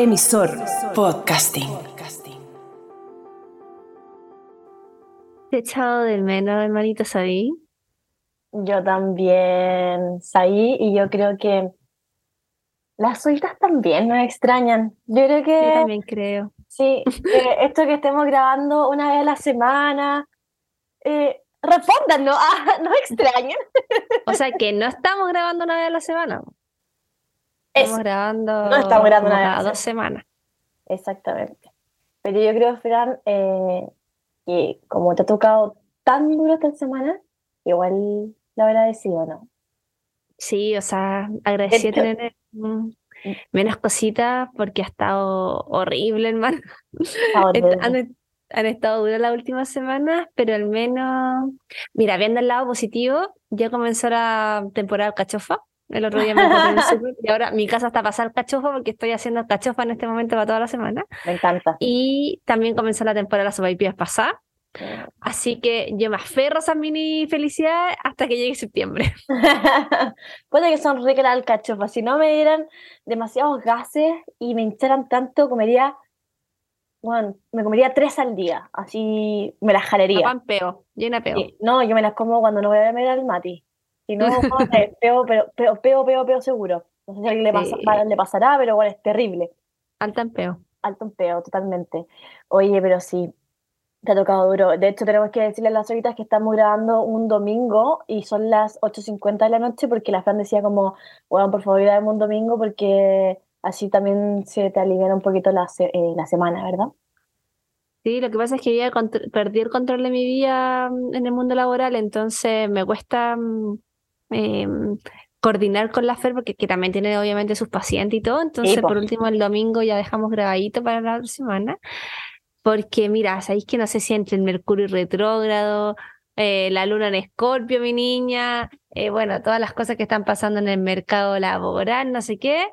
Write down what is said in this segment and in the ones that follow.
Emisor Podcasting. Te he echado del menos, hermanito Saí. Yo también, Saí, y yo creo que las sueltas también nos extrañan. Yo creo que. Yo también creo. Sí, eh, esto que estemos grabando una vez a la semana. Eh, respóndanos, ah, ¿nos extrañan? O sea que no estamos grabando una vez a la semana. Estamos grabando, no estamos grabando cada vez. dos semanas. Exactamente. Pero yo creo, Fran, eh, que como te ha tocado tan duro esta semana, igual lo agradecido, ¿no? Sí, o sea, agradecí tener mm, menos cositas porque ha estado horrible, hermano. Han estado duras las últimas semanas, pero al menos, mira, viendo el lado positivo, ya comenzó la temporada cachofa. El otro día me encontré en el súper y ahora mi casa está pasar cachofa porque estoy haciendo cachofa en este momento para toda la semana. Me encanta. Y también comenzó la temporada de las sopaipillas pasada. Así que yo me aferro a esas mini felicidades hasta que llegue septiembre. Puede que son ricas las alcachofas. Si no me dieran demasiados gases y me hincharan tanto, comería, bueno, me comería tres al día. Así me las jalería. Pan peo, llena peo. Sí, No, yo me las como cuando no voy a ver al mati. Si no, eh, peo, pero peo, peo, peo, peo seguro. No sé si a alguien le, pasa- Sí. le pasará, pero bueno, es terrible. Alta en peo. Alto en peo, totalmente. Oye, pero sí, te ha tocado duro. De hecho, tenemos que decirle a las horitas que estamos grabando un domingo y son las 8.50 de la noche porque la Fran decía como, bueno, por favor, grabemos un domingo porque así también se te aliviana un poquito la, se- eh, la semana, ¿verdad? Sí, lo que pasa es que ya perdí el control de mi vida mm, en el mundo laboral, entonces me cuesta mm, em, coordinar con la Fer, porque que también tiene obviamente sus pacientes y todo, entonces po. por último el domingo ya dejamos grabadito para la otra semana, porque mira, sabéis que no sé si entre el Mercurio retrógrado, eh, la luna en Escorpio, mi niña, eh, bueno, todas las cosas que están pasando en el mercado laboral, no sé qué,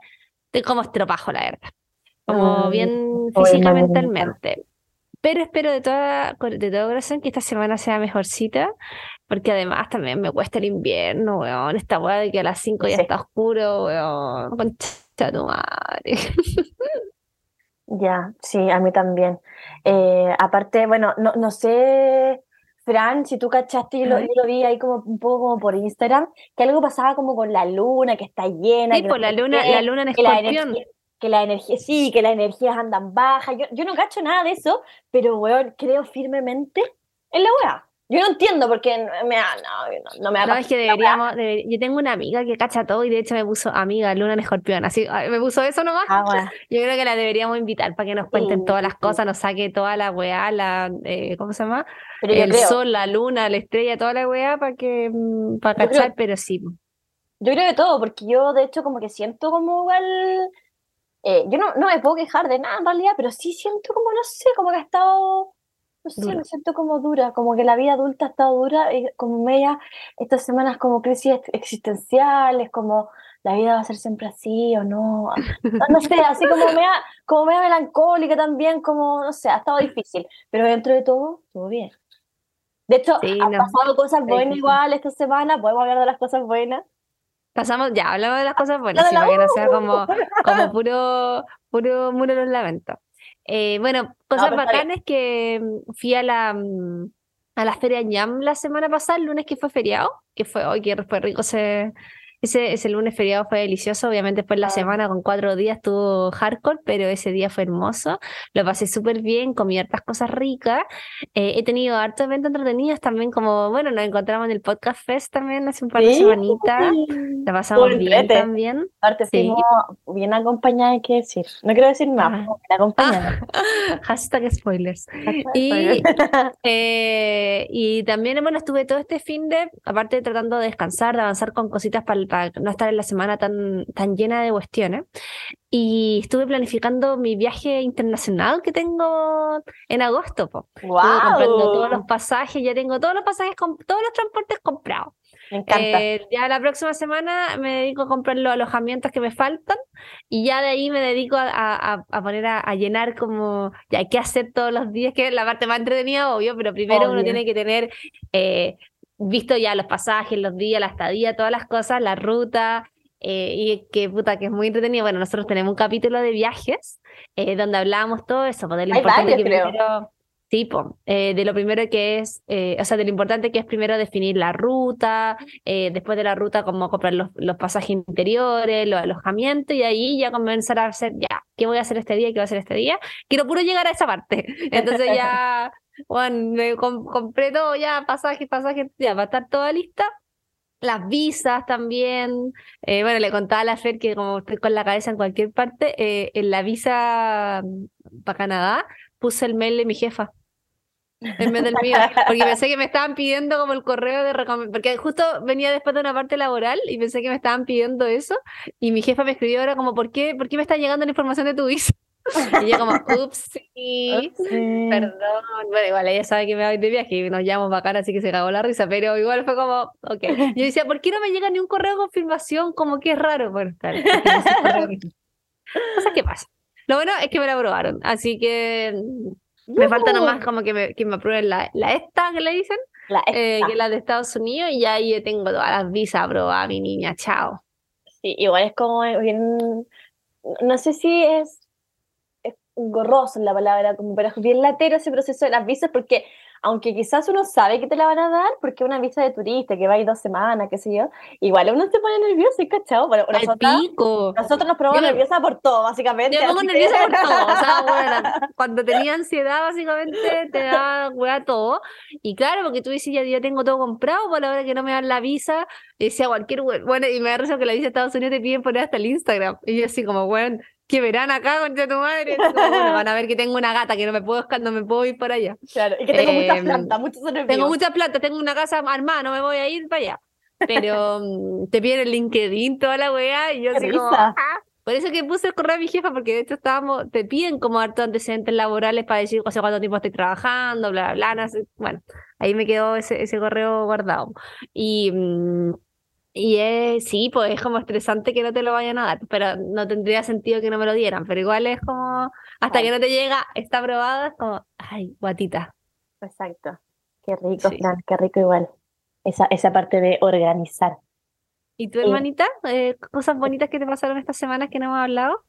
estoy como estropajo, la verdad, como Mm, bien oye, física, mentalmente. Pero espero de toda, de todo corazón que esta semana sea mejorcita, porque además también me cuesta el invierno, weón. Esta weá de que a las 5 ya Sí. está oscuro, weón. Concha tu madre. Ya, sí, a mí también. Eh, aparte, bueno, no, no sé, Fran, si tú cachaste, yo lo, yo lo vi ahí como un poco como por Instagram, que algo pasaba como con la luna, que está llena, Sí, que por no la luna, qué, la luna en que la escorpión. energía, que la energía, sí, que las energías andan bajas. Yo, yo no cacho nada de eso, pero weón, creo firmemente en la weá. Yo no entiendo porque me no, no, no me da No, es que deberíamos, debe- yo tengo una amiga que cacha todo y de hecho me puso amiga, luna en escorpión, así, me puso eso nomás. Ah. Yo creo que la deberíamos invitar para que nos cuenten Sí, todas las sí. cosas, nos saque toda la weá, la, eh, ¿cómo se llama? Pero El creo, sol, la luna, la estrella, toda la weá para que, mm, para Yo creo- cachar, pero sí. yo creo de todo, porque yo de hecho como que siento como igual, eh, yo no, no me puedo quejar de nada en realidad, pero sí siento como, no sé, como que ha estado, no sé, Dura. me siento como dura, como que la vida adulta ha estado dura, y como media, estas semanas como crisis ex- existenciales, como la vida va a ser siempre así o no, no, no sé, así como media, como media melancólica también, como, no sé, ha estado difícil, pero dentro de todo, todo bien. De hecho, Sí, han no, pasado cosas buenas igual esta semana, podemos hablar de las cosas buenas. Pasamos, ya, hablamos de las cosas buenas, sí, la que no sea como, como puro, puro muro de los lamentos. Eh, bueno, cosas bacanas que mm, fui a la, mm, a la feria ñam la semana pasada, el lunes que fue feriado, que fue hoy, que fue rico ese, ese, ese lunes feriado fue delicioso, obviamente después la Ah. semana con cuatro días estuvo hardcore, pero ese día fue hermoso, lo pasé súper bien, comí hartas cosas ricas, eh, he tenido hartos eventos entretenidos también, como, bueno, nos encontramos en el Podcast Fest también hace un par de Sí. semanitas, la pasamos bien también. Aparte Sí. bien acompañada, hay que decir. No quiero decir más, fuimos bien acompañadas. Hashtag spoilers. Y, eh, y también, bueno, estuve todo este fin de, aparte tratando de descansar, de avanzar con cositas para no estar en la semana tan, tan llena de cuestiones. Y estuve planificando mi viaje internacional que tengo en agosto. Po. Estuve comprando todos los pasajes, ya tengo todos los pasajes, con, todos los transportes comprados. Me encanta. Eh, ya la próxima semana me dedico a comprar los alojamientos que me faltan y ya de ahí me dedico a, a- a poner a, a llenar como, ya qué hacer todos los días, que es la parte más entretenida, obvio, pero primero uno Obvio. tiene que tener eh, visto ya los pasajes, los días, la estadía, todas las cosas, la ruta, eh, y que puta, que es muy entretenido. Bueno, nosotros tenemos un capítulo de viajes eh, donde hablábamos todo eso, pues, de lo Hay importante varios, que creo. primero, sí, po, eh, de lo primero que es, eh, o sea, de lo importante que es primero definir la ruta, después de la ruta como comprar los, los pasajes interiores, los alojamientos y ahí ya comenzar a hacer, ya, ¿qué voy a hacer este día? ¿Qué voy a hacer este día? Quiero puro llegar a esa parte. Entonces ya, bueno, me com- compré todo ya, pasajes, pasajes, ya, va a estar toda lista. Las visas también. Eh, bueno, le contaba a la Fer que como estoy con la cabeza en cualquier parte, eh, en la visa para Canadá puse el mail de mi jefa en vez del mío, porque pensé que me estaban pidiendo como el correo de recomendación, porque justo venía después de una parte laboral y pensé que me estaban pidiendo eso y mi jefa me escribió ahora como, ¿por qué, ¿por qué me está llegando la información de tu visa? Y yo como, ups, sí. Sí. Perdón, bueno, igual ella sabe que me voy de viaje y nos llamamos bacán, así que se cagó la risa, pero igual fue como, ok. Yo decía, ¿por qué no me llega ni un correo de confirmación? Como que es raro. Bueno, claro, Cosas que pasan. Lo bueno es que me la aprobaron, así que me falta nomás como que me, que me aprueben la, la esta que le dicen, La eh, que es la de Estados Unidos, y ya ahí tengo todas las visas aprobadas, mi niña, chao. Sí, igual es como bien, no sé si es, gorroso la palabra, como, pero es bien latero ese proceso de las visas, porque aunque quizás uno sabe que te la van a dar, porque una visa de turista que va a ir dos semanas, qué sé yo, igual uno se pone nervioso y cachado. Bueno, ¡Al nosotras, pico! nosotros nos ponemos Yo nerviosas por todo, básicamente. Yo pongo nerviosa por todo, o sea, bueno, cuando tenía ansiedad básicamente te da weá todo, y claro, porque tú dices, ya, ya tengo todo comprado, por la hora que no me dan la visa, decía cualquier, bueno, y me da risa que la visa de Estados Unidos te piden poner hasta el Instagram, y yo así como, bueno, que verán acá, concha tu madre, Así como, bueno, van a ver que tengo una gata, que no me puedo, no me puedo ir para allá. Claro, y que tengo muchas Em, plantas, muchos nervios. Tengo muchas plantas, tengo una casa armada, no me voy a ir para allá. Pero mm, te piden el LinkedIn, toda la weá, y yo así como. "Ah". Por eso que puse el correo a mi jefa, porque de hecho estábamos, te piden como hartos antecedentes laborales para decir, o sea, cuánto tiempo estoy trabajando, bla, bla, bla. Bueno, ahí me quedó ese, ese correo guardado. Y, mm, y es, sí, pues es como estresante que no te lo vayan a dar, pero no tendría sentido que no me lo dieran, pero igual es como, hasta que no te llega, está aprobado, es como, ay, guatita. Exacto. Qué rico, Sí. Fran, qué rico igual. Esa, esa parte de organizar. ¿Y tu Eh, hermanita? Eh, cosas bonitas que te pasaron estas semanas que no hemos hablado.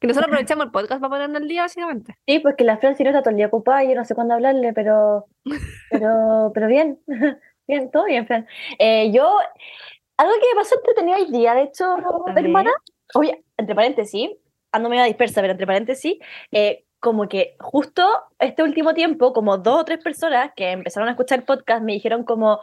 Que nosotros aprovechamos el podcast para ponernos al día, básicamente. Sí, pues que la Fran si no está todo el día ocupada y yo no sé cuándo hablarle, pero, pero, pero bien, bien, todo bien, Fran. Eh, yo, algo que me pasó entretenido hoy día, de hecho, hermana, oye, entre paréntesis, ando medio dispersa, pero entre paréntesis, eh, como que justo este último tiempo, como dos o tres personas que empezaron a escuchar el podcast me dijeron como,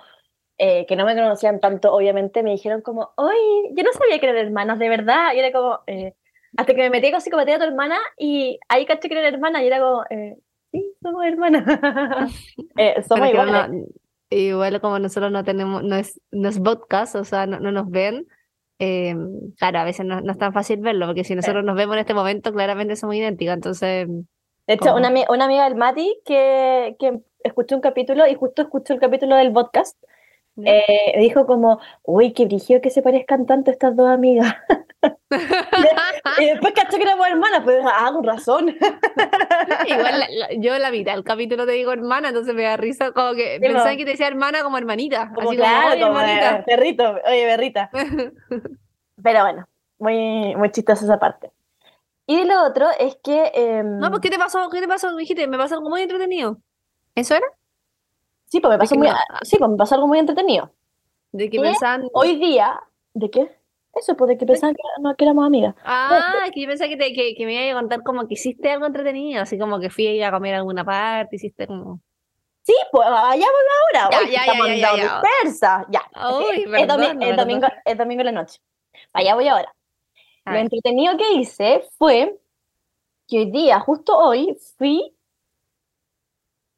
eh, que no me conocían tanto, obviamente, me dijeron como, oye, yo no sabía que eran hermanas, de verdad, y era como, eh, hasta que me metí con psicopatía a tu hermana y ahí caché que era hermana y era como, eh, sí, somos hermanas. Eh, somos iguales. no- igual como nosotros no tenemos, no es, no es podcast, o sea, no, no nos ven. eh, claro, a veces no, no es tan fácil verlo, porque si nosotros nos vemos en este momento, claramente somos idénticas. Entonces, De hecho, una, una amiga del Mati que, que escuchó un capítulo y justo escuchó el capítulo del podcast, eh, dijo como, uy, qué brillo que se parezcan tanto estas dos amigas. y después cachó que éramos hermanas, pues, ah, con razón. igual la- la- yo la mitad del capítulo te digo hermana, entonces me da risa, como que Sí, pensaba que te decía hermana como hermanita. Como así claro, como, "Oye, como, hermanita". eh, perrito, oye, berrita. Pero bueno, muy, muy chistosa esa parte. Y lo otro es que... em, No, pues ¿qué te pasó? ¿Qué te pasó? Dijiste, me pasó algo muy entretenido. ¿Eso era? Sí, pues me pasó muy, no- sí, pues me pasó algo muy entretenido. De que ¿Qué? pensaban. Hoy día, ¿de qué? Eso, de que pensaban que, no, que éramos amigas. Ah, que yo pensé que, te, que, que me iba a contar como que hiciste algo entretenido, así como que fui a ir a comer a alguna parte, hiciste como. Sí, pues vayamos ahora. Ya, Uy, ya, estamos ya, ya, ya. dispersas. Ya. Uy, es, domingo, es domingo en la noche. Allá voy ahora. A Lo entretenido que hice fue que hoy día, justo hoy, fui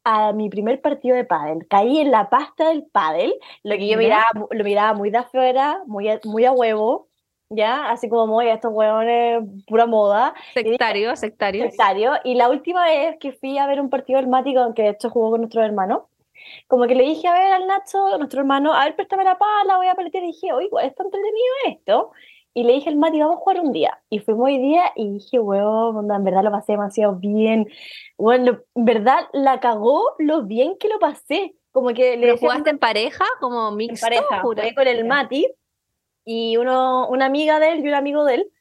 a mi primer partido de pádel. Caí en la pasta del pádel, lo que yo miraba, lo miraba muy de afuera, muy a, muy a huevo, ¿ya? Así como muy estos huevones, pura moda. Sectario, sectario. Sectario. Y la última vez que fui a ver un partido del Mati, que de hecho jugó con nuestro hermano, como que le dije a ver al Nacho, nuestro hermano, a ver, préstame la pala, voy a paletear. Y dije, oye, está entretenido esto. Y le dije al Mati, vamos a jugar un día. Y fuimos hoy día y dije, onda, en verdad lo pasé demasiado bien. Bueno, en verdad la cagó lo bien que lo pasé. Como que le ¿Pero jugaste en pareja, como en mixto? pareja, jura- jugué con el. Mati y uno, una amiga de él y un amigo de él,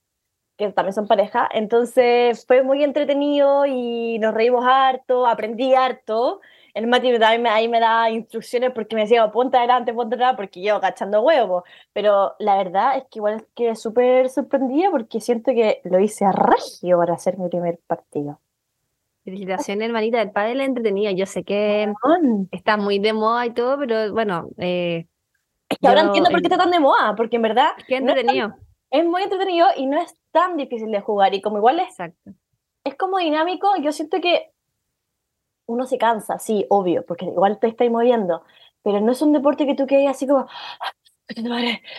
que también son pareja. Entonces fue muy entretenido y nos reímos harto, aprendí harto. El Mati ahí me, ahí me da instrucciones porque me decía, ponte adelante, ponte atrás, porque yo cachando huevos. Pero la verdad es que igual quedé súper sorprendida porque siento que lo hice a regio para hacer mi primer partido. Felicitaciones, hermanita, del padre entretenido. Yo sé que está muy de moda y todo, pero bueno. Eh, es que ahora entiendo por qué está tan de moda, porque en verdad. Qué entretenido. es, muy entretenido y no es tan difícil de jugar. Y como igual es. Exacto. Es como dinámico, yo siento que uno se cansa, sí, obvio, porque igual te estáis moviendo. Pero no es un deporte que tú quedes así como,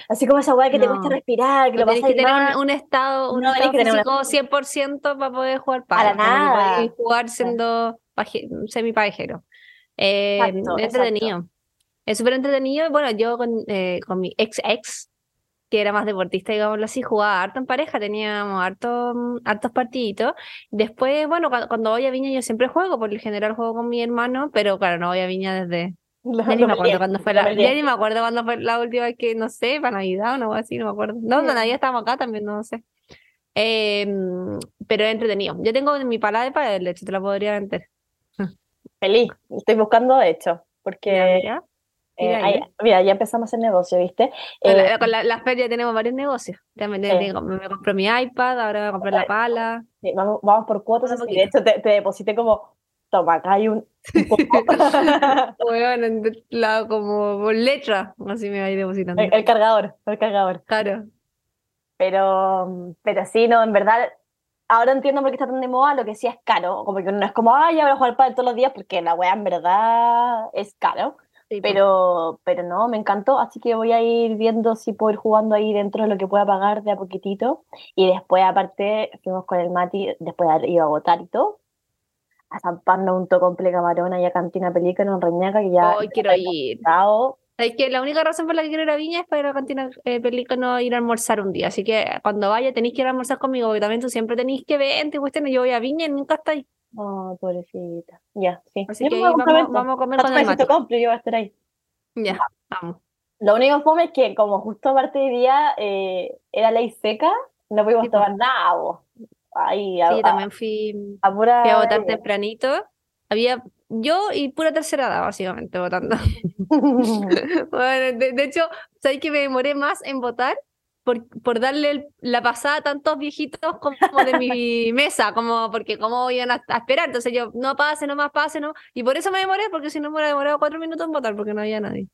Así como esa weá que te cuesta respirar, que lo vas a que tener un, estado, un estado físico 100% para poder jugar para nada. jugar siendo semi-pajero. Eh, es entretenido. Es súper entretenido. Bueno, yo con, eh, con mi ex ex, que era más deportista, digámoslo así, jugaba harto en pareja, teníamos harto, hartos partiditos. Después, bueno, cuando voy a Viña yo siempre juego, por el general juego con mi hermano, pero claro, no voy a Viña desde ya ni me acuerdo cuándo fue la, ya ni me acuerdo cuándo fue la última vez que, no sé, para Navidad o algo así, no me acuerdo. No, no, Navidad estábamos acá también, no sé. Em, pero es entretenido. Yo tengo mi pala de para de hecho, te la podría vender. Feliz, estoy buscando de hecho, porque eh, mira, ya empezamos el negocio, ¿viste? Eh, con la, la, feria tenemos varios negocios. Ya me, me, compré mi iPad, ahora voy a comprar la pala. vamos, vamos por cuotas. de hecho, te, te deposité como toma, acá hay un, bueno, la, como por letra, así me va a ir depositando. El, cargador, el cargador. Claro. Pero, pero sí, no, en verdad, ahora entiendo por qué está tan de moda, lo que sí es caro, como que no es como, ay, ya voy a jugar para todos los días, porque la weá en verdad es caro. Pero, pero no, me encantó, así que voy a ir viendo si puedo ir jugando ahí dentro de lo que pueda pagar de a poquitito. Y después, aparte, fuimos con el Mati, después iba a votar y todo a San un Comple Camarón y a Cantina Pelícano en Reñaca, que ya. Hoy quiero ir. Es que la única razón por la que quiero ir a Viña es para ir a Cantina eh, Pelícano ir a almorzar un día. Así que cuando vaya tenéis que ir a almorzar conmigo, porque también tú siempre tenéis que ver, cuestiones. Yo voy a Viña y nunca estáis. Oh, pobrecita. Ya, sí. Así que vamos, vamos, a comer con el mate. Compre, yo voy a estar ahí. Ya, vamos. Lo único fome es que, como justo aparte de día eh, era ley seca, no pudimos tomar nada. Vos sí, también fui a, votar tempranito. Había yo y pura tercera edad, básicamente, votando. bueno, de, hecho, sabéis que me demoré más en votar por, por darle la pasada a tantos viejitos como de mi mesa, como porque cómo iban a, esperar. Entonces yo, no pase, no más pase, no. Y por eso me demoré, porque si no me hubiera demorado cuatro minutos en votar, porque no había nadie.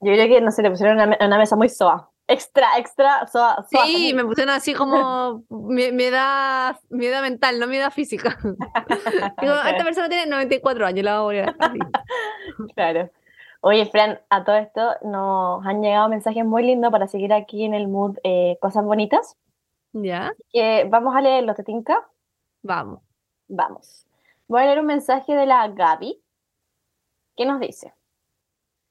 Yo creo que, no sé, le pusieron una, una mesa muy soa extra, extra. sí, me pusieron así como me, da, me da mental, no me da física. Digo, esta persona tiene 94 años, la voy a volver Claro. Oye, Fran, a todo esto nos han llegado mensajes muy lindos para seguir aquí en el mood eh, Cosas Bonitas. ¿Ya? Vamos a leerlo, ¿te tinca? Vamos. Vamos. Voy a leer un mensaje de la Gaby que nos dice: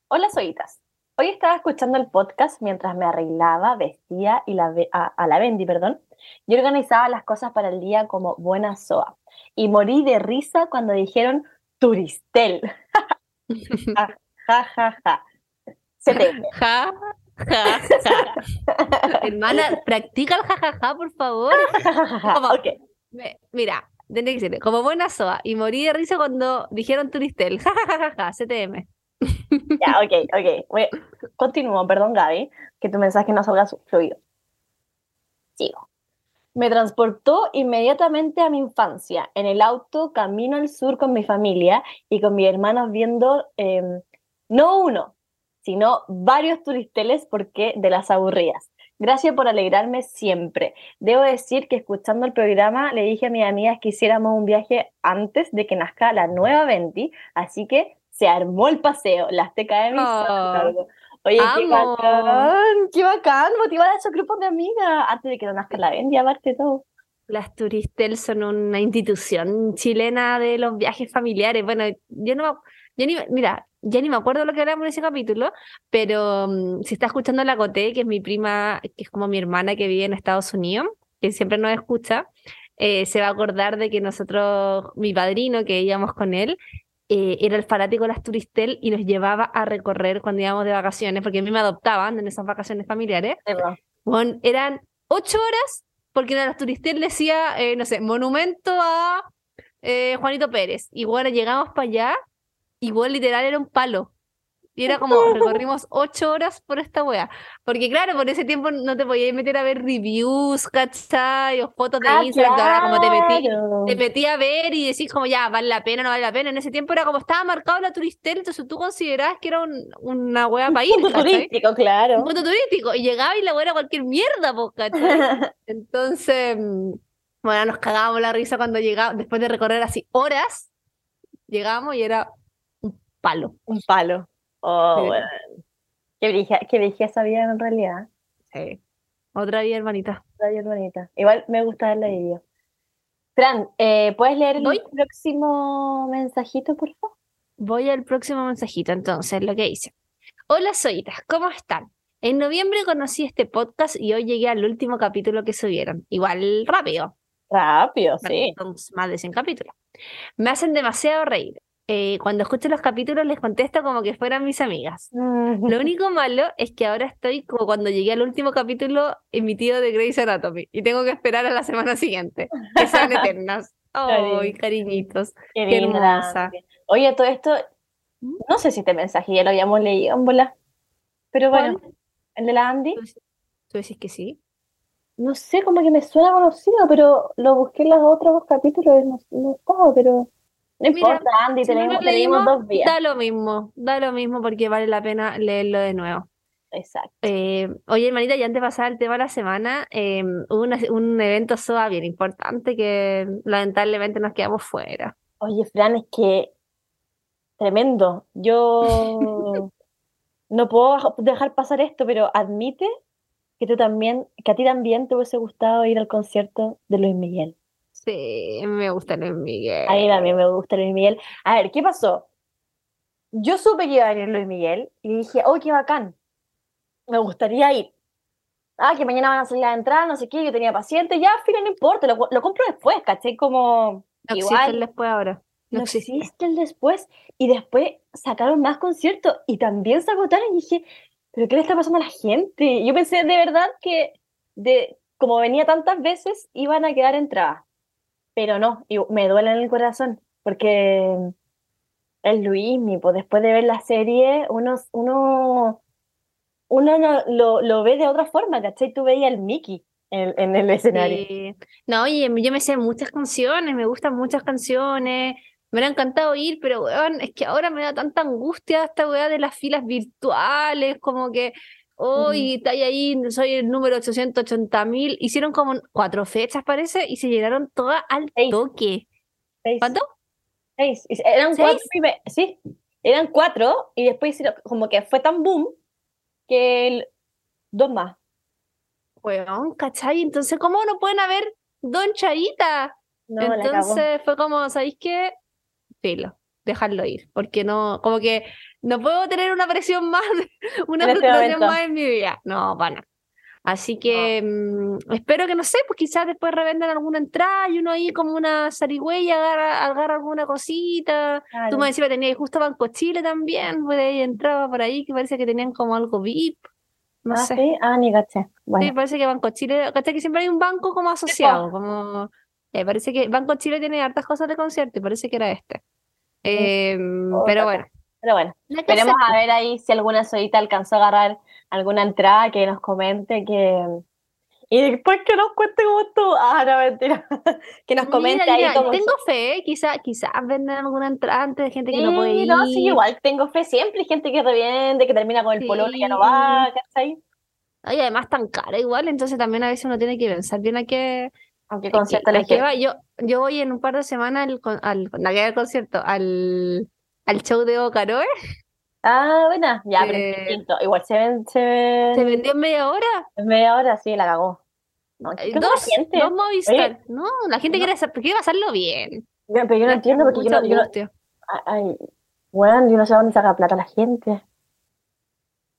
Hola, soitas. Hoy estaba escuchando el podcast mientras me arreglaba, vestía y la a, la Bendy, perdón, y organizaba las cosas para el día como buena soa. Y morí de risa cuando dijeron turistel. ja, ja, ja, ja. Se. Ja, ja, ja. Hermana, practica el jajaja, ja, ja, por favor. Como, mira, tiene que ser como buena soa. Y morí de risa cuando dijeron turistel. Ja, ja, ja, ja, CTM. Ya, ok, ok. Continúo, perdón, Gaby, que tu mensaje no salga fluido. Sigo. Me transportó inmediatamente a mi infancia, en el auto, camino al sur con mi familia y con mis hermanos viendo em, no uno, sino varios turisteles porque de las aburridas. Gracias por alegrarme siempre. Debo decir que escuchando el programa le dije a mis amigas que hiciéramos un viaje antes de que nazca la nueva Venti, así que se armó el paseo, las TKM. Oh, Oye, qué bacán, qué bacán, motivar a esos grupos de amigas antes de que no nazca la Bendy, aparte de todo. Las Turistel son una institución chilena de los viajes familiares. Bueno, yo no yo ni, mira, ya ni me acuerdo lo que hablamos en ese capítulo, pero mm, si está escuchando la Coté, que es mi prima, que es como mi hermana que vive en Estados Unidos, que siempre nos escucha, eh, se va a acordar de que nosotros, mi padrino, que íbamos con él, eh, era el fanático de las Turistel y nos llevaba a recorrer cuando íbamos de vacaciones, porque a mí me adoptaban en esas vacaciones familiares. Bueno, eran ocho horas porque a los turistas le decía, eh, no sé, monumento a eh, Juanito Pérez. Y bueno, llegamos para allá, igual literal era un palo. Y era como, recorrimos ocho horas por esta wea. Porque claro, por ese tiempo no te podías meter a ver reviews, ¿cachai? O fotos de Ah, Instagram, ahora como te metí, claro. te metí a ver y decís como ya, vale la pena, no vale la pena. En ese tiempo era como estaba marcado la turistel, entonces tú considerabas que era un- una wea para ir, Punto ¿cachai? turístico, Un claro. punto turístico. Y llegaba y la wea era cualquier mierda, ¿cachai? Entonces, mm, bueno, nos cagábamos la risa cuando llegamos, después de recorrer así horas, llegamos y era un palo. Un palo. Oh, bueno. Qué brillia, qué brillia esa vida en realidad. Sí. Otra vida, hermanita. Está bien bonita. Igual me gusta verla video. Fran, eh, ¿puedes leer el Voy. próximo mensajito, por favor? Voy al próximo mensajito, entonces, lo que dice. Hola, soyitas, ¿cómo están? En noviembre conocí este podcast y hoy llegué al último capítulo que subieron. Igual rápido. Rápido, sí. Más de 100 capítulos. Me hacen demasiado reír. Eh, cuando escucho los capítulos les contesto como que fueran mis amigas. Lo único malo es que ahora estoy como cuando llegué al último capítulo emitido de Grey's Anatomy y tengo que esperar a la semana siguiente, que sean eternas. ¡Ay, cariñitos! Qué Qué hermosa. Oye, todo esto, ¿Mm? no sé si este mensaje ya lo habíamos leído en bola, pero bueno, ¿Cuál? el de la Andy, ¿Tú decís que sí? no sé, como que me suena conocido, pero lo busqué en los otros capítulos y no, no estaba, pero no Mira, importa, Andy, Si no tenemos, dos días. da lo mismo, da lo mismo porque vale la pena leerlo de nuevo. Exacto. Eh, oye, hermanita, ya antes de pasar el tema de la semana, eh, hubo una- un evento SOA bien importante que lamentablemente nos quedamos fuera. Oye, Fran, es que tremendo. Yo no puedo dejar pasar esto, pero admite que tú también, que a ti también te hubiese gustado ir al concierto de Luis Miguel. Sí, me gusta Luis Miguel. A mí también me gusta Luis Miguel. A ver, ¿qué pasó? Yo supe que iba a venir Luis Miguel y dije, oh, qué bacán. Me gustaría ir. Ah, que mañana van a salir a entrar, no sé qué, yo tenía paciente, ya, fíjate, no importa, lo, lo compro después, ¿caché? Como, No igual, existe el después ahora. No, no existe. existe el después. Y después sacaron más conciertos y también se agotaron y dije, ¿pero qué le está pasando a la gente? Yo pensé de verdad que, de, como venía tantas veces, iban a quedar entradas. Pero no, y me duele en el corazón, porque el Luismi, pues después de ver la serie, uno, uno, uno no- lo, lo ve de otra forma, ¿cachai? Tú veías al Mickey en, en el escenario. No, oye, yo me sé muchas canciones, me gustan muchas canciones, me hubiera encantado ir, pero weón, es que ahora me da tanta angustia esta weá de las filas virtuales, como que hoy está ahí, soy el número 880 mil, hicieron como cuatro fechas parece, y se llenaron todas al Seis. toque. Seis. ¿Cuánto? Seis. Eran ¿Seis? cuatro, sí, eran cuatro y después hicieron, como que fue tan boom que el- dos más. Weón, ¿cachai? Entonces, ¿cómo no pueden haber Don Charita? No. Entonces fue como, ¿sabéis qué? Filo, dejarlo ir, porque no, como que no puedo tener una presión más, una En este frustración momento. más en mi vida. No, pana. Así que mm, espero que, no sé, pues quizás después revendan alguna entrada y uno ahí como una zarigüeya agarra, agarra alguna cosita. Tú Claro. me decías que tenías justo Banco Chile también, por ahí entraba por ahí, que parece que tenían como algo VIP. No Ah, sé. sí, ah, ni caché. Sí, Bueno, parece que Banco Chile, ¿cachai? Que siempre hay un banco como asociado, como eh, parece que Banco Chile tiene hartas cosas de concierto y parece que era este. Eh, pero Otra bueno, pero bueno, que esperemos a ver ahí si alguna solita alcanzó a agarrar alguna entrada que nos comente que. Y después que nos cuente cómo estuvo. Ah, no, mentira. que nos comente Mira, ahí mira, cómo tengo fe, quizás quizás venden alguna entrada antes de gente que no puede Sí, ir. no, sí, igual tengo fe. Siempre hay gente que reviende, que termina con el pololo y ya no va, ¿cachai? Y además tan cara igual, entonces también a veces uno tiene que pensar bien a qué, Aunque concierto a les qué queda. va. Yo, yo voy en un par de semanas al, al, que al concierto, al, al show de Ocaroe. Ah, buena. Ya, pero es Eh, distinto. Igual se ven, se ven. Se vendió en media hora. En media hora, sí, la cagó. No, ¿qué Hay pasa, Dos, gente? dos Movistar. No, la gente no. quiere, quiere pasarlo bien. Yo- pero yo no entiendo porque yo no, yo no-. Ay, bueno, yo no sé dónde saca plata la gente.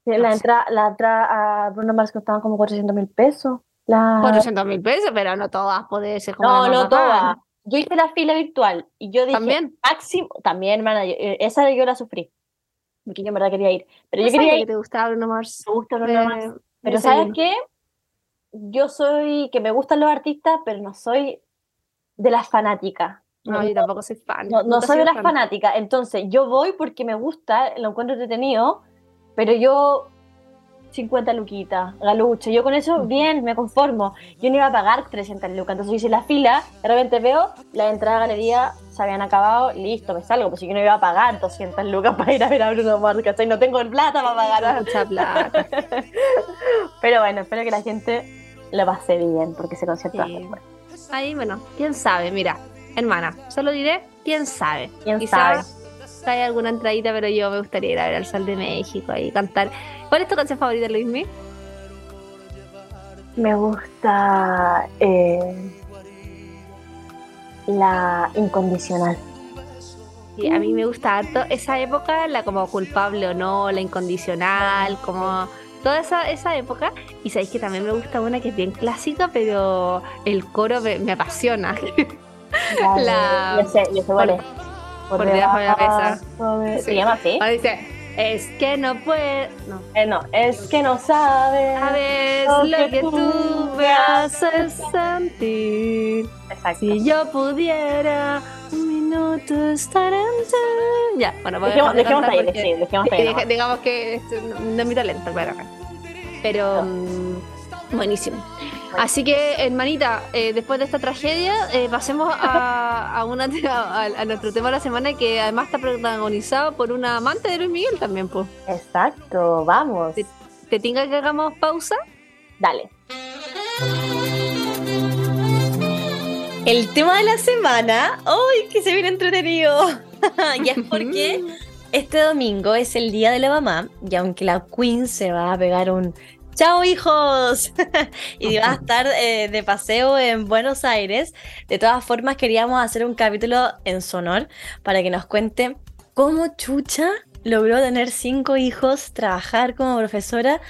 La entrada, la entrada a Bruno Mars costaban como 400 mil pesos. La... 400 mil pesos, pero no todas puede ser como No, no todas. Yo hice la fila virtual y yo dije, También. máximo, también, hermana, yo- eh, esa yo la sufrí. Porque yo en verdad quería ir. Pero No yo quería ir, que te gustaba Bruno Mars. me gusta Bruno Eh, Mars. Pero ¿sabes qué? yo soy, que me gustan los artistas, pero no soy de las fanáticas. No, yo tampoco soy fan. No, no soy de las fan. fanáticas. Entonces, yo voy porque me gusta, lo encuentro entretenido, pero yo 50 luquitas, galucho. Yo con eso, bien, me conformo. Yo no iba a pagar 300 lucas. Entonces, hice la fila, de repente veo, la entrada a galería se habían acabado, listo, me salgo. Pues yo no iba a pagar 200 lucas para ir a ver a Bruno Mars, ¿cachai? No tengo el plata para pagar. Mucha plata. Pero bueno, espero que la gente lo pase bien, porque ese concierto Sí. bueno. Ahí, bueno, quién sabe, mira, hermana, solo diré, quién sabe. ¿Quién Quizás hay alguna entradita, pero yo me gustaría ir a ver al Sol de México y cantar. ¿Cuál es tu canción favorita, Luismi? Me gusta eh, la incondicional. Y a mí me gusta harto esa época, la como culpable o no, la incondicional, como toda esa, esa época. Y sabéis que también me gusta una que es bien clásica, pero el coro me, me apasiona. La, de- La- Yo sé, yo sé por- debajo de la mesa. Sí. ¿Se llama así? Ah, dice, es que no puedo. No. Eh, no, es que no sabes. Sabes Lo lo que tú me haces sentir. Exacto. Si yo pudiera un minuto estar en ti. Ya, bueno, Dejemos, dejemos ahí, porque- sí, dejemos ahí. digamos que es- no es mi talento, claro. Pero mm, buenísimo. Así que, hermanita, eh, después de esta tragedia, eh, pasemos a, a, una, a, a nuestro tema de la semana que además está protagonizado por una amante de Luis Miguel también, pues. Exacto, vamos. ¿Te tinga que hagamos pausa? Dale. El tema de la semana, ¡ay, que se viene entretenido! y es porque este domingo es el día de la mamá y aunque la Queen se va a pegar un ¡Chao hijos! y va a estar eh, de paseo en Buenos Aires, de todas formas queríamos hacer un capítulo en su honor para que nos cuente cómo Chucha logró tener cinco hijos, trabajar como profesora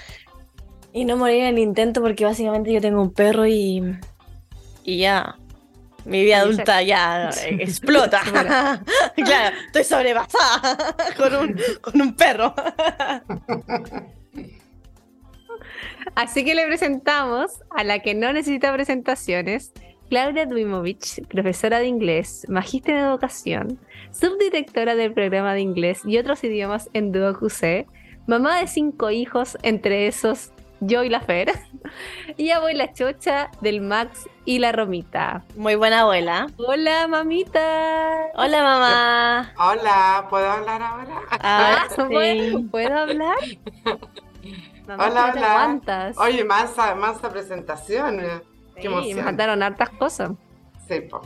y no morir en el intento porque básicamente yo tengo un perro y, y ya mi vida se- adulta ya explota. claro, estoy sobrepasada con un, con un perro. Así que le presentamos a la que no necesita presentaciones, Claudia Dmimovich, profesora de inglés, magíster en educación, subdirectora del programa de inglés y otros idiomas en Duo QC, mamá de cinco hijos, entre esos yo y la Fer, y abuela chocha del Max y la Romita. Muy buena abuela. Hola, mamita. Hola, mamá. Hola, ¿puedo hablar ahora? Ah, ¿Puedo, sí. ¿puedo hablar? Hola, ¿cómo te hola. aguantas? Oye, mansa, mansa presentación. eh. qué Sí, emoción. me faltaron hartas cosas. Sí, po.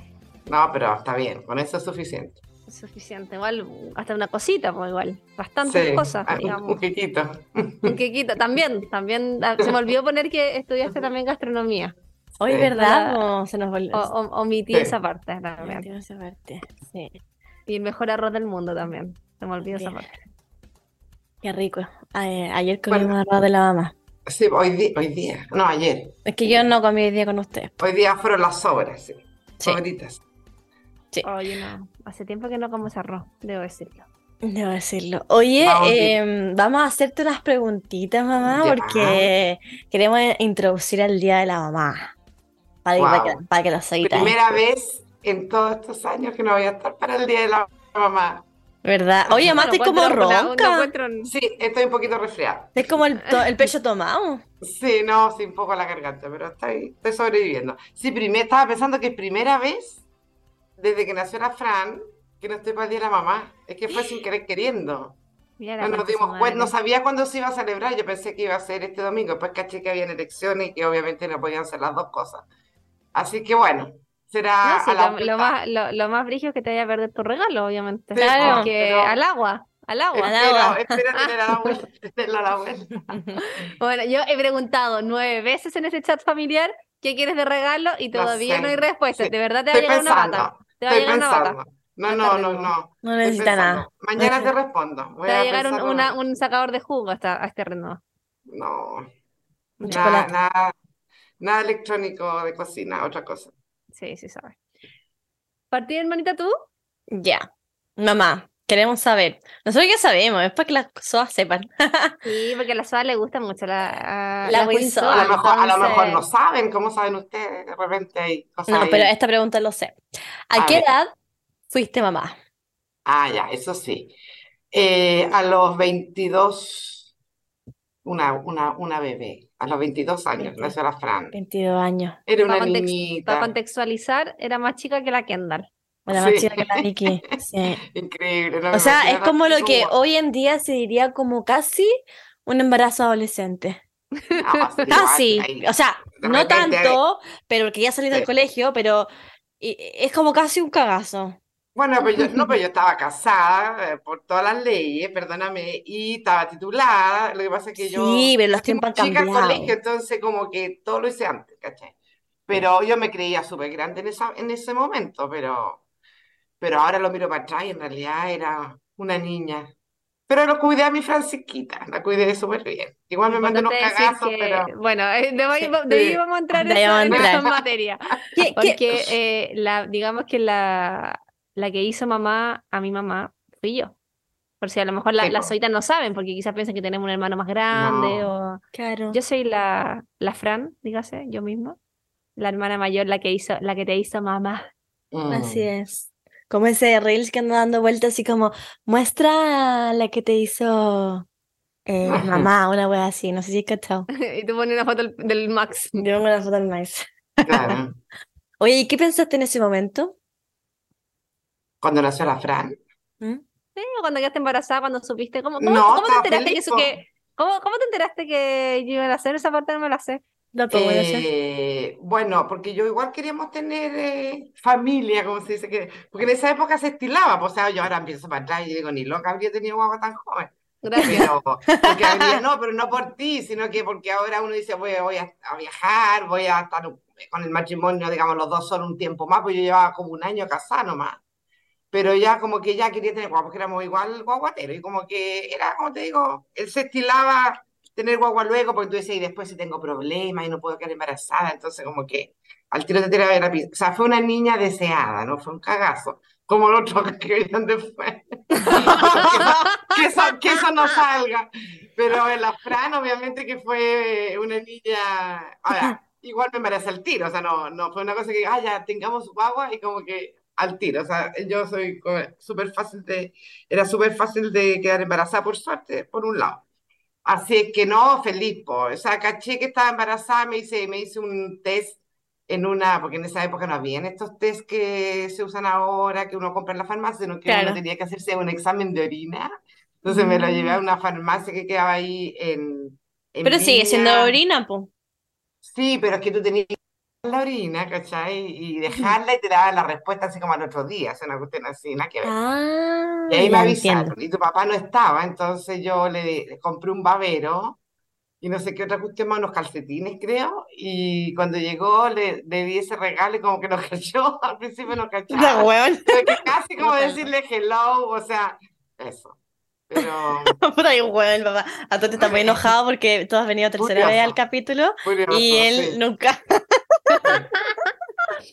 No, pero está bien, con eso es suficiente. Es suficiente, igual, hasta una cosita, pues igual, bastantes Sí, cosas, ah, un- digamos. un quequito. Un quequito, también, también, ah, se me olvidó poner que estudiaste también gastronomía, Hoy, Sí. ¿verdad? No, se nos o, volvió. o- omití Sí. esa parte también. esa parte. Sí. Y el mejor arroz del mundo también, se me olvidó esa parte. Qué rico. Ay, ayer comí Bueno. arroz de la mamá. Sí, hoy, hoy día, no, ayer. Es que yo no comí hoy día con usted. Hoy día fueron las sobras, sí. Sí. Sobritas. Sí. Oye, no, hace tiempo que no como ese arroz, debo decirlo. Debo decirlo. Oye, Vamos, em, vamos a hacerte unas preguntitas, mamá, Ya. porque queremos introducir al Día de la Mamá. Para, que, Wow. para que lo seguitas. Primera vez en todos estos años que no voy a estar para el Día de la Mamá. ¿Verdad? Oye, Bueno, estás como no ronca. Sí, estoy un poquito resfriada. Es como el, to- el pecho tomado. Sí, no, sí, un poco la garganta, pero estoy, estoy sobreviviendo. Sí, primer, estaba pensando que es primera vez desde que nació la Fran que no estoy para el Día de la Mamá. Es que fue sin querer queriendo. No nos dimos cuenta, no sabía cuándo se iba a celebrar. Yo pensé que iba a ser este domingo. Después caché que habían elecciones y que obviamente no podían ser las dos cosas. Así que bueno, será No, sí, a la lo, lo más, lo, lo más brillo es que te vaya a perder tu regalo, obviamente. Sí, Claro. Porque pero- al agua, al agua. Al Espero, agua. espero tener a la vuelta, tenerlo a la vuelta. Bueno, yo he preguntado nueve veces en ese chat familiar qué quieres de regalo y No todavía sé. no hay respuesta. Sí, De verdad te va a llegar una bata. Te va a estoy llegar una bata. pensando. No, no, no, no. No necesita nada. Mañana te respondo. Voy Te va a llegar un, una- un sacador de jugo hasta, a este reno. No, nada, nada electrónico de cocina, otra cosa. Sí, sí, sabes. ¿Partir, hermanita, tú? Ya. Mamá, Queremos saber. Nosotros ya sabemos, es para que las SOAS sepan. Sí, porque a la SOA le gusta mucho la, La Soa. A lo mejor, a lo mejor no saben, ¿cómo saben ustedes? De repente hay cosas No, ahí. pero esta pregunta lo sé. ¿A A qué ver. edad fuiste mamá? Ah, ya, eso sí. Eh, a los 22, una, una, una bebé, a los 22 años, 22. nació la Fran. 22 años. Era Para una Para niñita, contextualizar, era más chica que la Kendall. Bueno, más Sí. chica que la. Sí. increíble. no O sea, es como lo que hoy en día se diría como casi un embarazo adolescente. No, sí, Casi. ahí, O sea, de no repente, tanto, pero que ya salí del Sí. colegio, pero es como casi un cagazo. Bueno, pero yo, no, pero yo estaba casada eh, por todas las leyes, perdóname, y estaba titulada. Lo que pasa es que yo Sí, pero los tiempos han cambiado. colegio, entonces como que todo lo hice antes, ¿cachai? Pero yo me creía súper grande en esa, en ese momento, pero, pero ahora lo miro para atrás y en realidad era una niña. Pero lo cuidé a mi Francisquita, la cuidé súper bien. Igual me mandó unos cagazos, que- pero... Bueno, eh, de ahí, Sí. de ahí vamos a entrar De ahí esa- en esa materia. ¿Qué- qué- Porque eh, la, digamos que la, la que hizo mamá a mi mamá fui yo. Por si a lo mejor la- las po. solitas no saben, porque quizás piensan que tenemos un hermano más grande No. o... Claro. Yo soy la, la Fran, dígase, yo misma. La hermana mayor, la que hizo, la que te hizo mamá. Mm. Así es. Como ese Reels que anda dando vueltas así como, muestra la que te hizo eh, mamá, una wea así, no sé si es cachado. y tú pones una foto del, del Max. Yo pongo la foto del nice. Claro. Oye, ¿y qué pensaste en ese momento? Cuando nació la Fran. ¿Mm? Sí, cuando quedaste embarazada, cuando supiste, ¿cómo, cómo, No, cómo te enteraste que feliz, eso po. que, cómo, cómo te enteraste que yo iba a hacer esa parte no me la sé? Ese. Eh, bueno, porque yo igual queríamos tener eh, familia, como se dice, que, porque en esa época se estilaba, pues, o sea, yo ahora empiezo para atrás y digo, ni loca habría tenido guagua tan joven, Gracias. pero, porque habría- no, pero no por ti, sino que porque ahora uno dice, voy, voy a, a viajar, voy a estar con el matrimonio, digamos, los dos son un tiempo más, pues yo llevaba como un año casada nomás, pero ya como que ya quería tener guagua, porque éramos igual guaguateros, y como que era, como te digo, él se estilaba tener guagua luego, porque tú decías, y después si tengo problemas y no puedo quedar embarazada, entonces como que al tiro de pista. O sea, fue una niña deseada, no fue un cagazo, como el otro que vieron después. que, eso, que eso no salga. Pero en la Fran, obviamente que fue una niña, ahora, igual me embarazé al tiro, o sea, no, no fue una cosa que, ah, ya tengamos guagua y como que al tiro, o sea, yo soy súper fácil de, era súper fácil de quedar embarazada por suerte, por un lado. Así es que no, feliz, po. O sea, caché que estaba embarazada, me hice, me hice un test en una, porque en esa época no habían estos test que se usan ahora, que uno compra en la farmacia, sino que Claro. uno tenía que hacerse un examen de orina. Entonces me lo llevé a una farmacia que quedaba ahí en, en Pero sigue siendo orina, po. Sí, pero es que tú tenías la orina, ¿cachai? Y dejarla y te daban la respuesta así como al otro día, es una cuestión así, nada que ver. Ah, Y ahí me ya avisaron, entiendo. y tu papá no estaba, entonces yo le, le compré un babero y no sé qué otra cuestión más, unos calcetines creo, y cuando llegó le, le di ese regalo y como que no cayó, al principio no weón. Pero que casi como No decirle hello, o sea, eso. Pero Puta, ay, weón, papá. A Tote está muy enojado porque tú has venido tercera vez al capítulo curioso, y él sí. nunca.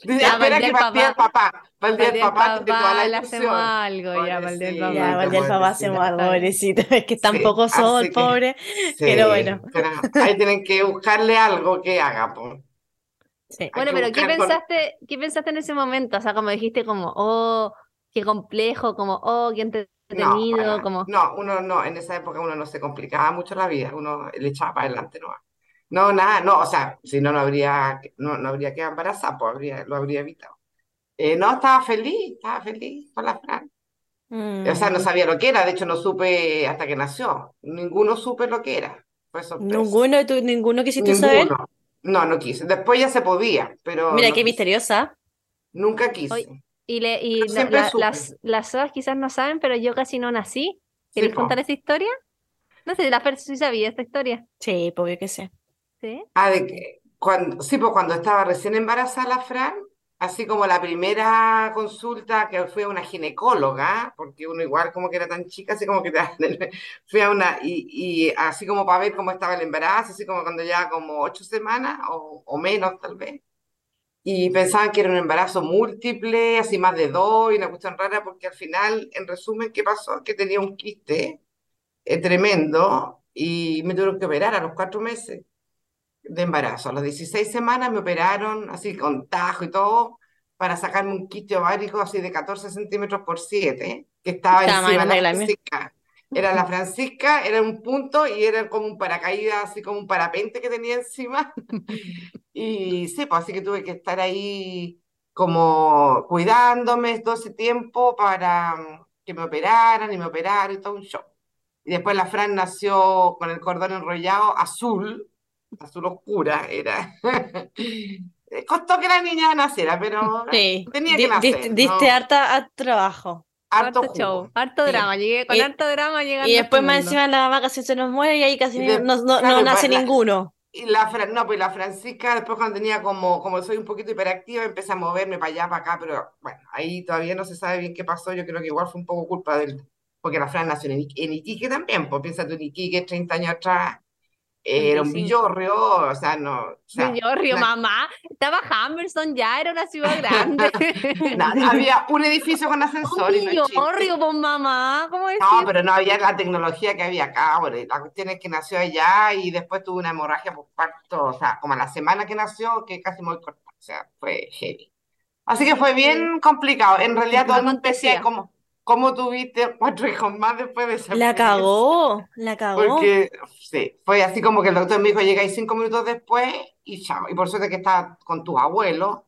Dice, Ya, espera Valdés que el papá, el del Para papá, tiene toda la papá le hacemos algo, ya, papá. Ya, Ay, Valdir el papá hacemos algo, pobrecito. Es que un Sí, que- pobre. Sí, Pero bueno. pero ahí tienen que buscarle algo que haga, pues. Sí. Bueno, que pero ¿qué buscar con- pensaste, qué pensaste en ese momento? O sea, como dijiste, como, oh, qué complejo, como, oh, qué No, entretenido, para- como, no, uno no, en esa época uno no se complicaba mucho la vida, uno le echaba para adelante, no. No, nada, no, o sea, si no, no habría, no, no habría quedado embarazada, pues habría, lo habría evitado. Eh, no, estaba feliz, estaba feliz con la Fran. O sea, no Mm. sabía lo que era, de hecho no supe hasta que nació. Ninguno supe lo que era. Fue sorpresa. Ninguno, tú, ninguno quisiste saber. Ninguno. No, no quise. Después ya se podía, pero Mira, no qué quise. misteriosa. Nunca quise. Oye, Y, le, y la- la- las, las SOAS quizás no saben, pero yo casi no nací. Sí, ¿Queréis po. contar esa historia? No sé, la Fer sí sabía esta historia. Sí, porque que sé. ¿Sí? Ah, de que cuando, sí, pues cuando estaba recién embarazada la Fran, así como la primera consulta que fui a una ginecóloga, porque uno igual como que era tan chica, así como que fui a una, y, y así como para ver cómo estaba el embarazo, así como cuando ya como ocho semanas o, o menos tal vez. y pensaban que era un embarazo múltiple, así más de dos, y una cuestión rara, porque al final, en resumen, ¿qué pasó? Que tenía un quiste eh, tremendo y me tuvieron que operar a los cuatro meses de embarazo. A las 16 semanas me operaron, así con tajo y todo, para sacarme un quiste ovárico así de 14 centímetros por 7, que estaba Tamaño encima de la. Francisca. Era la Francisca, era un punto y era como un paracaídas, así como un parapente que tenía encima. Y sí, pues así que tuve que estar ahí como cuidándome todo ese tiempo para mm, que me operaran y me operaran y todo un show. Y después la Fran nació con el cordón enrollado azul, azul oscura era. Costó que la niña naciera, pero Sí, tenía que nacer, diste, diste ¿no? harta a trabajo. harto Harto show, harto Sí. drama. Llegué con Y- harto drama llegando Y después más encima la mamá casi se nos muere y ahí casi de- no, no- no nace pues, la- ninguno. Y la, Fran- no, pues la Francisca, después cuando tenía como, como soy un poquito hiperactiva, empecé a moverme para allá, para acá, pero bueno, ahí todavía no se sabe bien qué pasó, yo creo que igual fue un poco culpa de él, porque la Fran nació en, en Iquique también, pues piensa tú en Iquique 30 años atrás, era un 35. villorrio, o sea, no, o sea, la- mamá. Estaba Hammerson, ya era una ciudad grande. no, había un edificio con ascensor no chiste. Villorrio, pues mamá. ¿Cómo es No, pero no había la tecnología que había acá. Bueno, la cuestión es que nació allá y después tuvo una hemorragia por parto, o sea, como a la semana que nació, que casi muy corta. O sea, fue heavy. Así que fue bien complicado. En realidad, todo el mundo decía Acontecía. como, ¿cómo tuviste cuatro hijos más después de esa La cagó, la cagó. Porque, sí, fue así como que el doctor me dijo, llegáis cinco minutos después y chao. Y por suerte que estaba con tus abuelos,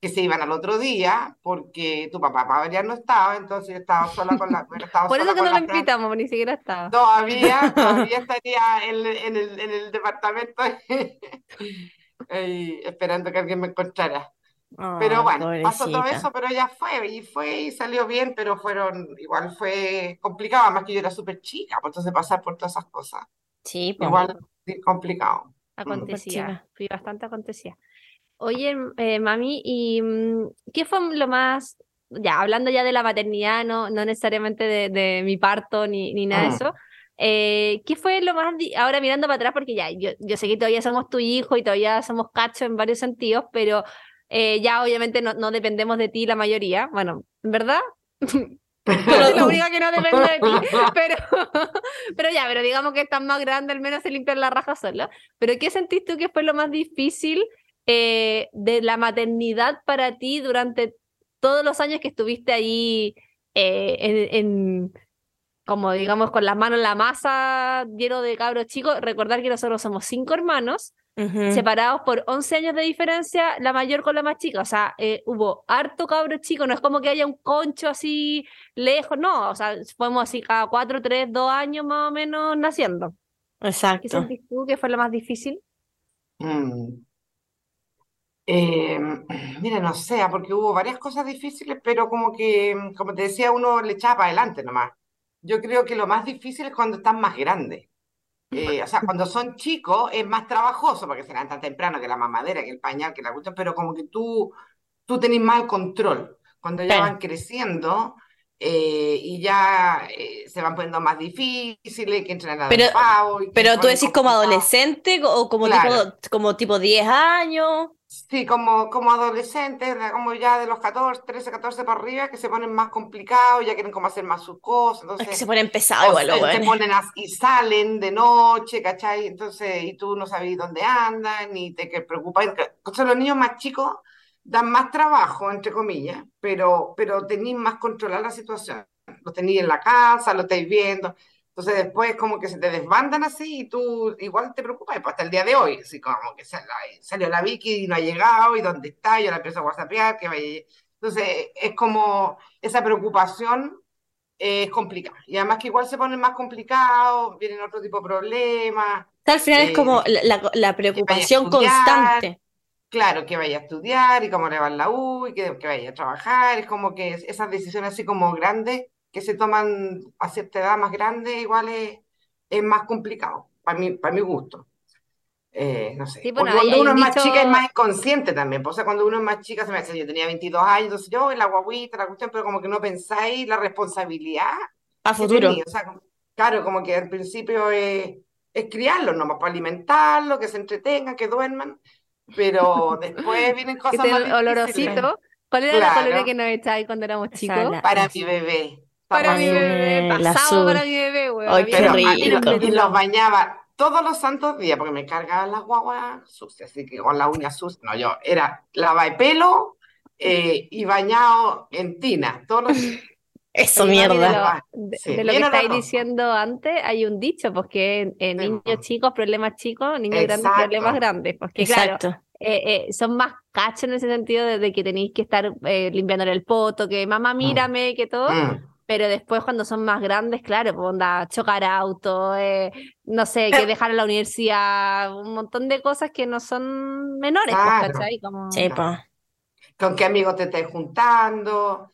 que se iban al otro día, porque tu papá para variar no estaba, entonces yo estaba sola con la, estaba Por eso que no lo invitamos, ni siquiera estaba. Todavía, todavía estaría en, en el, en el departamento eh, esperando que alguien me encontrara. Pero bueno, pasó todo pobrecita. eso, pero ya fue, y fue y salió bien, pero fueron, igual fue complicado, además que yo era súper chica, pues entonces pasar por todas esas cosas, Sí, po. igual complicado. Acontecía, fui bastante acontecía. Oye, eh, mami, ¿y mm, qué fue lo más, ya hablando ya de la maternidad, no, no necesariamente de, de mi parto ni, ni nada de Mm. eso, eh, ¿qué fue lo más, ahora mirando para atrás, porque ya, yo, yo sé que todavía somos tu hijo y todavía somos cachos en varios sentidos, pero eh, ya obviamente no, no dependemos de ti la mayoría, bueno, ¿en verdad? Soy la única que no depende de ti, pero, pero ya, pero digamos que estás más grande, al menos se limpian la raja solo. Pero ¿qué sentís tú que fue lo más difícil eh, de la maternidad para ti durante todos los años que estuviste ahí eh, en, en- como digamos, con las manos en la masa, lleno de cabros chicos? Recordar que nosotros somos cinco hermanos Separados por 11 años de diferencia, la mayor con la más chica. O sea, eh, hubo harto cabro chico, no es como que haya un concho así lejos, no. O sea, fuimos así cada 4, 3, 2 años más o menos naciendo. ¿Qué Exacto. sentís tú que fue lo más difícil? Mm. Eh, mira, no sé, porque hubo varias cosas difíciles, pero como que, como te decía, uno le echaba para adelante nomás. Yo creo que lo más difícil es cuando están más grandes. Eh, o sea, cuando son chicos es más trabajoso porque se levantan temprano que la mamadera, que el pañal, que la cuestión, pero como que tú, tú tenés el control. Cuando ya van creciendo eh, y ya eh, se van poniendo más difíciles, que entran a Pero- pavo y Pero tú decís como adolescente o como Claro. tipo, como tipo 10 años. Sí, como, como adolescentes, como ya de los 14, 13, 14 para arriba, que se ponen más complicados, ya quieren como hacer más sus cosas, Es que entonces se ponen pesados igual se, ponen y salen de noche, ¿cachai? Entonces, y tú no sabes dónde andan, ni te que preocupas. Entonces, los niños más chicos dan más trabajo, entre comillas, pero, pero tenéis más controlada la situación. Los tenéis en la casa, lo estáis viendo. Entonces, después como que se te desbandan así y tú igual te preocupas, pues hasta el día de hoy, así como que sal- salió la Vicky y no ha llegado, y dónde está, yo la empiezo a whatsappear, que vaya. Entonces, es como esa preocupación eh, es complicada. Y además que igual se ponen más complicados, vienen otro tipo de problemas. Al final es eh, como la, la- la preocupación estudiar. constante. Claro, que vaya a estudiar y cómo le va en la U y que, que vaya a trabajar. Es como que es- esas decisiones así como grandes que se toman a cierta edad más grande, igual es, es más complicado, para mi, para mi gusto. Eh, no sé. Sí, bueno, cuando hay uno es un más chica es dicho- más inconsciente también. pues, O sea, cuando uno es más chica, se me hace, yo tenía 22 años, entonces yo, la guaguita, la cuestión, pero como que no pensáis la responsabilidad A futuro. tenía. O sea, como- claro, como que al principio es, es criarlos nomás, para alimentarlos, que se entretengan, que duerman. pero después vienen cosas más olorosito. ¿Cuál era la Claro. colora que nos echáis cuando éramos chicos? la- Para mi bebé. Para mi mi bebé, pasado para mi bebé, weón. Ay, qué Pero rico. y los bañaba todos los santos días porque me cargaban las guaguas sucias, así que con la uña sucia. No, yo era lava de pelo eh, y bañado en tina. Todos los Eso, mami, mierda. De lo, de- sí, de lo que estáis diciendo antes, hay un dicho, pues que en, en niños po. chicos, problemas chicos, niños grandes, Exacto. problemas grandes. Porque claro, Exacto. eh, eh, son más cachos en ese sentido de, de que tenéis que estar eh, limpiándole el poto, que mamá mírame, que todo. Mm. Pero después cuando son más grandes, claro, pues onda, chocar auto, eh, no sé, que dejar a la universidad, un montón de cosas que no son menores, pues, Claro. ¿cachai? Como... Sí, po. con qué amigos te estás juntando.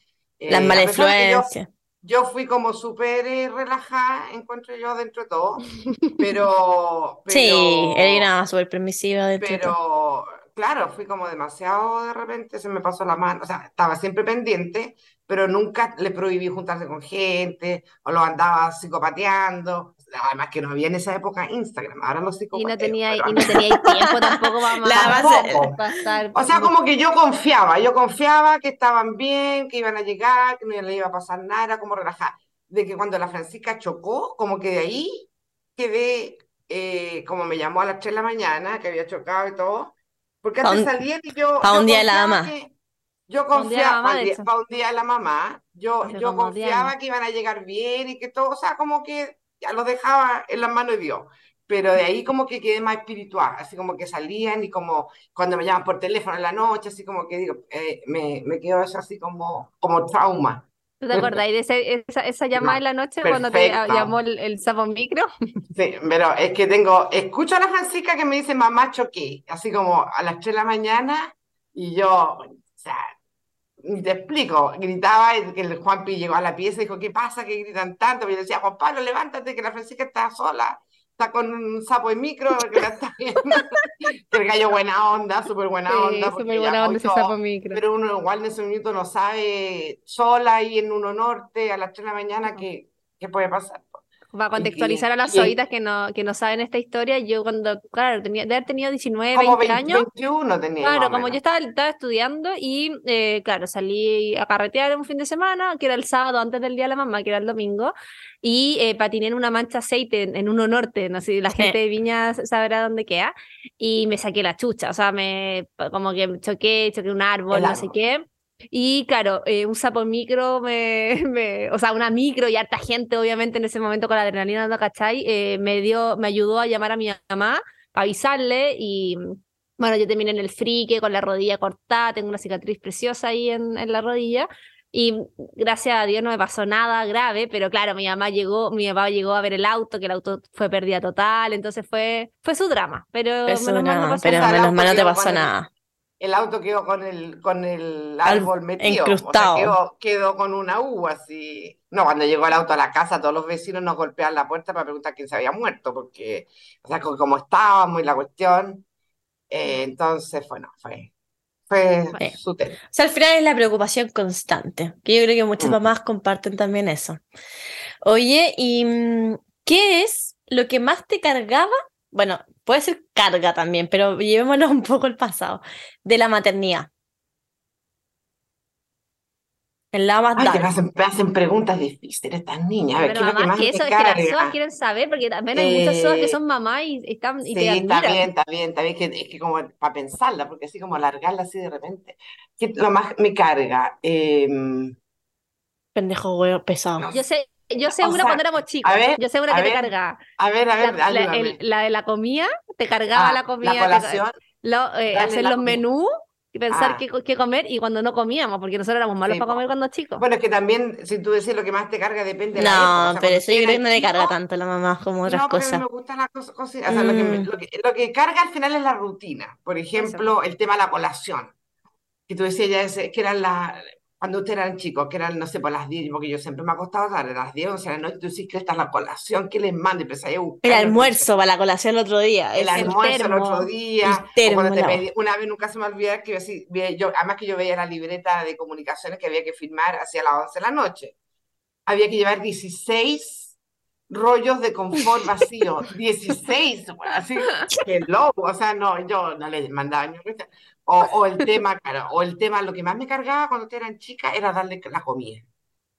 Las Eh, malas yo, influencias. yo fui como súper eh, relajada, encuentro yo dentro de todo, pero, Sí, pero, era una súper permisiva de todo. pero claro, fui como demasiado de repente, se me pasó la mano, o sea, estaba siempre pendiente, pero nunca le prohibí juntarse con gente, o lo andaba psicopateando, además que no había en esa época Instagram, ahora los Y no psicopateo, tenía, y no tenía tiempo tampoco, para base- pasar O sea, como que yo confiaba, yo confiaba que estaban bien, que iban a llegar, que no le iba a pasar nada, era como relajada. De que cuando la Francisca chocó, como que de ahí quedé, eh, como me llamó a las 3 de la mañana, que había chocado y todo, porque antes salían y yo, pa' yo un día de la mamá. que- yo confiaba, mamá, pa' de un día- hecho. pa' un día de la mamá, yo, yo como 10 confiaba que iban a llegar bien y que todo, o sea, como que ya lo dejaba en las manos de Dios. Pero de ahí como que quedé más espiritual, así como que salían y como cuando me llaman por teléfono en la noche, así como que digo, eh, me, me quedó eso así como, como trauma. ¿Tú te acordáis de ese- esa, esa llamada en la noche cuando te llamó el, el sapo micro? Sí, pero es que tengo, escucho a la Francisca que me dice, mamá, choqué, así como a las 3 de la mañana, y yo, o sea, ni te explico, gritaba, y que el Juanpi llegó a la pieza y dijo, ¿qué pasa? ¿Qué gritan tanto? Y yo decía, Juan Pablo, levántate, que la Francisca está sola, está con un sapo de micro, que la está viendo. Que el gallo buena onda, súper buena Sí, onda, súper buena onda ese sapo todo- micro. pero uno igual en ese minuto no sabe sola ahí en Uno Norte a las 3 de la mañana qué, qué puede pasar. Para contextualizar a las soitas que no, que no saben esta historia, yo cuando, claro, tenía, de haber tenido 19, Como 20 20, años, 21 tenía Claro, como yo estaba, estaba estudiando y, eh, claro, salí a carretear un fin de semana, que era el sábado antes del Día de la Mamá, que era el domingo, y eh, patiné en una mancha aceite en, en Uno Norte, no sé, la Sí. gente de Viña sabrá dónde queda, y me saqué la chucha, o sea, me como que choqué, choqué un árbol, El no sé árbol. qué. Y claro, eh, un sapo micro, me, me- o sea, una micro y harta gente, obviamente, en ese momento con la adrenalina, ¿no cachai? Eh, me dio, me ayudó a llamar a mi mamá para avisarle y bueno, yo terminé en el frique con la rodilla cortada, tengo una cicatriz preciosa ahí en, en la rodilla. Y gracias a Dios no me pasó nada grave, pero claro, mi mamá llegó, mi papá llegó a ver el auto, que el auto fue pérdida total, entonces fue, fue su drama, pero Eso menos mal no no, pasó pero nada. menos mal no te pasó cuando- nada. El auto quedó con el, con el Al- árbol metido, incrustado. o sea, quedó, quedó con una U así. No, cuando llegó el auto a la casa, todos los vecinos nos golpeaban la puerta para preguntar quién se había muerto, porque, o sea, como estábamos y la cuestión, eh, entonces, bueno, fue, fue Sí. su tema. O sea, al final es la preocupación constante, que yo creo que muchas Mm. mamás comparten también eso. Oye, ¿y mm, qué es lo que más te cargaba? Bueno, puede ser carga también, pero llevémonos un poco al pasado, de la maternidad. El lado más Ay, que me hacen, me hacen preguntas difíciles estas niñas. A ver, Pero ¿qué es lo que más que eso es que las? SOAS quieren saber, porque también hay muchas SOAS que Eh, son mamás y, están, y te Sí, está admiran. bien, está bien, está bien, que, es que como para pensarla, porque así como alargarla así de repente. ¿Qué lo más me carga? Em, Pendejo huevo pesado. no Yo sé, yo sé O una sea, cuando éramos chicos, a ver, yo sé una que te cargaba. A ver, a La, ver, la- el- la de la comida, te cargaba Ah, la la comida, te- colación. lo- eh, Dale hacer la los comida. menús y pensar Ah. qué, qué comer y cuando no comíamos, porque nosotros éramos malos Sí, para comer cuando chicos. Bueno, es que también, si tú decís lo que más te carga, depende de la. No, O sea, pero eso yo creo que no le carga tanto a la mamá como otras No, cosas. me gustan las cosas, cosas- o sea, lo que, Mm. lo que, lo que carga al final es la rutina. Por ejemplo, el tema de la colación. Que tú decías ya que eran las, cuando ustedes eran chicos, que eran, no sé, por las 10, porque yo siempre me ha costado tarde, a las 10, 11 de la noche, tú decís que esta es la colación, que les mando? Y empecé a buscar. El no almuerzo para la colación el otro día. el ese- almuerzo el termo, otro día, el termo, te la- pedí- una vez nunca se me olvida que yo, así, yo, además que yo veía la libreta de comunicaciones que había que firmar hacia las 11 de la noche. Había que llevar 16 rollos de confort vacío, 16, así que loco, o sea, no, yo no le mandaba ni o, o el tema, claro, o el tema, lo que más me cargaba cuando eran chicas era darle la comida,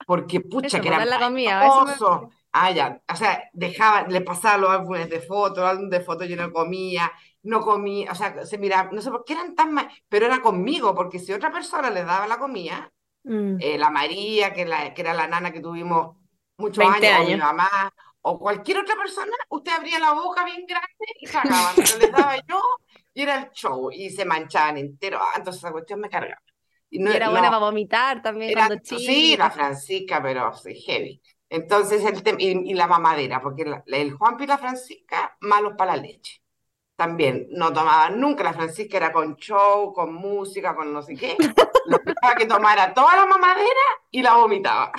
porque pucha, que era la comida, eso Ah, ya, o sea, dejaba, le pasaba los álbumes de fotos, álbum de fotos yo no comía, no comía, o sea, se miraba, no sé por qué eran tan mal, pero era conmigo, porque si otra persona le daba la comida, mm. eh, la María, que, la, que era la nana que tuvimos muchos años, o mi mamá, o cualquier otra persona, usted abría la boca bien grande y tragaba, pero les daba yo y era el show, y se manchaban entero, ah, entonces esa cuestión me cargaba. Y, no, era buena para vomitar también cuando Sí, la Francisca, pero heavy. Entonces, el y, y, la mamadera, porque el Juan y la Francisca, malos para la leche. También no tomaban nunca, la Francisca era con show, con música, con no sé qué. Lo dejaba que tomara toda la mamadera y la vomitaba.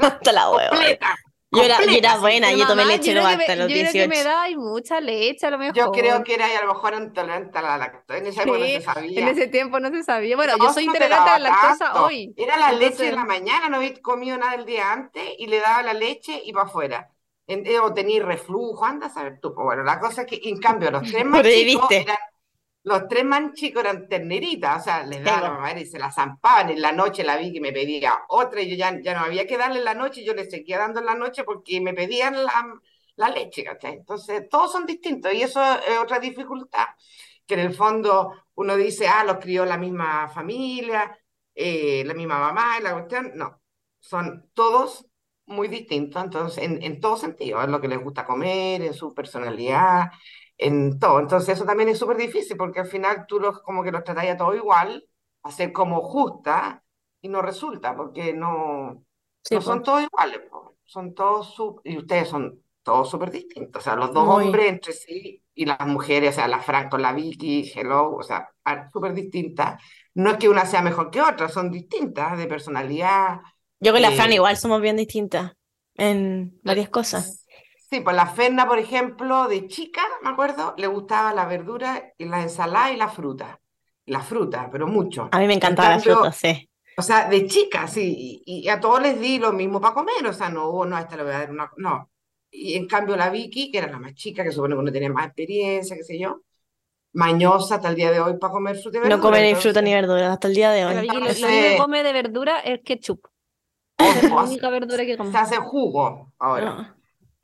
Hasta la huevo. Completa. Yo era, yo era, buena, yo tomé leche no hasta los 18. Yo creo que me da mucha leche a lo mejor. Yo creo que era a lo mejor intolerante a la lactosa. En ese tiempo no se sabía. En ese tiempo no se sabía. Bueno, yo soy intolerante a la lactosa hoy. Era la leche de la mañana, no había comido nada el día antes y le daba la leche y para afuera. Eh, o tenía reflujo, anda a saber tú. Pues bueno, la cosa es que, en cambio, los tres más chicos eran los tres man chicos eran terneritas, o sea, les daba la mamá y se la zampaban. En la noche la vi que me pedía otra y yo ya, ya no había que darle en la noche, yo le seguía dando en la noche porque me pedían la, la leche, ¿cachai? Entonces, todos son distintos y eso es otra dificultad, que en el fondo uno dice, ah, los crió la misma familia, eh, la misma mamá, y la cuestión, no, son todos muy distintos, entonces, en, en todo sentido, en lo que les gusta comer, en su personalidad, en todo. Entonces eso también es súper difícil porque al final tú los, como que los tratas a todo igual, a ser como justa y no resulta porque no, no son todos iguales, son todos, y ustedes son todos súper distintos, o sea, los dos hombres entre sí y las mujeres, o sea, la Franco, la Vicky, Hello, o sea, súper distintas. No es que una sea mejor que otra, son distintas de personalidad. Yo con la Fran eh, igual somos bien distintas en varias cosas. Sí, pues la Ferna, por ejemplo, de chica, me acuerdo, le gustaba la verdura y la ensalada y la fruta. La fruta, pero mucho. A mí me encantaba la fruta, sí. O sea, de chica, sí, y, a todos les di lo mismo para comer, o sea, no, no, a esta le voy a dar una, no. Y en cambio la Vicky, que era la más chica, que supone que no tenía más experiencia, qué sé yo, mañosa hasta el día de hoy para comer fruta y verdura. No come ni fruta ni verdura hasta el día de hoy. lo, que come de verdura es ketchup. es la única verdura que come. Se hace jugo ahora.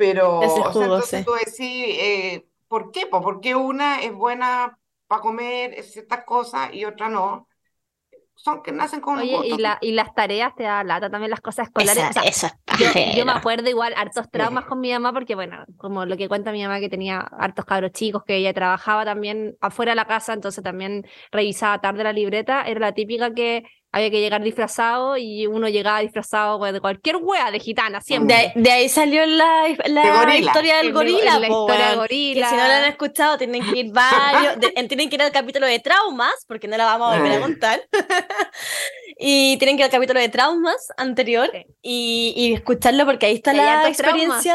Pero, o sea, entonces tú decís, eh, ¿por qué? Pues porque una es buena para comer ciertas cosas y otra no. Son que nacen con Oye, y, la, y las tareas te da lata también las cosas escolares. eso yo, me acuerdo igual hartos traumas con mi mamá, porque bueno, como lo que cuenta mi mamá que tenía hartos cabros chicos, que ella trabajaba también afuera de la casa, entonces también revisaba tarde la libreta, era la típica que había que llegar disfrazado y uno llegaba disfrazado de cualquier wea, de gitana, siempre. De, ahí salió la, la historia del gorila. La, historia del gorila. Que si no la han escuchado, tienen que ir varios, tienen que ir al capítulo de traumas, porque no la vamos a volver a ah. contar. y tienen que ir al capítulo de traumas anterior y, y, escucharlo, porque ahí está la experiencia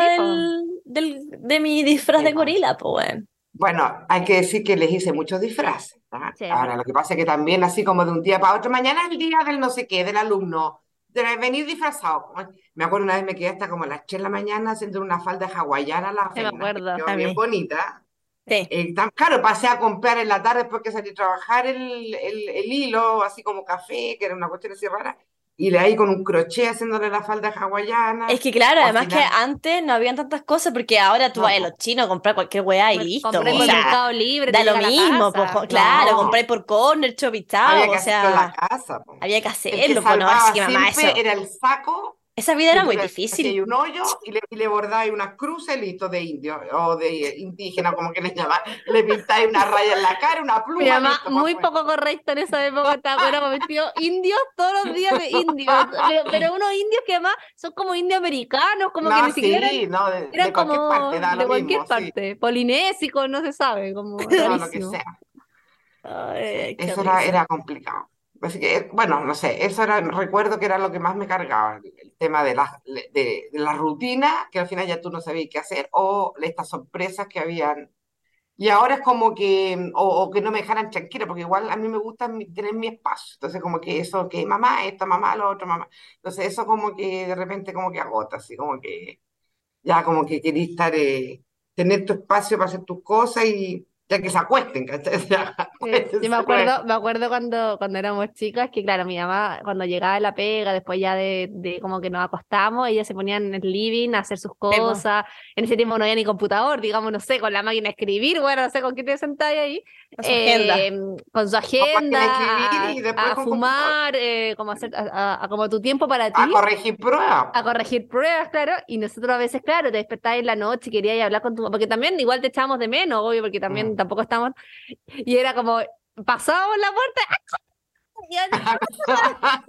del, de mi disfraz de gorila, pues bueno. Bueno, hay que decir que les hice muchos disfraces. Ahora, lo que pasa es que también, así como de un día para otro, mañana es el día del no sé qué, del alumno, de venir disfrazado. Me acuerdo una vez me quedé hasta como a las 3 de la mañana haciendo una falda hawaiana, la me acuerdo, bien bonita. Sí. Eh, claro, pasé a comprar en la tarde después que salí a trabajar el, el, el, hilo, así como café, que era una cuestión así rara y le ahí con un crochet haciéndole la falda hawaiana. Es que claro, además que antes no habían tantas cosas porque ahora tú vas a los chinos a comprar cualquier weá y listo. Compré por Mercado Libre. Da lo mismo, claro, compré por Corner, Chopitao, o sea, la casa, había que hacerlo, no, así que mamá eso. Era el saco esa vida era muy difícil. Hay un hoyo y le, y le bordáis unas cruces listo de indio o de indígena, como que les llaman. Le pintáis una raya en la cara, una pluma. Mi mamá, muy poco correcta en esa época, estaba bueno, vestido indios todos los días de indios. Pero, unos indios que además son como indios americanos, como que ni siquiera. Sí, no, de, de cualquier parte, da De cualquier mismo, parte. Sí. Polinésicos, no se sabe. Como, no, lo que sea. Ay, Eso era, era complicado. Así que, bueno, no sé, eso era, recuerdo que era lo que más me cargaba, el tema de la, de, la rutina, que al final ya tú no sabías qué hacer, o estas sorpresas que habían. Y ahora es como que, o, que no me dejaran tranquila, porque igual a mí me gusta tener mi espacio. Entonces, como que eso, que mamá, esta mamá, lo otro mamá. Entonces, eso como que de repente como que agota, así como que ya como que querís estar, eh, tener tu espacio para hacer tus cosas y ya que se acuesten, Yo me acuerdo, me acuerdo cuando, cuando éramos chicas, que claro, mi mamá cuando llegaba de la pega, después ya de, de como que nos acostamos, ella se ponía en el living a hacer sus cosas. En ese tiempo no había ni computador, digamos, no sé, con la máquina de escribir, bueno, no sé con qué te sentáis ahí. Con su agenda. eh, con su agenda, y a, fumar, eh, como hacer, a, a- a como tu tiempo para ti. A corregir pruebas. a corregir pruebas, claro, y nosotros a veces, claro, te despertabas en la noche y querías hablar con tu mamá, porque también igual te echábamos de menos, obvio, porque también Mm. Tampoco estamos, y era como, pasábamos la puerta,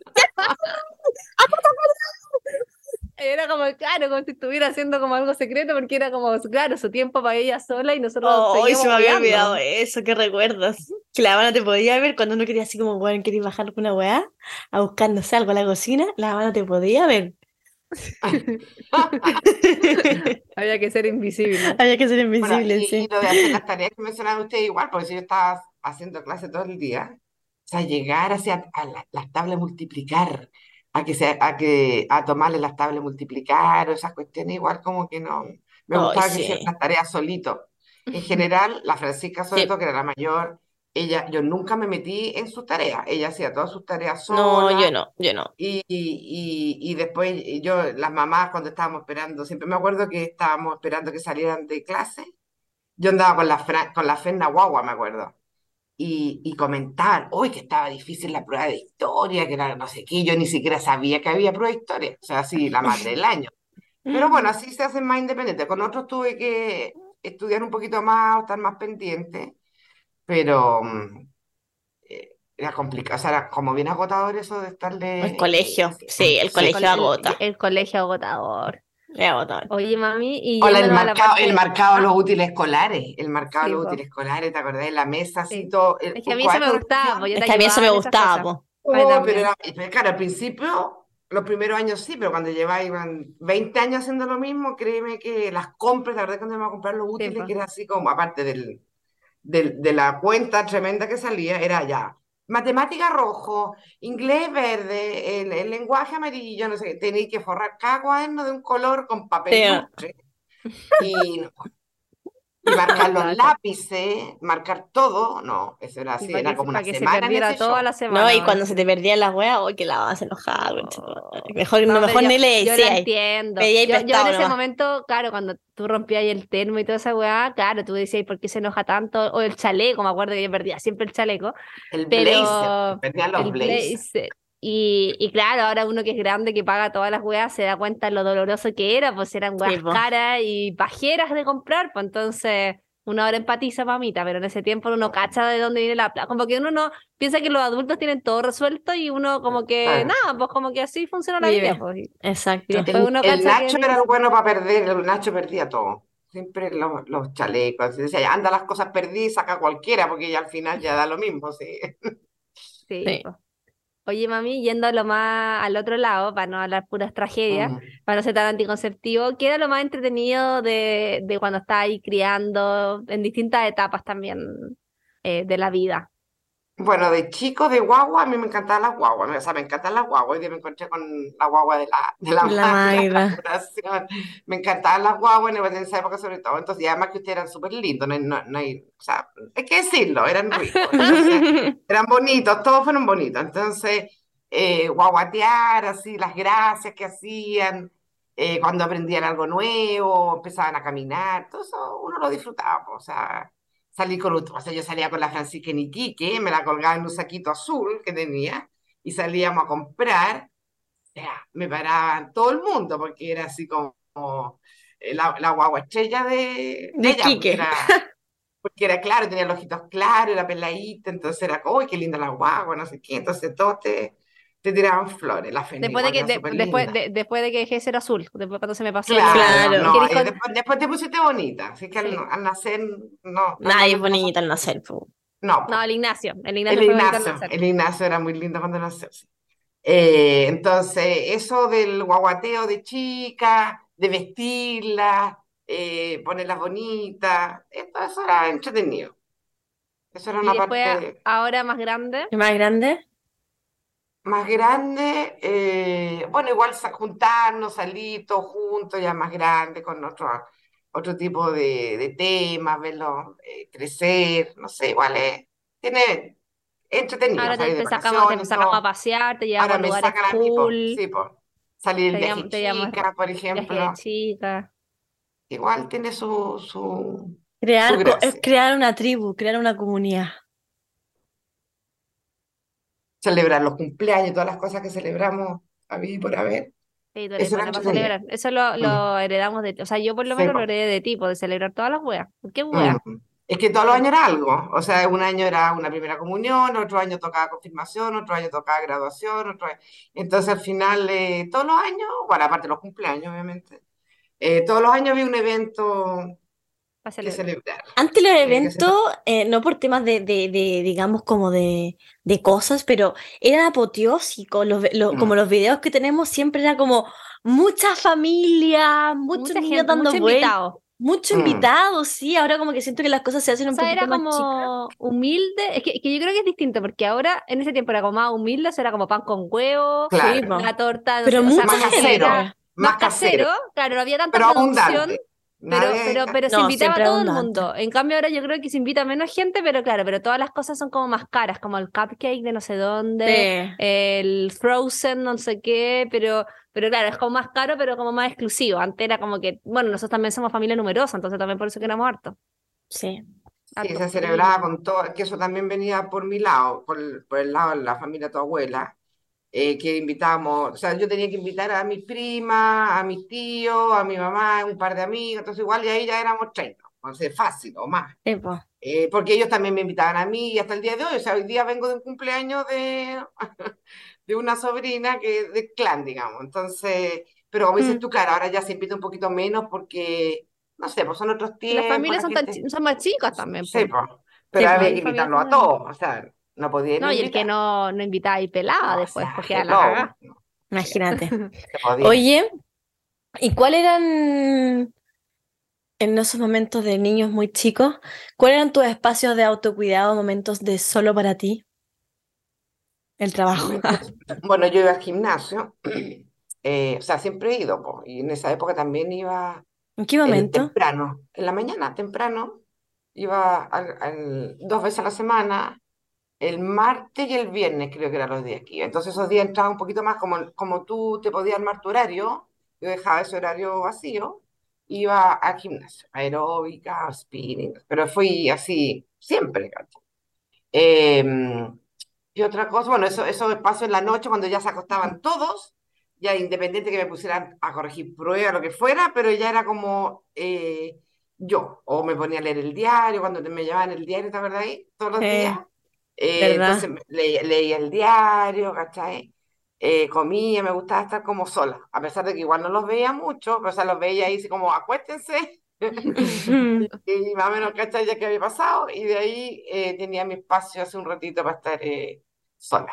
y era como, claro, como si estuviera haciendo como algo secreto, porque era como, claro, su tiempo para ella sola y nosotros Oh, seguíamos se me había olvidado eso, ¿qué recuerdas? Que la mano te podía ver cuando uno quería así como, bueno, quería bajar alguna weá a buscar, no sé, algo a la cocina, la mano te podía ver. Había que ser invisible. Había que ser Bueno, invisible, y, y sí. lo de hacer las tareas que mencionaban ustedes igual, porque si yo estaba haciendo clase todo el día, o sea, llegar hacia a la- las tablas multiplicar, a que se, a que a tomarle las tablas multiplicar o esas cuestiones igual como que no, me Ay, gustaba que sí. hicieran las tareas solito. En general, la Francisca sobre Sí. todo, que era la mayor, ella, yo nunca me metí en sus tareas, ella hacía todas sus tareas No, sola. yo no, yo no. Y, y, y después yo, las mamás cuando estábamos esperando, siempre me acuerdo que estábamos esperando que salieran de clase, yo andaba con la, con la Guagua, me acuerdo, y, y comentaban, uy, que estaba difícil la prueba de historia, que era no sé qué, yo ni siquiera sabía que había prueba de historia, o sea, así la madre del año. Pero bueno, así se hacen más independientes. Con otros tuve que estudiar un poquito más, o estar más pendiente, pero mm, eh, era complicado, o sea, era como bien agotador eso de estarle... El colegio, sí, sí, el sí. colegio El- agota. El, colegio agotador. Es agotador. Oye, mami, y Hola, el la marcado, parte- el marcado de los útiles escolares, el marcado de Sí, los po. útiles escolares, ¿te acordás la mesa así Sí. todo? el- Es que a mí eso me gustaba, pues yo te Es que a mí eso me gustaba, po. Oh, pero era, pero claro, al principio, los primeros años sí, pero cuando llevaban 20 años haciendo lo mismo, créeme que las compras, la verdad, cuando íbamos a comprar los útiles, po. que era así como, aparte del, de la cuenta tremenda que salía, era ya matemática rojo, inglés verde, el, el lenguaje amarillo, no sé, tenéis que forrar cada cuaderno de un color con papel. Y, no. Y marcar los lápices, marcar todo, no, eso era así, era como una que se semana perdiera ese toda la semana. No, y cuando se te perdían las weas, ¡ay, que la vas concha tu madre. Mejor, No, mejor yo, ni le yo lo entiendo. Yo, yo en ese nomás. momento, claro, cuando tú rompías el termo y toda esa weá, claro, tú decías, ¿por qué se enoja tanto? O el chaleco, me acuerdo que yo perdía siempre el chaleco. El Pero blazer, perdían los el blazer. Y, y claro, ahora uno que es grande, que paga todas las weas, se da cuenta lo doloroso que era, pues eran weas Sí, caras y pajeras de comprar, pues entonces uno ahora empatiza, mamita, pero en ese tiempo uno cacha de dónde viene la plata. Como que uno no piensa que los adultos tienen todo resuelto y uno como que, Claro. nada, pues como que así funciona la Vive. vida. Pues. Exacto. Y después El, uno el cacha que Nacho era el bueno para perder, el Nacho perdía todo. Siempre los, los chalecos. Decía, anda las cosas perdidas, saca cualquiera, porque ya al final ya da lo mismo. Sí. Sí, Sí. po. Oye, mami, yendo a lo más al otro lado, para no hablar puras tragedias, para no ser tan anticonceptivo, ¿qué era lo más entretenido de, de cuando estaba ahí criando en distintas etapas también eh, de la vida? Bueno, de chico, de guagua, a mí me encantaban las guaguas. O sea, me encantan las guaguas. Hoy día me encontré con la guagua de la, de la, La Mayra. Me encantaban las guaguas en esa época, sobre todo. Entonces, y además que ustedes eran súper lindos. No, no, no hay, o sea, hay que decirlo, eran ricos. Entonces, eran bonitos, todos fueron bonitos. Entonces, eh, guaguatear, así, las gracias que hacían, eh, cuando aprendían algo nuevo, empezaban a caminar, todo eso uno lo disfrutaba, o sea, salí con, o sea, yo salía con la Francisca en Iquique, me la colgaba en un saquito azul que tenía, y salíamos a comprar, o sea, me paraban todo el mundo, porque era así como, eh, la, la guagua estrella de, De ella, porque era, porque era claro, tenía los ojitos claros, era peladita, entonces era ¡uy, qué linda la guagua! No sé qué, entonces todos te, te tiraban flores, la Feni Después de que, de- después, de, después de que dejé de ser azul, después cuando se me pasó Claro, Claro. no, ¿Quieres y con- después, después te pusiste bonita, así que al, Sí. al nacer, no, Nadie es bonita al nacer, po. no, No, el Ignacio. El Ignacio el Ignacio, nacer. el Ignacio era muy lindo cuando nació. sí. Eh, entonces, eso del guaguateo de chica, de vestirla, eh, ponerlas bonitas, esto, eso era entretenido. Eso era Y una después, parte ahora más grande, ¿Y más grande? Más grande. eh, bueno, igual juntarnos, salir todos juntos, ya más grandes, con otro, otro tipo de, de temas, verlos eh, crecer, no sé, igual es, tiene entretenido Ahora te, de te sacamos, te vacaciones, sacamos a pasear, te llevamos Ahora a me lugares sacan a mí, po, sí, po. Salir el te viaje llamo- chica, por viaje de ejemplo, chica. igual tiene su, su, Crear, su crear una tribu, crear una comunidad. Celebrar los cumpleaños, todas las cosas que celebramos a mí por haber. Sí, tú Eso para celebrar. Eso lo, lo heredamos de ti. O sea, yo por lo Sí, menos lo heredé de ti, po, de celebrar todas las weas. ¿Qué wea? Mm. Es que todos los años era algo. O sea, un año era una primera comunión, otro año tocaba confirmación, otro año tocaba graduación, otro año- Entonces, al final, eh, todos los años, bueno, aparte de los cumpleaños, obviamente, eh, todos los años había un evento Para que celebrar. celebrar. Antes los que eventos, eh, no por temas de, de, de, digamos, como de, de cosas, pero eran apoteósicos. Los, ve- lo- Mm. como los videos que tenemos siempre era como mucha familia, muchos Mucha niños gente, dando mucho vueltas, invitado. muchos Mm. invitados, sí. Ahora como que siento que las cosas se hacen O un sea, era poquito más chicas. como humilde. Es que, que yo creo que es distinto, porque ahora, en ese tiempo era como más humilde, eso era como pan con huevo, Claro. Una torta, no Pero sé, o sea, Más casero, era más más casero, casero, claro, no había tanta pero producción. abundante. Pero, pero, pero se No, invitaba a todo el mundo. En cambio, ahora yo creo que se invita a menos gente, pero claro, pero todas las cosas son como más caras, como el cupcake de no sé dónde, Sí. el Frozen, no sé qué, pero, pero claro, es como más caro, pero como más exclusivo. Antes era como que, bueno, nosotros también somos familia numerosa, entonces también por eso que éramos hartos. Sí. Sí, se celebraba con todo, que eso también venía por mi lado, por el, por el lado de la familia de tu abuela, eh, que invitábamos, o sea, yo tenía que invitar a mis primas, a mis tíos, a mi mamá, un par de amigos, entonces igual y ahí ya éramos 30, entonces fácil o más, Sí, po. Eh, porque ellos también me invitaban a mí y hasta el día de hoy, o sea, hoy día vengo de un cumpleaños de, de una sobrina que de clan, digamos, entonces, pero como dices Mm. tú, claro, ahora ya se invita un poquito menos porque, no sé, pues son otros Y las tiempos, familias la son, tan gente... chi- son más chicas también. Sí, po. pues. Pero Sí, había pues, que invitarlo a todos, o sea, no podía No, y el que no, no invitaba y pelaba No, o después, sea, porque a la no Imagínate. Oye, ¿y cuáles eran en esos momentos de niños muy chicos? ¿Cuáles eran tus espacios de autocuidado, momentos de solo para ti? El trabajo. Bueno, yo iba al gimnasio, eh, o sea, siempre he ido, po, y en esa época también iba ¿En qué momento? temprano, en la mañana, temprano, iba al- al- dos veces a la semana, el martes y el viernes creo que eran los días iba. Entonces esos días entraba un poquito más, como, como tú te podías armar tu horario, yo dejaba ese horario vacío, iba al gimnasio, aeróbica, spinning, pero fui así siempre. Em, y otra cosa, bueno, eso, eso pasó en la noche cuando ya se acostaban todos, ya independiente que me pusieran a corregir pruebas, lo que fuera, pero ya era como eh, yo, o me ponía a leer el diario, cuando me llevaban el diario, ¿te acuerdas ahí? Todos los Sí, días. Eh, entonces leía, el diario, ¿cachai? Eh, comía, me gustaba estar como sola, a pesar de que igual no los veía mucho, pero o sea, los veía ahí así como acuéstense. Y más o menos, ¿cachai? Ya que había pasado, y de ahí eh, tenía mi espacio hace un ratito para estar sola.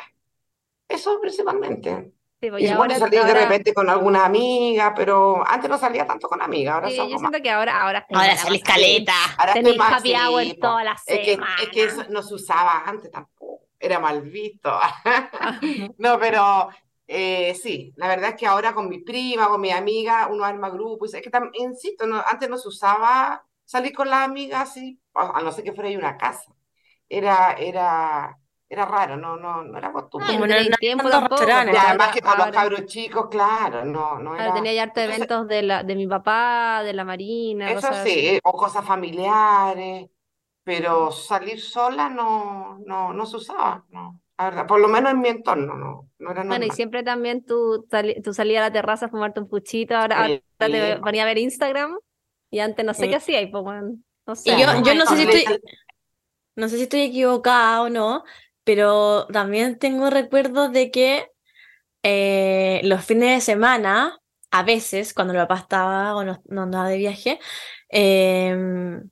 Eso principalmente. Sí, Y y bueno, ahora, salir de ahora, repente con alguna amiga, pero antes no salía tanto con amigas, ahora sí, yo más. siento que ahora, ahora Ahora salir. escaleta. Ahora Tenéis más, happy hour sí, toda la Es que, es que eso no se usaba antes tampoco, era mal visto. No, pero eh, sí, la verdad es que ahora con mi prima, con mi amiga, uno arma grupos. Es que también, insisto, no, antes no se usaba salir con las amigas así, a a no ser que fuera ahí una casa. Era, era, era raro, no, no, no era costumbre. y no no, tiempo tampoco. Y pues además que con los cabros chicos, claro, no, no ahora era. tenía ya hartos Entonces, eventos de, la, de mi papá, de la Marina, eso cosas así. sí, o cosas familiares, pero salir sola no, no, no se usaba, no. La verdad, por lo menos en mi entorno, no, no era Bueno, y siempre también tú, tú salías a la terraza a fumarte un puchito, ahora, ahora Sí, te ponía a ver Instagram y antes no sé Sí. qué hacía, y pues bueno, no Y sé. yo, Claro. yo no sé si estoy, no sé si estoy equivocada o no, pero también tengo recuerdos de que eh, los fines de semana, a veces, cuando el papá estaba o no, no andaba de viaje, em,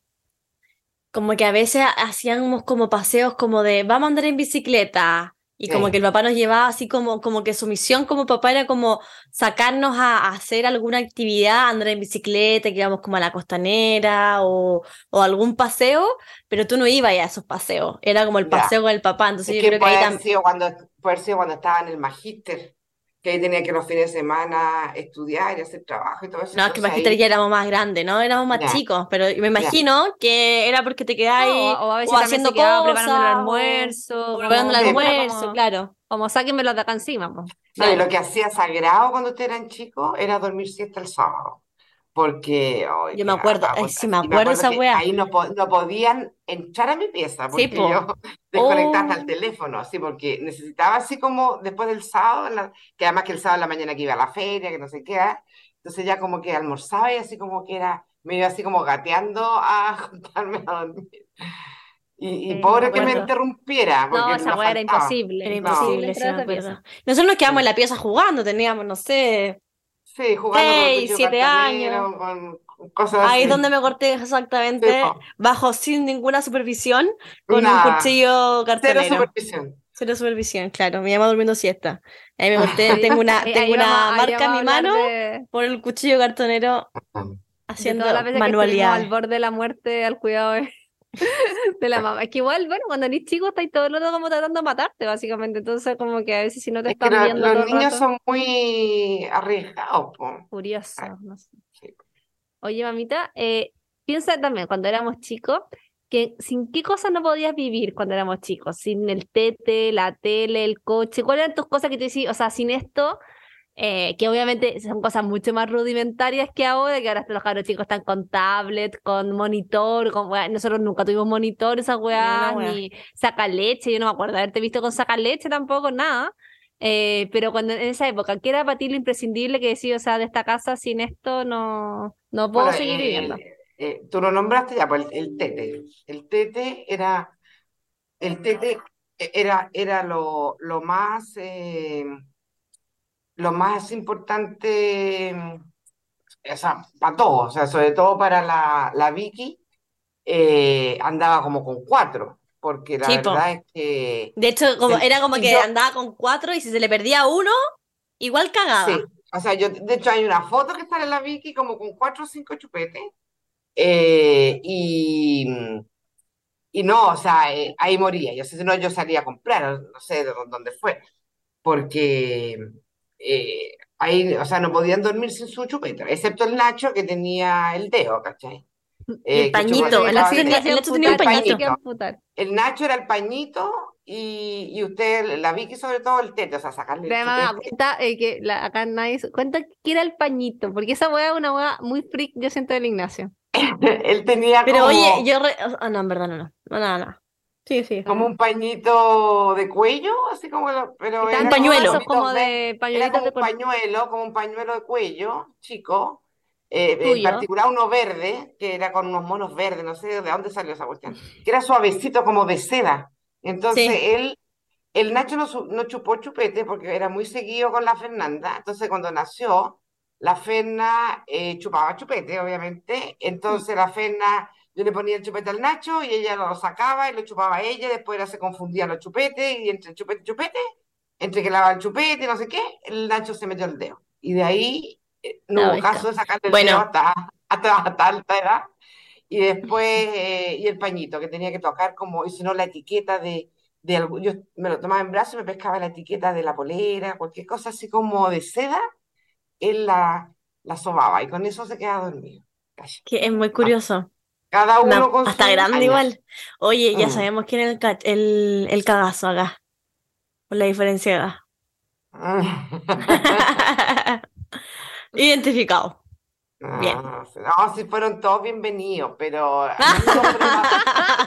como que a veces hacíamos como paseos como de vamos a andar en bicicleta. Y como Sí. que el papá nos llevaba así como, como que su misión como papá era como sacarnos a, a hacer alguna actividad, andar en bicicleta, que íbamos como a la costanera o, o algún paseo, pero tú no ibas a esos paseos, era como el Ya. paseo con el papá, entonces Es yo que creo que ahí haber también... sido cuando, puede haber sido cuando estaba en el magíster, que ahí tenía que los fines de semana estudiar y hacer trabajo y todo eso. No, es que Magíster ahí- ya éramos más grandes, ¿no? Éramos más Ya. chicos, pero me imagino que era porque te quedáis o, o a veces o también haciendo se cosas, preparando el almuerzo. o preparando el almuerzo, como- claro. Como sáquenmelo de acá encima. po. No, y Claro. lo que hacía sagrado cuando ustedes eran chicos era dormir siesta el sábado. Porque, ay, Yo me acuerdo, ay, puta, sí me y acuerdo esa que wea. Ahí no, po- no podían entrar a mi pieza Sí, porque po. yo desconectaba hasta Oh. el teléfono, así, porque necesitaba así como después del sábado, la- que además que el sábado en la mañana que iba a la feria, que no sé qué, ¿ah? entonces ya como que almorzaba y así como que era, me iba así como gateando a juntarme a dormir. Y, y Sí, pobre me que me acuerdo. interrumpiera, porque No, esa weá era imposible. Era No. imposible, sí, entrar me acuerdo. pieza. Nosotros nos quedamos Sí. en la pieza jugando, teníamos, no sé, Sí, jugando con Seis, cuchillo siete cartonero, años. con, con cosas ahí así. donde me corté Sí, exactamente, po. bajo sin ninguna supervisión, con un Nada. cuchillo Cero cartonero. supervisión. Cero supervisión, claro, me llama durmiendo siesta. Ahí me corté, tengo una, Ahí- tengo ahí una vamos- marca en mi mano de- por el cuchillo cartonero de haciendo todas las veces que estuvimos manualidades. al borde de la muerte al cuidado de, de la mamá. Es que igual, bueno, cuando eres chico estáis todo el rato como tratando de matarte, básicamente. Entonces, como que a veces si no te Es están viendo los todo niños rato, son muy arriesgados, po. curiosos, no sé. Sí. Oye, mamita, eh, piensa también cuando éramos chicos que sin qué cosas no podías vivir cuando éramos chicos, sin el tete, la tele, el coche, ¿cuáles eran tus cosas que te decís, o sea, sin esto, eh, que obviamente son cosas mucho más rudimentarias que ahora, que ahora los cabros chicos están con tablet, con monitor, con weá, nosotros nunca tuvimos monitor, weas, weá. ni saca leche, yo no me acuerdo haberte visto con saca leche tampoco, nada. Eh, pero cuando en esa época, ¿qué era para ti lo imprescindible que decía, o sea, de esta casa sin esto no, no puedo Bueno, seguir eh, viviendo? eh, tú lo nombraste ya, pues el, el tete. El tete era, el tete era, era lo, lo más, lo más importante, o sea, para todos, o sea, sobre todo para la, la Vicky, eh, andaba como con cuatro, porque la verdad es que De hecho, como, era como que yo- andaba con cuatro y si se le perdía uno, igual cagaba. Sí, o sea, yo, de hecho hay una foto que está en la Vicky como con cuatro o cinco chupetes. eh, y, y no, o sea, eh, ahí moría. Yo sé, si no, yo salía a comprar, no sé de dó- dónde fue, porque eh, ahí, o sea, no podían dormir sin su chupeta, excepto el Nacho que tenía el dedo, ¿cachai? Eh, el pañito, el Nacho tenía- un pañito. El Nacho era el pañito y, y usted, la Vicky sobre todo el tete, o sea, sacarle el chupete. cuenta eh, que la- acá nadie cuenta que era el pañito, porque esa weá es una weá muy freak, yo siento del Ignacio. Él tenía Pero como, oye, yo... re- Ah, no, en verdad no, no. No, nada, nada. Sí, sí. como un pañito de cuello, así como, lo- pero era Un pañuelo. como ver- de Era como de un pañuelo, como un pañuelo de cuello, chico. eh, en particular uno verde, que era con unos monos verdes, no sé de dónde salió esa cuestión, que era suavecito como de seda. Entonces Sí. él, el Nacho no, no chupó chupete porque era muy seguido con la Fernanda. Entonces cuando nació, la Ferna eh, chupaba chupete, obviamente. Entonces la Ferna, yo le ponía el chupete al Nacho y ella lo sacaba y lo chupaba a ella. Después ella se confundían los chupetes y entre chupete y chupete, entre que lavaba el chupete no sé qué, el Nacho se metió el dedo. Y de ahí eh, no hubo caso de sacarle el Bueno. dedo hasta, hasta, hasta alta edad. Y después, eh, y el pañito que tenía que tocar como, y si no, la etiqueta de, de algo, yo me lo tomaba en brazos y me pescaba la etiqueta de la polera, cualquier cosa así como de seda, él la, la sobaba y con eso se quedaba dormido. Calla. Que es muy curioso. Cada uno con hasta su grande igual. Oye, ya Mm. sabemos quién es el, el, el cagazo acá. Con la diferencia de edad. Identificado. Bien. No, no, sí fueron todos bienvenidos, pero unos fueron más,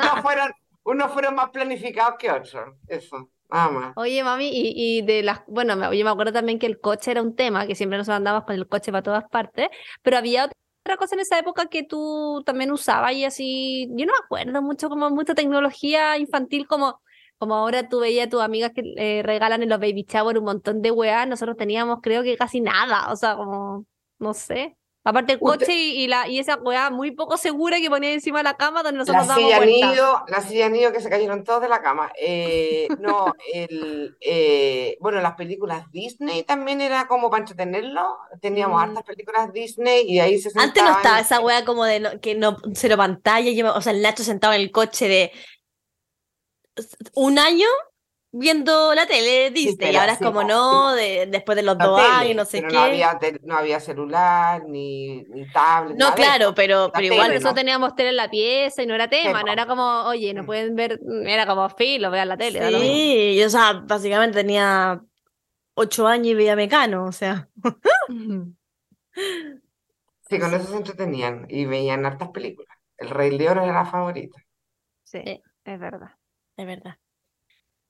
unos fueron, unos fueron más planificados que otros. Eso, nada más. Oye, mami, y, y de las, bueno, yo me acuerdo también que el coche era un tema, que siempre nos andábamos con el coche para todas partes, pero había otra cosa en esa época que tú también usabas y así, yo no me acuerdo mucho, como mucha tecnología infantil, como, como ahora tú veías a tus amigas que eh, regalan en los baby shower un montón de weá, nosotros teníamos creo que casi nada, o sea, como, no sé. Aparte el coche y, y la, y esa weá muy poco segura que ponía encima de la cama donde La nosotros damos silla vueltas. nido, la silla nido que se cayeron todos de la cama. Eh, no, el, eh, bueno, las películas Disney también era como para entretenerlo. Teníamos Mm. hartas películas Disney y ahí se Antes no sentaban. estaba esa wea como de no- que no cero pantalla, o sea, el Nacho sentado en el coche de un año viendo la tele Disney. y ahora es como no, de, después de los La dos tele, años, no sé pero qué. no había, te- no había celular, ni, ni tablet, No, claro, eso. pero, La pero tele, igual. Por eso no. teníamos tele en la pieza y no era tema, no era como, oye, no Mm. pueden ver, era como filo, vean la tele. Sí, yo, o sea, básicamente tenía ocho años y veía Mecano, o sea. Sí, con eso se entretenían y veían hartas películas. El Rey León era la favorita. Sí. es verdad. Es verdad.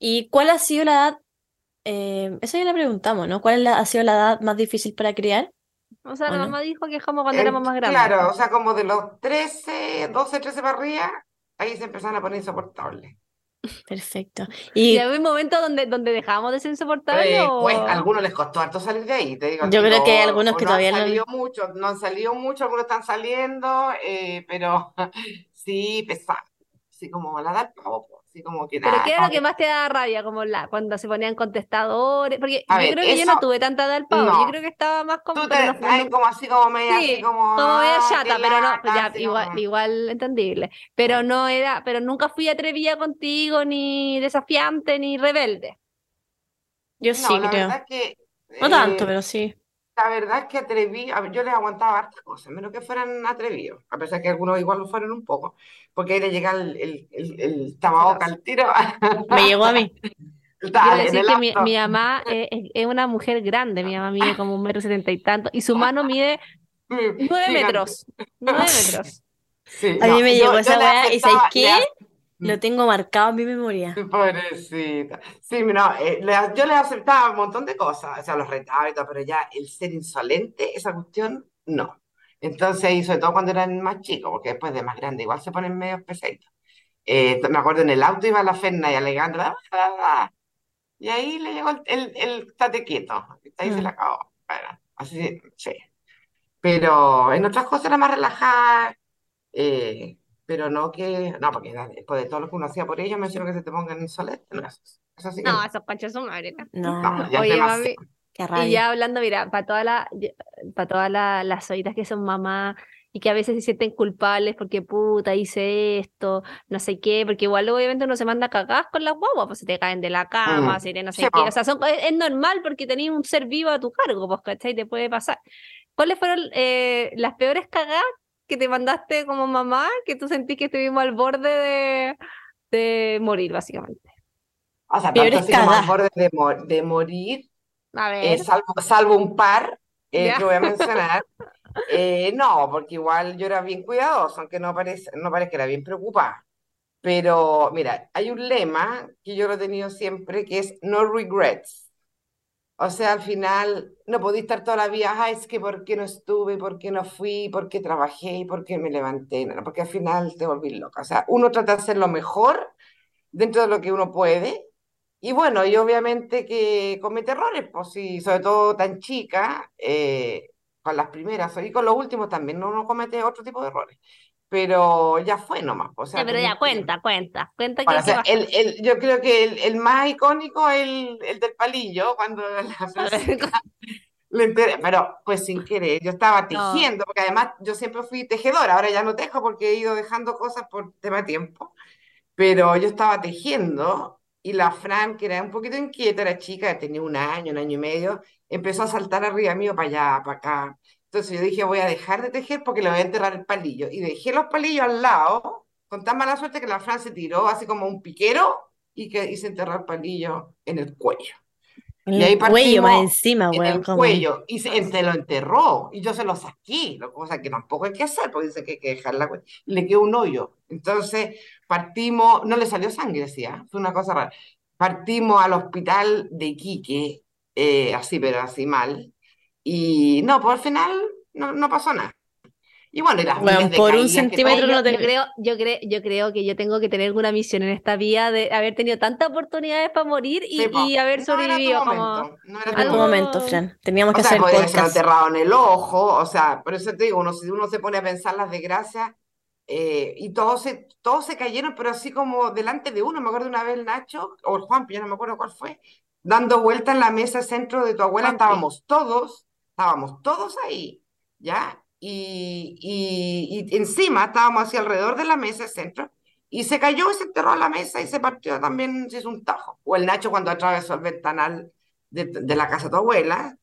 ¿Y cuál ha sido la edad? eh, eso ya le preguntamos, ¿no? ¿Cuál ha sido la edad más difícil para criar? O sea, ¿O la no? mamá dijo que como cuando Eh, éramos más grandes. Claro, o sea, como de los 13, 12, 13 para arriba, ahí se empezaron a poner insoportables. Perfecto. ¿Y Y había un momento donde, donde dejábamos de ser insoportables Eh, o...? pues a algunos les costó harto salir de ahí, te digo. Yo creo que hay algunos que no todavía han no- salido mucho, no han salido mucho, algunos están saliendo, eh, pero sí, pesado. Así como la da el pavo, así como que ¿Pero qué era lo que más te da rabia? Como la, cuando se ponían contestadores. Porque A yo ver, creo que yo no tuve tanta edad del pavo. no. Yo creo que estaba más como. Tú te no- como así como media, Sí, así como, como media ah, chata, pero no, pues ya, igual, como- igual entendible. Pero no era, pero nunca fui atrevida contigo, ni desafiante, ni rebelde. yo sí la creo. verdad es que No tanto, eh, pero sí. La verdad es que atreví, yo les aguantaba hartas cosas, menos que fueran atrevidos, a pesar que algunos igual lo fueron un poco, porque ahí le llega el, el, el, el tababoca al tiro. Me llegó a mí. Decir que mi, mamá es, es- una mujer grande. Mi mamá mide como un metro setenta y tanto. Y su mano mide nueve Gigante. metros. Nueve metros. Sí, A mí no, me yo- llegó yo esa weá y ¿sabes qué? Lo tengo marcado en mi memoria. Pobrecita. Sí, no, eh, le- yo le aceptaba un montón de cosas, o sea, los retaba y todo, pero ya el ser insolente, esa cuestión, no. Entonces, y sobre todo cuando eran más chicos, porque después de más grande igual se ponen medio pesaditos. Eh, me acuerdo en el auto iba la Ferna y Alejandra, "Ah, ah, ah", y ahí le llegó el, el, el tate quieto, ahí se Mm. le acabó. Bueno, así, sí. Pero en otras cosas era más relajada, eh, pero no que, no, porque después de todo lo que uno hacía por ellos, me hicieron que se te pongan insolente, no, eso, eso sí que No, no. esos conchas son madre. No, No, ya es Oye, demasiado. mami, qué Y rabia. ya hablando, mira, para todas las para todas la- las solitas que son mamás y que a veces se sienten culpables porque puta hice esto, no sé qué, porque igual obviamente uno se manda cagadas con las guaguas, pues se te caen de la cama, Mm. se te no sé Sí, qué, o sea, son, es, es normal porque tenías un ser vivo a tu cargo, pues, ¿cachai? Te puede pasar. ¿Cuáles fueron eh, las peores cagadas que te mandaste como mamá que tú sentís que estuvimos al borde de, de morir, básicamente? O sea, Peores como al cagadas. borde de, mor- de morir, A eh, salvo, salvo un par eh, que voy a mencionar. Eh, no, porque igual yo era bien cuidadoso, aunque no parece, no parezca que era bien preocupada. Pero mira, hay un lema que yo lo he tenido siempre que es no regrets. O sea, al final no podí estar toda la vida, "Ay, es que por qué no estuve, por qué no fui, por qué trabajé, por qué me levanté, no, porque al final te volví loca. O sea, uno trata de hacer lo mejor dentro de lo que uno puede. Y bueno, y obviamente que comete errores, pues sí, sobre todo tan chica, eh, con las primeras y con los últimos también, no uno comete otro tipo de errores. Pero ya fue nomás, pues, o sea, Ya, pero ya, que- cuenta, cuenta, cuenta Bueno, qué- o sea, el, el- yo creo que el, el más icónico es el, el del palillo, cuando la le enteré, pero pues sin querer, yo estaba No. tejiendo, porque además yo siempre fui tejedora, ahora ya no tejo porque he ido dejando cosas por tema de tiempo, pero yo estaba tejiendo y la Fran, que era un poquito inquieta, era chica, tenía un año, un año y medio, empezó a saltar arriba mío para allá, para acá. Entonces yo dije, voy a dejar de tejer porque le voy a enterrar el palillo. Y dejé los palillos al lado, con tan mala suerte que la Fran se tiró así como un piquero y que hice enterrar el palillo en el cuello. En Y ahí el cuello más encima, en weón. el cuello y se, se lo enterró y yo se lo saqué, lo- cosa que tampoco hay que hacer porque dice que hay que dejar la cue- y le quedó un hoyo. Entonces partimos, no le salió sangre, decía, fue una cosa rara. Partimos al hospital de Iquique, eh, así, pero así mal, y no, pues al final no, no pasó nada. Y bueno, y las de por un centímetro no te- yo creo, yo creo, yo creo que yo tengo que tener alguna misión en esta vida de haber tenido tantas oportunidades para morir y, sí, y haber no era tu sobrevivido como momento, no era tu algo- momento, Fran. Teníamos O que sea, hacer podría ser podcast. enterrado en el ojo, o sea, por eso te digo, uno, si uno se pone a pensar las desgracias, eh, y todos se, todos se cayeron, pero así como delante de uno, me acuerdo una vez el Nacho, o el Juan, ya no me acuerdo cuál fue, dando vuelta en la mesa centro de tu abuela, Juanpi. estábamos todos, estábamos todos ahí, ¿ya? Y, y, y encima estábamos así alrededor de la mesa centro, y se cayó, se enterró a la mesa y se partió también, se hizo un tajo. O el Nacho cuando atravesó el ventanal de, de la casa de tu abuela.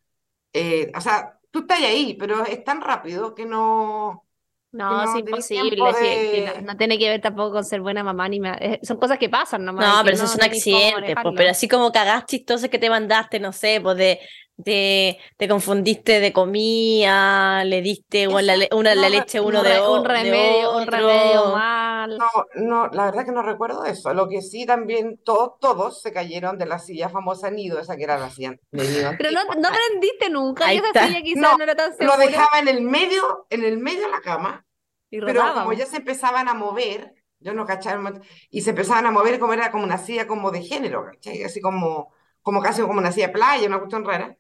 Eh, o sea, tú estás ahí, pero es tan rápido que no... No, no es imposible. sí, no, no tiene que ver tampoco con ser buena mamá ni eh, Son cosas que pasan nomás. No, pero eso es un accidente, pues, pero así como cagás chistosas que te mandaste, no sé, pues de, de te confundiste de comida, le diste igual la, le- una, no la leche a Un uno de, re- un de remedio, un otro. remedio mal. No, no, la verdad que no recuerdo eso. Lo que sí también, todos, todos se cayeron de la silla famosa nido, esa que era la silla de nido Pero no, no aprendiste nunca Ahí esa está. silla quizás No, no, era tan Lo segura dejaba en el medio, en el medio de la cama, y pero rodaba. como ya se empezaban a mover, yo no momento, y se empezaban a mover como era como una silla como de género, ¿cachai? Así como, como casi como una silla de playa, una cuestión rara,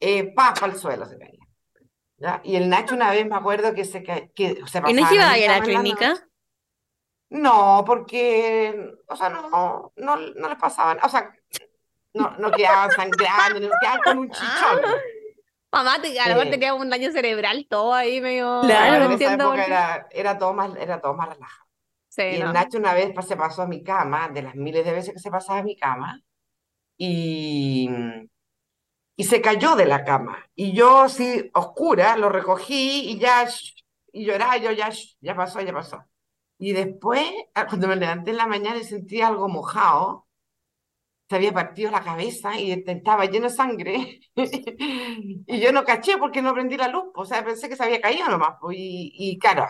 eh, pa, para el suelo se caía. ¿ya? Y el Nacho una vez me acuerdo que se, ca- que se ¿Y no iba a ir a la clínica? No, porque, o sea, no, no, no les pasaban, o sea, no, no quedaban sangrando, no quedaban con un chichón. Mamá, te, a lo mejor tenía un daño cerebral todo ahí medio. Claro. no en esa época era, era todo más, era todo más relajado. Sí, Y no. el Nacho una vez se pasó a mi cama, de las miles de veces que se pasaba a mi cama, y, y se cayó de la cama. Y yo, así, oscura, lo recogí y ya, y lloraba, yo ya, ya pasó, ya pasó. Y después, ah, cuando me levanté en la mañana y sentí algo mojado, se había partido la cabeza y estaba lleno de sangre. Y yo no caché porque no prendí la luz, o sea, pensé que se había caído nomás. pues, Y, y claro,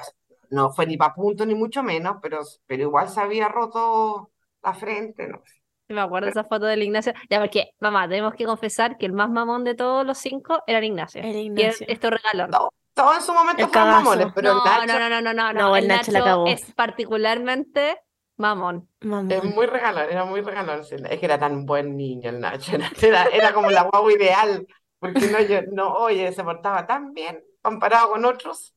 no fue ni para punto ni mucho menos, pero, pero igual se había roto la frente, ¿no? Me acuerdo de esa foto del Ignacio. Ya, porque, mamá, tenemos que confesar que el más mamón de todos los cinco era el Ignacio. El Y Ignacio. él- esto regalón. No, todos en su momento El fueron cagazo. mamones, pero No, el Nacho no, no, no, no, no, No, el El Nacho la Nacho cagó. es particularmente mamón. Mamón. es muy regalón, era muy regalón. Es que era tan buen niño el Nacho, era, era, era como la guagua ideal, porque no, yo, no, oye, se portaba tan bien comparado con otros.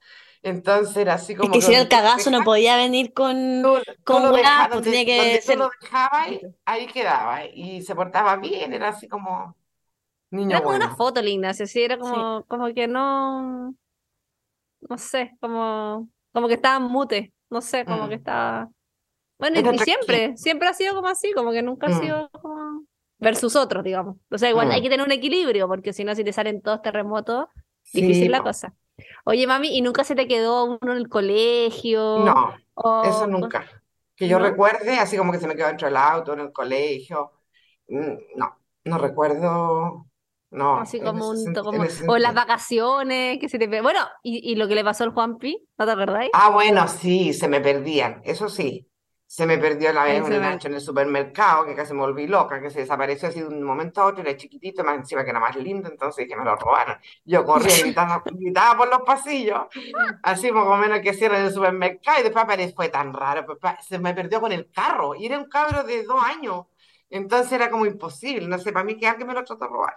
Entonces era así Es como que si era el tú cagazo no podía venir con... tú, tú con lo weá, dejabas, pues tenía que donde tú ser- lo dejabas, ahí quedaba. Y se portaba bien, era así como niño Era como una foto el Ignacio, sí, era como, como que no, no sé, como, como que estaba mute, no sé, como Mm. que estaba... Bueno, y, siempre, siempre ha sido como así, como que nunca ha Mm. sido como versus otros, digamos. O sea, igual Mm. hay que tener un equilibrio, porque si no, si te salen todos terremotos, difícil Sí, la po. cosa. Oye, mami, ¿y nunca se te quedó uno en el colegio? No, O- eso nunca. Que yo ¿no? recuerde, así como que se me quedó dentro del auto, en el colegio. Mm, No, no recuerdo. No, Así como un, como, o las vacaciones, que se te... Bueno, y, y lo que le pasó al Juanpi, ¿no te acordáis? Ah, bueno, sí, se me perdían, eso sí. Se me perdió la vez un Nacho en el supermercado, que casi me volví loca, que se desapareció así de un momento a otro, era chiquitito, más encima que era más lindo, entonces que me lo robaron. Yo corría, gritaba, gritaba por los pasillos, así poco o menos que cierran el supermercado, y después apareció, fue tan raro, pues, se me perdió con el carro, y era un cabro de dos años, entonces era como imposible, no sé, para mí que alguien me lo trató de robar.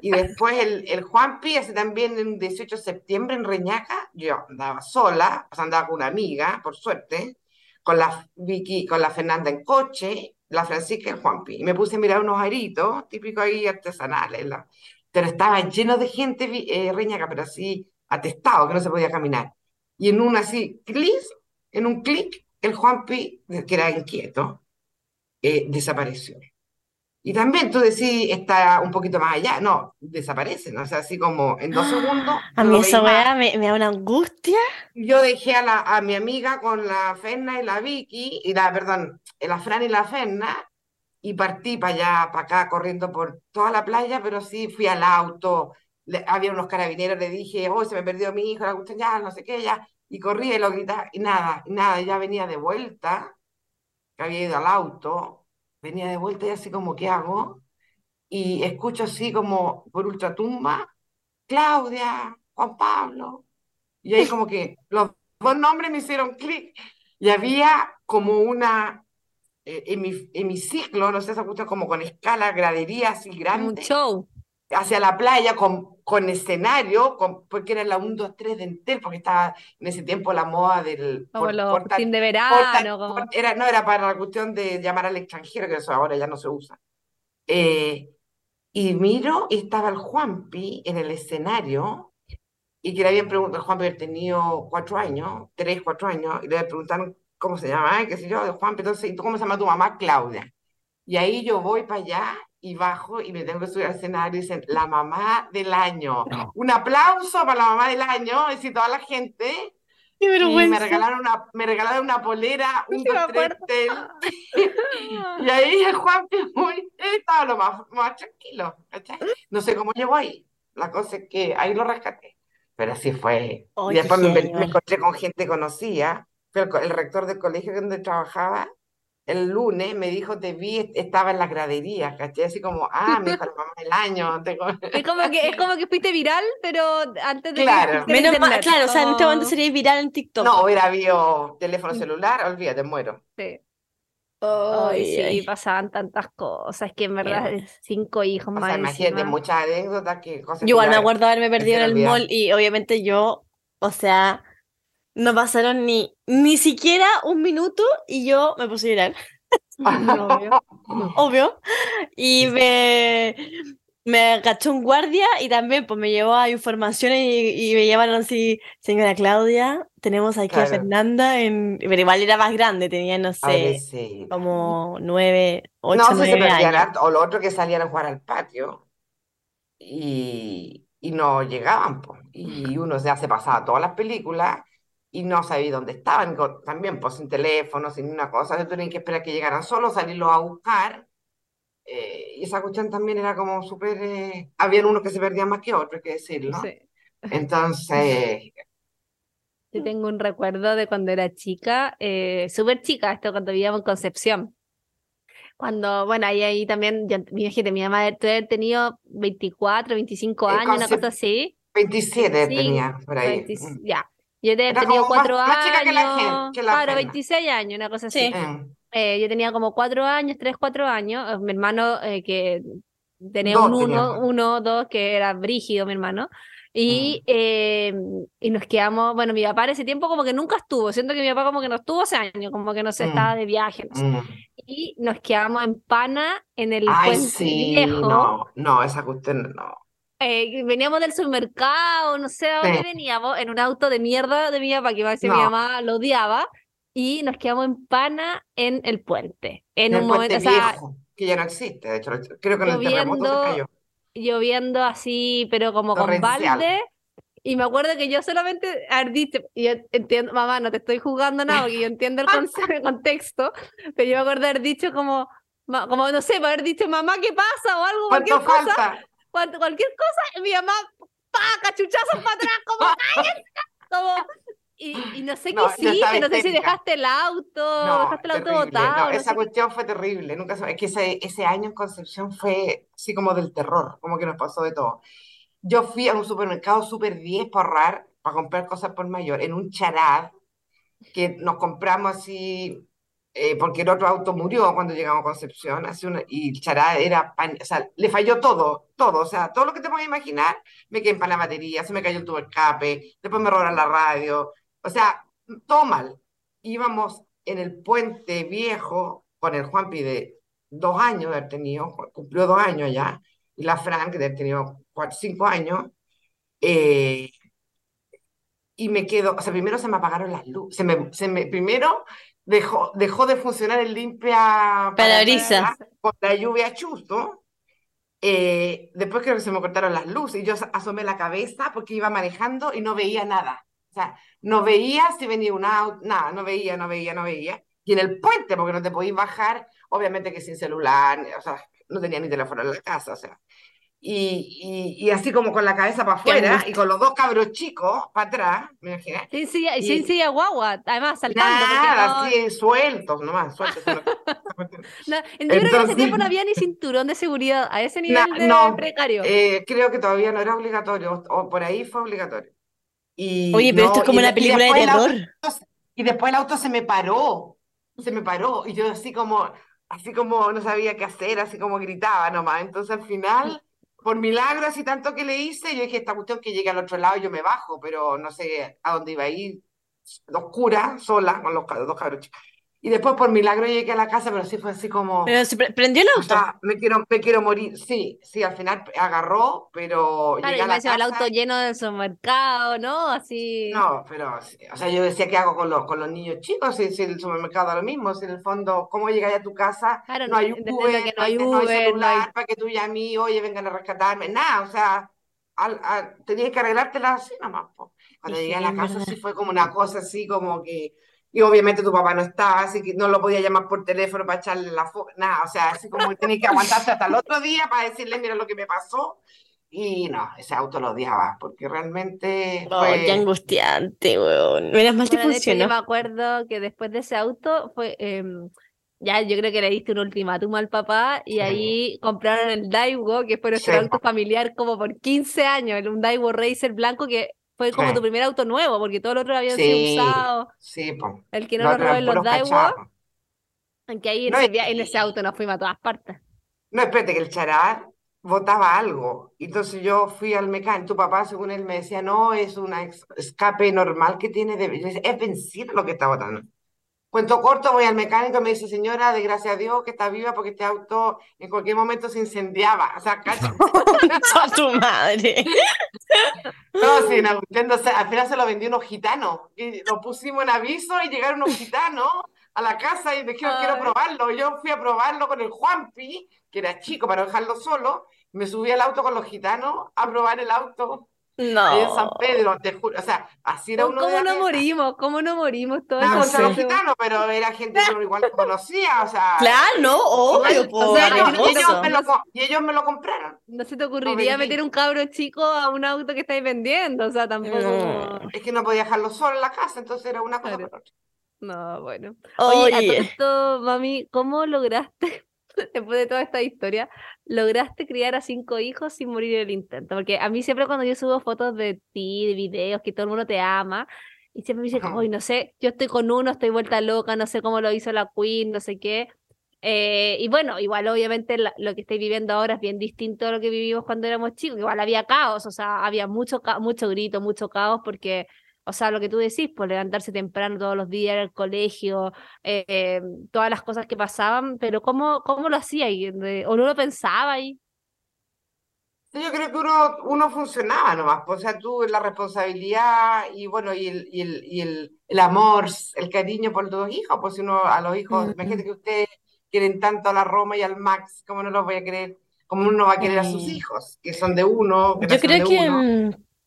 Y después el, el Juanpi, ese también en 18 de septiembre en Reñaca, yo andaba sola, o sea, andaba con una amiga, por suerte, con la Vicky, con la Fernanda en coche, la Francisca y el Juanpi. Y me puse a mirar unos aritos, típicos ahí artesanales, pero estaba lleno de gente eh, Reñaca, pero así atestado, que no se podía caminar. Y en un así, clic, en un clic, el Juanpi, que era inquieto, eh, desapareció. Y también tú decís, está un poquito más allá. No, desaparecen. O sea, así como en dos segundos. A mí esa weá me, me da una angustia. Yo dejé a, la, a mi amiga con la Ferna y la Vicky, y la, perdón, la Fran y la Ferna, y partí para allá, para acá, corriendo por toda la playa, pero sí fui al auto. le- había unos carabineros, le dije, oh, se me perdió mi hijo, la cuestión ya, no sé qué, ya. Y corrí y lo gritaba, y nada, y nada, ya venía de vuelta, que había ido al auto, venía de vuelta y así como, ¿qué hago? Y escucho así como por ultratumba, Claudia, Juan Pablo. Y ahí como que los dos nombres me hicieron clic. Y había como una eh, hemi- hemiciclo, no sé, esa cuestión como con escala, gradería así Un grande, show. Hacia la playa con, con escenario, con, porque era la 1, 2, 3 de Entel, porque estaba en ese tiempo la moda del Como por- los porta- de porta- verano, como... por- era, no era para la cuestión de llamar al extranjero, que eso ahora ya no se usa. Eh, y miro y estaba el Juanpi en el escenario y que le habían preguntado, Juanpi había tenido cuatro años, tres, cuatro años, y le preguntaron ¿cómo se llama? Qué sé yo, de Juan, entonces, ¿y tú cómo se llama tu mamá? Claudia. Y ahí yo voy para allá y bajo y me tengo que subir al escenario y dicen, la mamá del año. Un aplauso para la mamá del año, y toda la gente. Qué Y me regalaron una, me regalaron una polera, un tres Y ahí el Juan muy, estaba lo más, más tranquilo, ¿cachai? No sé cómo llegó ahí. La cosa es que ahí lo rescaté. Pero así fue. Y después me, me encontré con gente conocida. Fue el, el rector del colegio donde trabajaba el lunes me dijo, te vi, estaba en las graderías, ¿cachai? Así como, ah, me mamá del año. tengo- Es como que, es como que fuiste viral, pero antes de Claro. Menos mal, internet. claro, o sea, en este momento Oh, sería viral en TikTok. No, hubiera habido teléfono celular, olvídate, muero. sí. Ay, Ay, sí, ay. pasaban tantas cosas, que en verdad Mira. cinco hijos O más sea, imagínate muchas anécdotas que cosas Yo igual me acuerdo haberme perdido en el mall y obviamente yo, o sea, no pasaron ni, ni siquiera un minuto y yo me puse a llorar, Obvio. obvio. Y me, me agachó un guardia y también pues me llevó a informaciones y, y me llevaron así, señora Claudia, tenemos aquí a Claro. Fernanda en... Pero igual era más grande, tenía, no sé, Pobrecita. como nueve, ocho, No, se nueve perdían años. harto, o lo otro que salían a jugar al patio y, y no llegaban, pues. Y uno ya se pasaba todas las películas y no sabía dónde estaban, también pues sin teléfono, sin una cosa, entonces tenían que esperar que llegaran solos, salirlos a buscar. eh, y esa cuestión también era como súper... eh, habían unos que se perdían más que otros, hay que decirlo. Sí. Entonces, Yo tengo un recuerdo de cuando era chica, eh, súper chica, esto cuando vivíamos en Concepción. Cuando, bueno, ahí, ahí también, yo, mi imagínate, mi mamá debe haber tenido 24, 25 En años, una cosa así. 27 Sí, tenía por ahí. 20 Mm. ya. Yo más- cuatro más chica que la años, gen- que la claro, Fena. 26 años, una cosa así. Sí. Mm. Eh, yo tenía como cuatro años, tres, cuatro años. eh, Mi hermano eh, que tenía Dos un uno, teníamos. uno, dos, que era brígido, mi hermano. Y, Mm. eh, y nos quedamos, bueno, mi papá en ese tiempo como que nunca estuvo. Siento que mi papá como que no estuvo ese año, como que no sé, Mm. estaba de viaje, no sé. Mm. Y nos quedamos en Pana, en el Ay, puente sí, viejo. no, no, esa cuestión no. Eh, veníamos del supermercado, no sé a dónde Sí. veníamos, en un auto de mierda de mi papá, que iba a decir mi No. mamá lo odiaba, y nos quedamos en pana en el puente. En el un puente momento, o sea, viejo, que ya no existe, de hecho, creo que en el terremoto se cayó. lloviendo así, pero como con balde. Y me acuerdo que yo solamente y yo entiendo, mamá, no te estoy jugando nada, porque yo entiendo el, el contexto, pero yo me acuerdo haber dicho como, como no sé, haber dicho, mamá, ¿qué pasa? O algo, cualquier ¿Cuánto cosa. falta? Cuando- cualquier cosa, mi mamá, pa, cachuchazos para atrás, como, "Cállate", como, y, y no sé No, qué sí, no sé si dejaste el auto, No, dejaste el auto terrible. botado, No, no esa sé cuestión fue terrible. Nunca es que ese, ese año en Concepción fue así como del terror, como que nos pasó de todo. Yo fui a un supermercado Super 10 para ahorrar, para comprar cosas por mayor, en un charad que nos compramos así, eh, porque el otro auto murió cuando llegamos a Concepción, así una, y el charad era, pan- o sea, le falló todo, todo, o sea, todo lo que te puedes imaginar, me quedé en la batería, se me cayó el tubo escape, después me robaron la radio, o sea, todo mal. Íbamos en el puente viejo con el Juanpi de dos años de haber tenido, cumplió dos años ya, y la Fran, que de haber tenido cuatro, cinco años, eh, y me quedo, o sea, primero se me apagaron las luces, se me, se me, primero dejó, dejó de funcionar el limpia Parabrisas. con la lluvia chusto. Eh, después creo que se me cortaron las luces y yo as- asomé la cabeza porque iba manejando y no veía nada. O sea, no veía si venía un auto, nada, no veía, no veía, no veía. Y en el puente, porque no te podías bajar, obviamente que sin celular, o sea, no tenía ni teléfono en la casa, o sea. Y, y, y así como con la cabeza para afuera y con los dos cabros chicos para atrás, me imaginé. Sin silla, Y- sin silla guagua, además saltando, Nada, no- así sueltos nomás, sueltos. no- no- yo creo que en ese Entonces- tiempo no había ni cinturón de seguridad a ese nivel Na- de no, precario. Eh, creo que todavía no era obligatorio, o, por ahí fue obligatorio. Y Oye, pero no, esto es como una película de auto- terror. y después el auto se me paró, se me paró, y yo así como, así como no sabía qué hacer, así como gritaba nomás. Entonces al final, por milagro, así tanto que le hice, yo dije, esta cuestión que llegue al otro lado, yo me bajo, pero no sé a dónde iba a ir, oscura, sola, con los dos cabros. Y después por milagro llegué a la casa, pero sí fue así como, Pero se pre- prendió el o auto. sea, me quiero, me quiero morir. Sí, sí, al final agarró, pero Claro, llegué y a la decía el casa. auto lleno de supermercado, ¿no? Así. No, pero, o sea, yo decía, ¿qué hago con los, con los niños chicos? Si, si el supermercado da lo mismo, si en el fondo, ¿cómo llegáis a tu casa? Claro, No hay Uber, no hay, no hay no hay Uber, no celular hay- para que tú llames, oye, vengan a rescatarme, nada, o sea, al, al- tenías que arreglártela así nomás, po. Cuando Dije, llegué a la casa sí fue como una cosa así como que, y obviamente tu papá no estaba, así que no lo podía llamar por teléfono para echarle la foto, nada, o sea, así como que tenías que aguantarte hasta el otro día para decirle, mira lo que me pasó, y no, ese auto lo odiaba, porque realmente Oh, fue... qué angustiante, weón. Menos mal que Bueno, de hecho, yo funcionó. me acuerdo que después de ese auto fue. em, ya, yo creo que le diste un ultimátum al papá y Sí. ahí compraron el Daiwo, que fue nuestro Sí. auto familiar como por 15 años, el- un Daiwo Racer blanco que fue como Sí. tu primer auto nuevo, porque todos los otros habían sido usados. sí, pues. El que no Los nos otros roben los puros Daiwo, cacharros. que ahí en, ese, en auto nos fuimos a todas partes. No, espérate, que el charal botaba algo. Entonces yo fui al mecánico. Tu papá, según él, me decía, no, es un escape normal que tiene de... Es benzina lo que está botando. Cuento corto, voy al mecánico y me dice, señora, de gracias a Dios que está viva porque este auto en cualquier momento se incendiaba. O sea, cacha. ¡A tu madre! No, sí, no, entonces, al final se lo vendió unos gitanos. Y lo pusimos en aviso y llegaron unos gitanos a la casa y dijeron, quiero probarlo. Yo fui a probarlo con el Juanpi, que era chico para dejarlo solo. Me subí al auto con los gitanos a probar el auto ahí en San No. Pedro, te juro. O sea, así era ¿Cómo, uno de cómo no mesa. morimos? ¿Cómo no morimos? Todo Nada eso contra los gitanos, pero era gente que igual conocía, o sea. Claro, no, obvio, O sea, y ellos, me lo, co- y ellos me lo compraron. No se te ocurriría meter un cabro chico a un auto que estáis vendiendo, o sea, tampoco. No. Es que no podía dejarlo solo en la casa, entonces era una cosa Claro. por otra. No, bueno. Oye, a todo Oye, esto, mami, ¿cómo lograste, después de toda esta historia, lograste criar a cinco hijos sin morir en el intento? Porque a mí siempre cuando yo subo fotos de ti, de videos, que todo el mundo te ama, y siempre me dicen, hoy no sé, yo estoy con uno, estoy vuelta loca, no sé cómo lo hizo la Queen, no sé qué. Eh, y bueno, igual obviamente la- lo que estoy viviendo ahora es bien distinto a lo que vivimos cuando éramos chicos, igual había caos, o sea, había mucho, mucho grito, mucho caos, porque, o sea, lo que tú decís, por levantarse temprano todos los días, al colegio, eh, eh, todas las cosas que pasaban, pero ¿cómo, cómo lo hacía? ahí? ¿O no lo pensaba ahí? Yo creo que uno, uno funcionaba nomás, pues, o sea, tú la responsabilidad y bueno, y el, y el, y el, el amor, el cariño por tus hijos, pues si uno a los hijos, Mm. imagínate que ustedes quieren tanto a la Roma y al Max, ¿cómo no los voy a querer? ¿Cómo uno va a querer a sus hijos, que son de uno, que yo creo de que uno?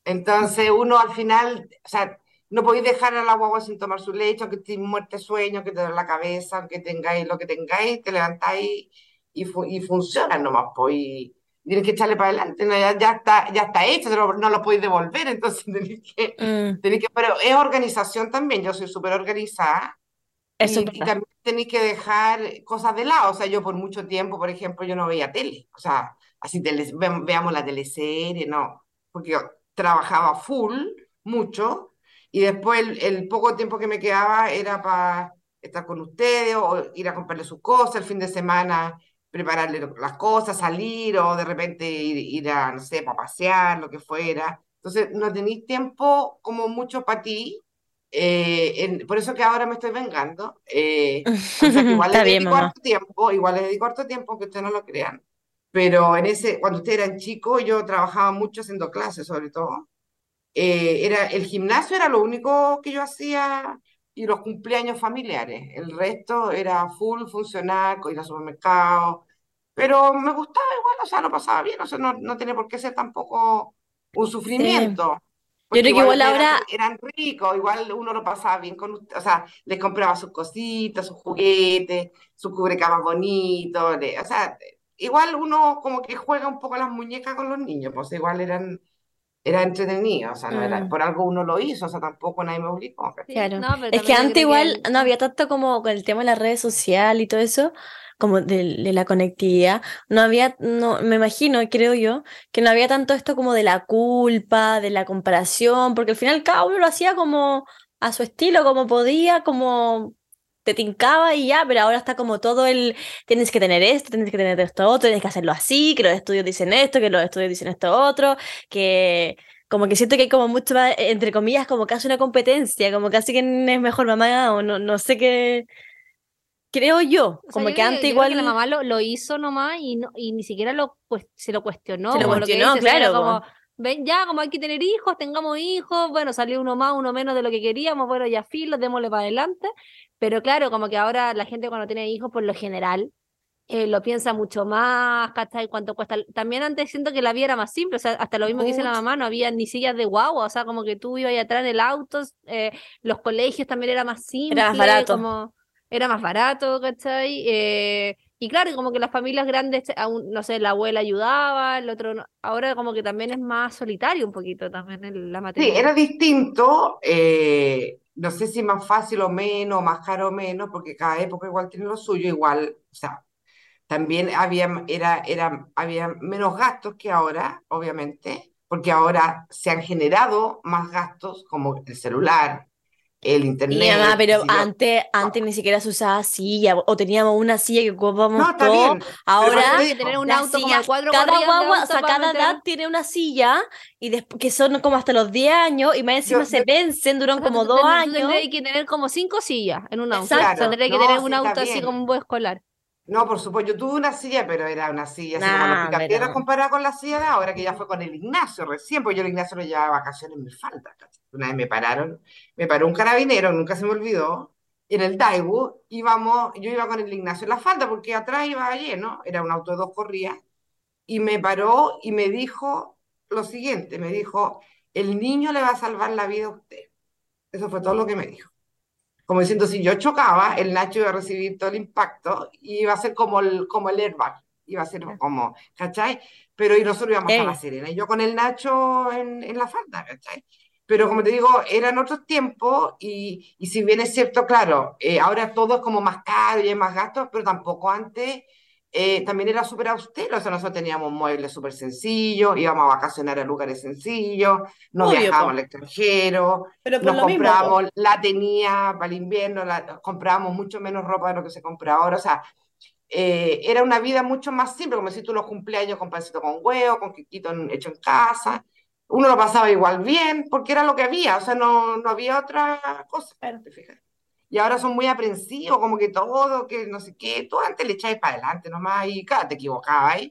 Entonces uno al final, o sea, no podéis dejar a la guagua sin tomar su leche, aunque estéis muerte sueño, que te duele la cabeza, aunque tengáis lo que tengáis, te levantáis y, fu- y funciona nomás, pues, y tienes que echarle para adelante, ¿no? Ya, ya está, ya está hecho, no, no lo podéis devolver, entonces tenéis que, mm, tenéis que, pero es organización también, yo soy súper organizada, eso y, y también tenéis que dejar cosas de lado. O sea, yo por mucho tiempo, por ejemplo, yo no veía tele. O sea, así tele, ve- veamos la teleserie, no. Porque trabajaba full, mucho, y después el, el poco tiempo que me quedaba era para estar con ustedes o ir a comprarle sus cosas el fin de semana, prepararle lo- las cosas, salir o de repente ir, ir a, no sé, para pasear, lo que fuera. Entonces, no tenéis tiempo como mucho para ti. eh, en- por eso que ahora me estoy vengando. eh, o sea, que igual le dedico harto tiempo, igual le dedico harto tiempo, aunque ustedes no lo crean. Pero en ese, cuando ustedes eran chicos, yo trabajaba mucho haciendo clases, sobre todo. Eh, era, el gimnasio era lo único que yo hacía y los cumpleaños familiares. El resto era full funcionar, ir al supermercado. Pero me gustaba igual, o sea, lo pasaba bien, o sea, no, no tenía por qué ser tampoco un sufrimiento. Porque creo que igual eran, ahora- eran ricos, igual uno lo pasaba bien con o sea, les compraba sus cositas, sus juguetes, sus cubrecamas bonitos, le- o sea, igual uno como que juega un poco las muñecas con los niños, pues igual eran, era entretenido, o sea, no era, Mm. por algo uno lo hizo, o sea, tampoco nadie me obligó. Claro. no, pero Es que antes igual el- no había tanto como con el tema de las redes sociales y todo eso, como de, de la conectividad, no había, no, me imagino, creo yo, que no había tanto esto como de la culpa, de la comparación, porque al final cada uno lo hacía como a su estilo, como podía, como te tincaba y ya, pero ahora está como todo el, tienes que tener esto, tienes que tener esto otro, tienes que hacerlo así, que los estudios dicen esto, que los estudios dicen esto otro, que como que siento que hay como mucho más, entre comillas, como casi una competencia, como casi quién es mejor mamá o no, no sé qué, creo yo. O sea, Como yo que antes yo creo que igual. la mamá lo, lo hizo nomás y, no, y ni siquiera lo, pues, se lo cuestionó. Se lo que cuestionó, dices, era claro, Como, ven, ya, como hay que tener hijos, tengamos hijos, bueno, salió uno más, uno menos de lo que queríamos, bueno, ya filo, démosle para adelante. Pero claro, como que ahora la gente cuando tiene hijos, por lo general, eh, lo piensa mucho más, ¿cachai? ¿Cuánto cuesta? También antes siento que la vida era más simple, o sea, hasta lo mismo que dice la Mucho. mamá, no había ni sillas de guagua, o sea, como que tú ibas atrás en el auto, eh, los colegios también era más simple, Era más barato. como era más barato, ¿cachai? Eh, y claro, como que las familias grandes, aún, no sé, la abuela ayudaba, el otro no. Ahora como que también es más solitario un poquito también el- la Sí, materia. era distinto, eh, no sé si más fácil o menos, más caro o menos, porque cada época igual tiene lo suyo, igual, o sea, también había, era, era, había menos gastos que ahora, obviamente, porque ahora se han generado más gastos como el celular, el Y internet, mamá, pero antes, antes ni siquiera se usaba silla, o teníamos una silla que ocupábamos No, está todo. bien, pero Ahora, Hay que tener un auto cuatro cada guagua, o sea, cada meter- edad tiene una silla, y después que son como hasta los 10 años, y más encima Yo- se yo- vencen, duran como dos años. Tendrías que tener como cinco sillas en un auto. Exacto. O sea, tendrías que No, tener un auto así bien. como un buen escolar. No, por supuesto, yo tuve una silla, pero era una silla así como los picapiedras pero- comparada con la silla de ahora, que ya fue con el Ignacio recién, pues yo el Ignacio lo llevaba de vacaciones en mi falda. Una vez me pararon, me paró un carabinero, nunca se me olvidó, en el Daewoo, íbamos, yo iba con el Ignacio en la falda, porque atrás iba lleno, era un auto de dos corridas, y me paró y me dijo lo siguiente, me dijo, el niño le va a salvar la vida a usted. Eso fue todo lo que me dijo. Como diciendo, si yo chocaba, el Nacho iba a recibir todo el impacto y iba a ser como el, como el airbag, iba a ser como, ¿cachai? Pero y nosotros íbamos a Ey. La Serena y yo con el Nacho en, en la falda, ¿cachai? Pero como te digo, eran otros tiempos y, y si bien es cierto, claro, eh, ahora todo es como más caro y hay más gastos, pero tampoco antes eh, también era súper austero, o sea, nosotros teníamos muebles súper sencillos, íbamos a vacacionar a lugares sencillos, Obvio, viajábamos al extranjero, Pero nos lo mismo, comprábamos, la tenía para el invierno, la, comprábamos mucho menos ropa de lo que se compra ahora, o sea, eh, era una vida mucho más simple, como si tú los cumpleaños con pancito con huevo, con quiquito hecho en casa, uno lo pasaba igual bien, porque era lo que había, o sea, no, no había otra cosa, ¿te fijas? Y ahora son muy aprensivos, como que todo, que no sé qué, tú antes le echabas para adelante nomás y claro, te equivocabas,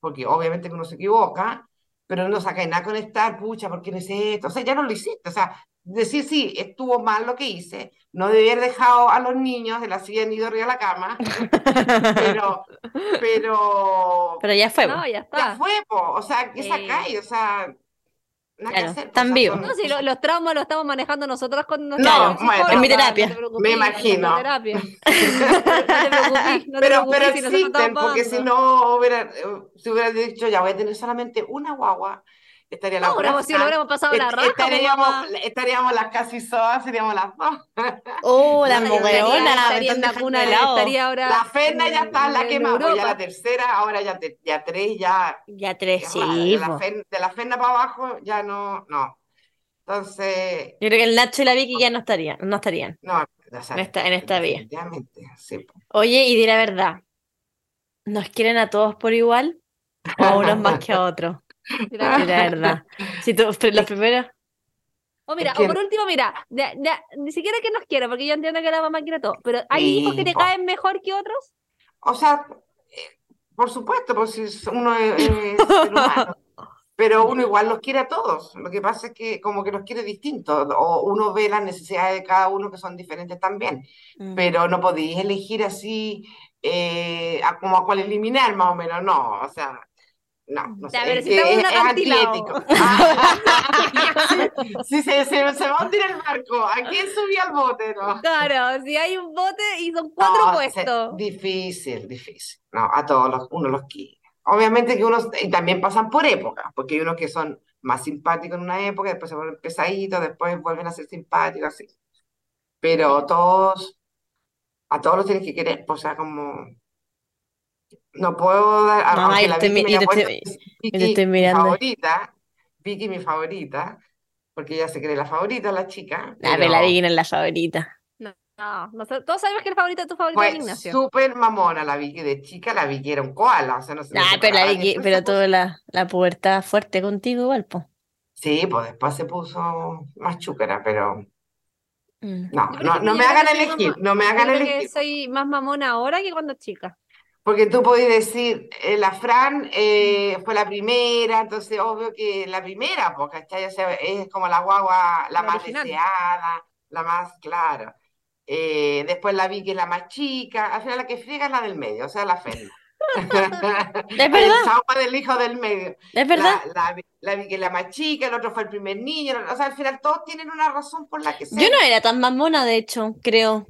porque obviamente que uno se equivoca, pero no sacáis nada con estar, pucha, ¿por qué no hice esto? O sea, ya no lo hiciste, o sea, decir sí, estuvo mal lo que hice, no debía haber dejado a los niños de la silla de nido arriba de la cama, pero, pero, Pero ya fue. No, ya ya está. fue, po, o sea, ¿qué sacáis? O sea, nada que Claro, hacer, están vivos. son- No, si lo- los traumas los estamos manejando nosotras con No, nuestra bueno, en mi terapia. no te Me en imagino. la terapia. No te preocupes, no te Pero, pero si nosotros existen, porque si no hubiera, eh, si hubiera dicho ya voy a tener solamente una guagua, estaría No, si lo hubiéramos pasado la raja, estaríamos, estaríamos las casi soas, seríamos las dos. Oh, la mogueona, estaría cuna, estaría ahora La Fenda ya está en la quema, pues ya la tercera, ahora ya, ya tres, ya, Ya tres, sí, de la, Fenda para abajo ya no, no. Entonces, Yo creo que el Nacho y la Vicky ya no estarían, no estarían no, o sea, en esta, en esta definitivamente, sí. Oye, y di la verdad, ¿nos quieren a todos por igual? ¿O a unos más que a otros? Di la verdad. Si tú, los primeros, O mira, Es que- o por último, mira, de- de- ni siquiera que nos quiera, porque yo entiendo que la mamá quiere todo, pero ¿hay Sí, hijos que te po. caen mejor que otros? O sea, eh, por supuesto, pues si es- uno es, es ser humano, pero uno igual los quiere a todos. Lo que pasa es que como que los quiere distintos, o uno ve las necesidades de cada uno que son diferentes también, Mm. pero no podéis elegir así eh, a como a cuál eliminar más o menos, no, o sea, no, no sé, pero es si es, es antiético. Sí, sí, se, se, se va a hundir el barco, ¿a quién subía al bote? No. Claro, si hay un bote y son cuatro No, se- puestos. difícil, difícil. No, a todos los, uno los quiere. Obviamente que unos, y también pasan por épocas, porque hay unos que son más simpáticos en una época, después se vuelven pesaditos, después vuelven a ser simpáticos, así. Pero todos, a todos los tienes que querer, pues, o sea, como, no puedo dar, a- aunque la Vicky mi- me yo te puesto es yo favorita, Vicky mi favorita, porque ella se cree la favorita, la chica, pero la Vicky no es la favorita. No, no sé, todos sabemos que el favorito, tu favorito es Fue Ignacio. súper mamona la Vicky de chica, la Vicky era un koala, o sea, no se Ah, pero la Vicky, pero puso- tuvo la, la pubertad fuerte contigo igual, po. Sí, pues después se puso más chúcara, pero Mm. No, no, no me hagan elegir, no me hagan elegir. soy más mamona ahora que cuando chica. Porque tú podés decir, eh, la Fran eh, fue la primera, entonces obvio que la primera, porque ¿cachai? O sea, es como la guagua, la, La más original. deseada, la más, claro. Eh, después la vi que es la más chica, al final la que friega es la del medio, o sea, la Fenda. ¿Es El verdad? trauma del hijo del medio. ¿Es verdad? La, la, vi- la vi que es la más chica, el otro fue el primer niño, o sea, al final todos tienen una razón por la que ser. Yo no era tan mamona, de hecho, creo.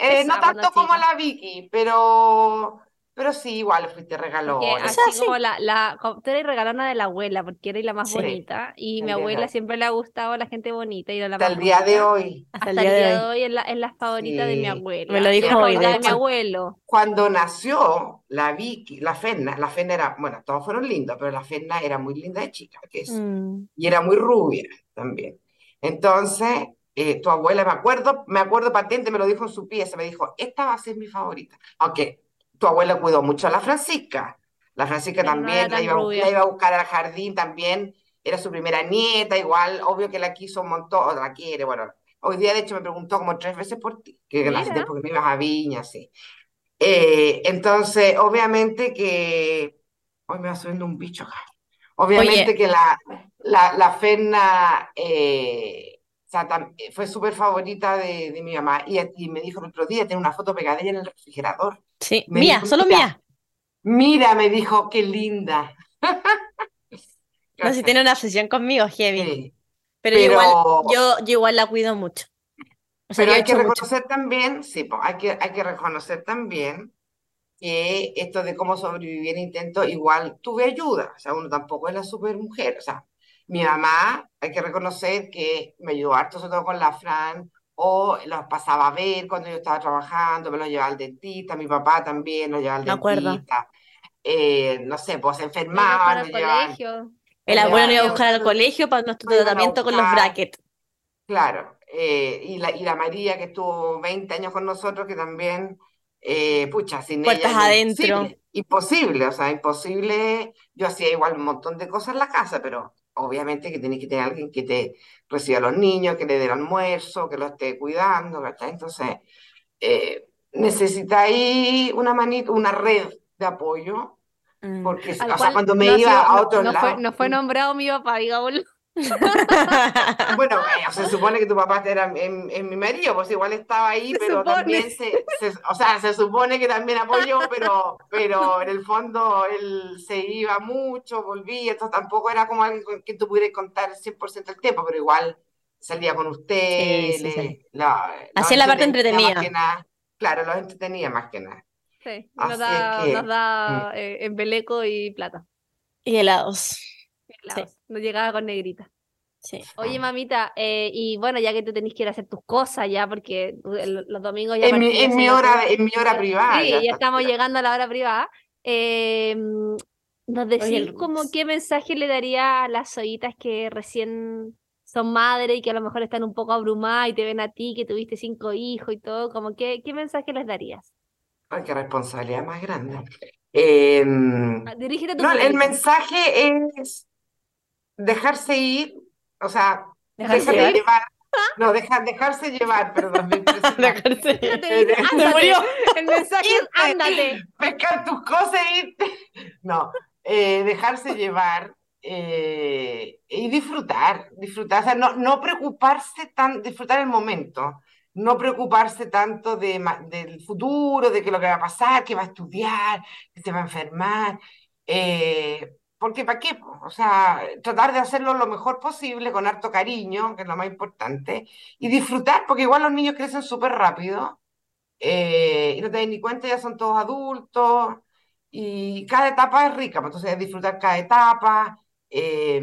Eh, no tanto como la Vicky, pero, pero sí, igual fuiste regalona. así sea, sí. como la, la, como- tú eres regalona de la abuela, porque eres la más Sí. bonita. Y mi abuela siempre le ha gustado la gente bonita y la Hasta más el día de hoy. Hasta el día de hoy es la, es la favorita de mi Sí. abuela. Me lo dijo la hoy, de de mi abuelo. Cuando nació la Vicky, la Fenna, la Fenna era, bueno, todos fueron lindos, pero la Fenna era muy linda de chica, que es, Mm. y era muy rubia también. Entonces, eh, tu abuela, me acuerdo, me acuerdo patente, me lo dijo en su pieza, me dijo, esta va a ser mi favorita. Aunque tu abuela cuidó mucho a la Francisca. La Francisca Pero no también era la iba, la iba a buscar al jardín también, era su primera nieta, igual, obvio que la quiso un montón, o la quiere, bueno. Hoy día, de hecho, me preguntó como tres veces por ti, que Mira. hace tiempo que no ibas a Viña, sí. Eh, entonces, obviamente que. Hoy me va subiendo un bicho acá. Obviamente Oye. que la, la, la Fenna eh, sea, tam- fue súper favorita de, de mi mamá. Y, y me dijo el otro día, tengo una foto pegada ella en el refrigerador. Sí, Me mía, dijo, solo mira. mía. Mira, me dijo, qué linda. No, si tiene una obsesión conmigo, heavy. Sí, Pero, igual, yo, yo igual la cuido mucho. O sea, Pero hay que mucho. reconocer también, sí, hay que, hay que reconocer también que esto de cómo sobrevivir en intento, igual tuve ayuda, o sea, uno tampoco es la super mujer, o sea, mi mamá, hay que reconocer que me ayudó harto, sobre todo con la Fran, o los pasaba a ver cuando yo estaba trabajando, me los llevaba al dentista, mi papá también los llevaba al dentista, eh, no sé, pues se enfermaban, al llevaban, colegio. El abuelo me iba a buscar al colegio para nuestro tratamiento con los brackets. Claro, eh, y, la, y la María que estuvo 20 años con nosotros, que también, eh, pucha, sin Puertas ella adentro. imposible, imposible, o sea, imposible. Yo hacía igual un montón de cosas en la casa, pero obviamente que tenés que tener alguien que te reciba a los niños, que le dé el almuerzo, que lo esté cuidando, ¿cachai? Entonces, eh, necesitáis una manita, una red de apoyo, Mm. porque, Al o sea, cual cuando me no iba sido- a no- otros no fue, lados. no fue nombrado mi papá, digámoslo. Bueno, eh, se supone que tu papá era en, en mi marido, pues igual estaba ahí, Se pero supone. también se, se- o sea, se supone que también apoyó, pero, pero en el fondo él se iba mucho, volvía, entonces tampoco era como alguien con quien tú pudieras contar el 100% del tiempo, pero igual salía con usted, Sí, sí, sí. Hacía la parte entretenida. que nada. Claro, los entretenía más que nada. Sí, nos da, que, nos da eh, embeleco y plata. Y helados. Claro, Nos llegaba con negrita. Sí. Oye, mamita, eh, y bueno, ya que tú tenés que ir a hacer tus cosas ya, porque los domingos ya En mi, en mi hora, en mi hora privada. Sí, ya estamos claro. llegando a la hora privada. Eh, ¿nos decís como qué mensaje le daría a las zoitas que recién son madres y que a lo mejor están un poco abrumadas y te ven a ti, que tuviste cinco hijos y todo? Como qué, ¿Qué mensaje les darías? Ay, qué responsabilidad más grande. Em, Dirígete a tu No, el mensaje es dejarse ir, o sea, Dejarse llevar. llevar. No, deja- dejarse llevar, perdón, me. Dejarse- murió. El mensaje es ándate. Pescar tus cosas e irte. No, eh, dejarse llevar eh, y disfrutar, disfrutar, o sea, no, no preocuparse tan, disfrutar el momento, no preocuparse tanto de, ma- del futuro, de que lo que va a pasar, que va a estudiar, que se va a enfermar, eh, porque ¿para qué? O sea, tratar de hacerlo lo mejor posible, con harto cariño, que es lo más importante, y disfrutar, porque igual los niños crecen súper rápido eh, y no te das ni cuenta, ya son todos adultos y cada etapa es rica, pues, entonces disfrutar cada etapa eh,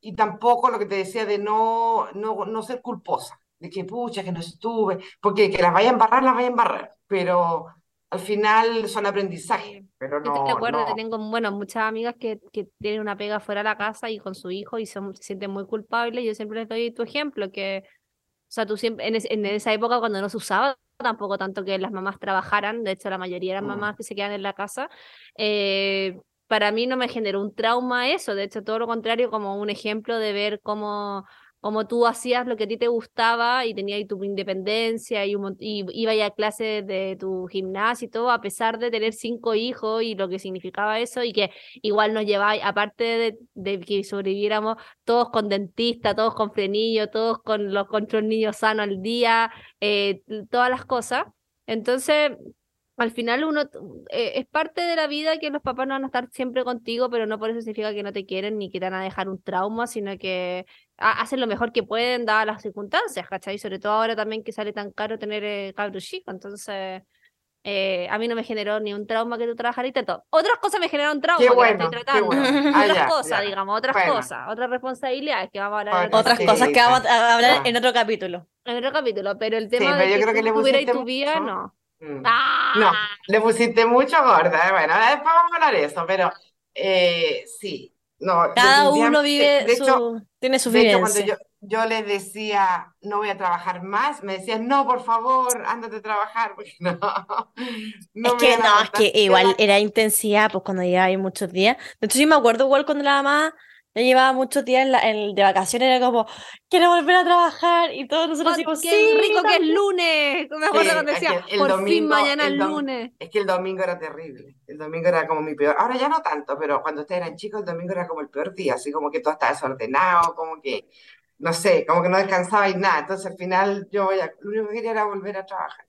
y tampoco lo que te decía de no, no, no ser culposa, de que pucha, que no estuve, porque que las vaya a embarrar, las vaya a embarrar, pero al final son aprendizajes, pero Yo estoy de no, acuerdo, no. tengo, bueno, muchas amigas que, que tienen una pega fuera de la casa y con su hijo y son, se sienten muy culpables. Yo siempre les doy tu ejemplo, que, o sea, tú siempre, en, es- en esa época cuando no se usaba tampoco tanto que las mamás trabajaran, de hecho la mayoría eran Mm. mamás que se quedan en la casa, eh, para mí no me generó un trauma eso, de hecho todo lo contrario, como un ejemplo de ver cómo como tú hacías lo que a ti te gustaba y tenías tu independencia y, un, y ibas a clases de tu gimnasio y todo, a pesar de tener cinco hijos y lo que significaba eso, y que igual nos lleváis, aparte de, que sobreviviéramos todos con dentista, todos con frenillo, todos con los control niños sanos al día, eh, todas las cosas. Entonces, al final uno eh, es parte de la vida que los papás no van a estar siempre contigo, pero no por eso significa que no te quieren ni que te van a dejar un trauma, sino que hacen lo mejor que pueden dadas las circunstancias, ¿cachai? Sobre todo ahora también que sale tan caro tener eh, cabros chicos, entonces eh, a mí no me generó ni un trauma que tú trabajaras y todo. Otras cosas me generaron trauma que bueno, estoy tratando. Ah, otras ya, cosas, ya. digamos, otras Bueno. cosas, otras responsabilidades que vamos a hablar en Bueno, Otras Sí, cosas que sí. vamos a hablar Ah. en otro capítulo. en otro capítulo, pero el tema pero de yo que creo que tú le tu vida, mucho. no. Mm. ¡Ah! No, le pusiste mucho gorda. eh, Bueno, después vamos a hablar de eso, pero eh, sí. No, Cada uno vive de su, hecho, tiene su de hecho, cuando vivencia. yo, yo les decía, no voy a trabajar más, me decían, no, por favor, ándate a trabajar, porque no, no Es que no, es que igual era intensidad, pues cuando llevaba ahí muchos días. De hecho, sí me acuerdo igual cuando la mamá ya llevaba muchos días en la- en- de vacaciones, era como, quiero volver a trabajar, y todos nosotros ¡Oh, decimos, qué sí, rico que es también". lunes! Me acuerdo Sí, cuando decía, el por fin domingo- mañana el es lunes. Es que el domingo era terrible. El domingo era como mi peor. Ahora ya no tanto, pero cuando ustedes eran chicos, el domingo era como el peor día. Así como que todo estaba desordenado, como que, no sé, como que no descansaba y nada. Entonces al final yo ya, lo único que quería era volver a trabajar.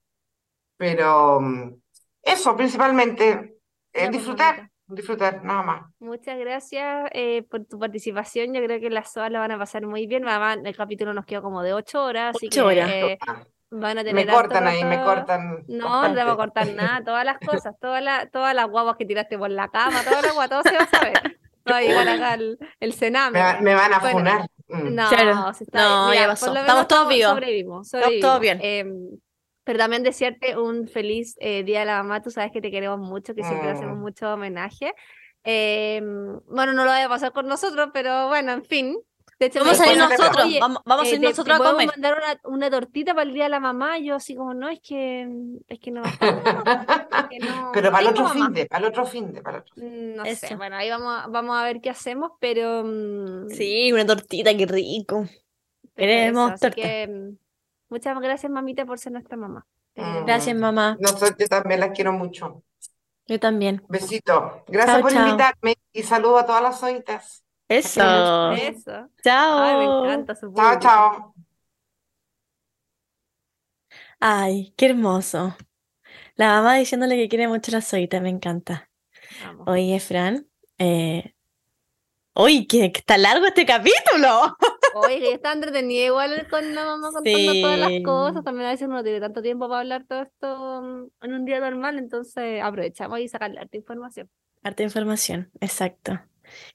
Pero mm, eso, principalmente, eh, disfrutar. Disfrutar, nada más. Muchas gracias eh, por tu participación. Yo creo que las SOA la van a pasar muy bien. Además, el capítulo nos quedó como de ocho horas, así Ocho que horas. eh, Ah, van a Me tener harto cortan ahí, me cortan. No, no te vamos a bastante. cortar nada, todas las cosas, todas las, todas las guaguas que tiraste por la cama, todas las guaguas, todo se va a saber. Va a llegar acá el, el Sename. Me, me van a Bueno, funar. Mm. No, Claro. se está No, mira, ya pasó. Estamos todos vivos. Sobrevivimos, Estamos todos sobrevivimos. bien. Em, pero también desearte un feliz eh, Día de la Mamá. Tú sabes que te queremos mucho, que siempre Mm. hacemos mucho homenaje. Em, bueno, no lo vaya a pasar con nosotros, pero bueno, en fin. De hecho, Vamos a ir nosotros, "Oye, vamos, vamos a eh, ir te- nosotros a te podemos comer. mandar una, una tortita para el Día de la Mamá. Y yo así como, no, es que, es que no. que no Pero para el otro mamá". fin de, para el otro fin de, para el otro. No sé, Eso. bueno, ahí vamos, a- vamos a ver qué hacemos, pero... mm, Sí, una tortita, qué rico. Queremos torta. que, mm, muchas gracias, mamita, por ser nuestra mamá. Mm. queremos. Gracias, mamá. Nosotros yo también las quiero mucho. Yo también. Besito. Gracias Chao, por chao. invitarme y saludo a todas las zoitas. Eso. Eso. Chao. Ay, me encanta su Chao, chao. Ay, qué hermoso. La mamá diciéndole que quiere mucho a la Zoita, me encanta. Vamos. Oye, Fran, eh... ¡Uy, que que está largo este capítulo! Oye, está entretenida igual con la mamá contando todas las cosas. También a veces uno no tiene tanto tiempo para hablar todo esto mm, en un día normal, entonces aprovechamos y sacarle harta información. Harta información, exacto.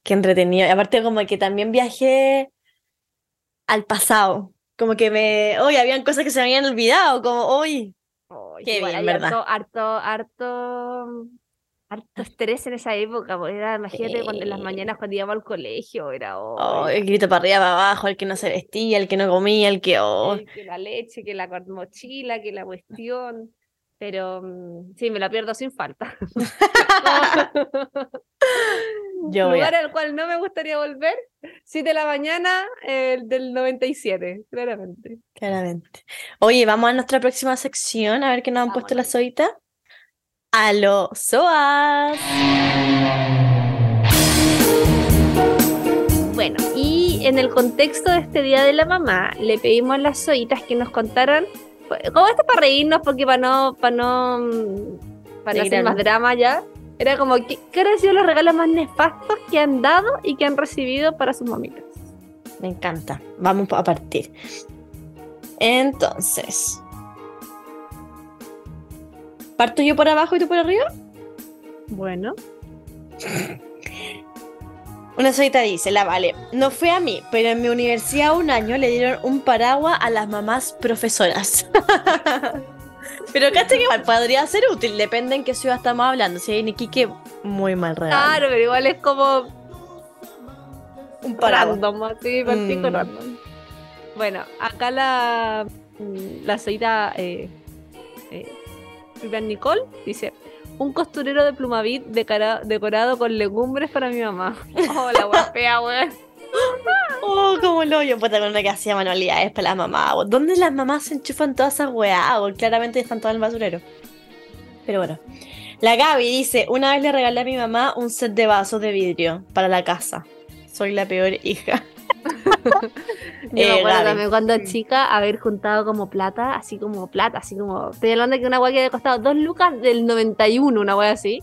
Qué entretenido. Y aparte como que también viajé al pasado. Como que me... Hoy habían cosas que se me habían olvidado, como hoy. Qué bien, harto, harto, harto estrés en esa época. pues, Era, imagínate, cuando en las Sí. mañanas cuando íbamos al colegio, era Oh, oh, el grito para arriba, para abajo, el que no se vestía, el que no comía, el que... oh. el que la leche, que la mochila, que la cuestión. Pero mm, sí, me la pierdo sin falta. Yo a- Lugar al cual no me gustaría volver, 7 de la mañana el del 97, claramente. Claramente. Oye, vamos a nuestra próxima sección a ver qué nos han puesto la Vámonos. A los SOAS. Bueno, y en el contexto de este Día de la Mamá, le pedimos a las zoitas que nos contaran, como esto para reírnos, porque para no, para no, mm, para no hacer más drama ya, era como, ¿qué, qué han sido los regalos más nefastos que han dado y que han recibido para sus mamitas? Me encanta. Vamos a partir. Entonces. ¿Parto yo por abajo y tú por arriba? Bueno, Una solita dice, la vale. No fue a mí, pero en mi universidad un año le dieron un paraguas a las mamás profesoras. pero cacha que igual podría ser útil, depende en qué ciudad estamos hablando. Si hay en Iquique, muy mal regalo. claro, pero igual es como un paraguas. random, así, Mm. random. Bueno, acá la, la señorita eh, eh, Vivian Nicole dice: Un costurero de plumavit decorado con legumbres para mi mamá. Oh, la wea fea, weón. Oh, como lo yo, puta, con una que hacía manualidades para la mamá. ¿Dónde las mamás se enchufan todas esas weá? weón? Claramente están todas en el basurero. Pero bueno. La Gaby dice, una vez le regalé a mi mamá un set de vasos de vidrio para la casa. Soy la peor hija. Yo me Eh, acuerdo Gaby. también cuando chica haber juntado como plata, así como plata, así como. Estoy hablando de que una weá que había costado dos lucas del 91, una weá así.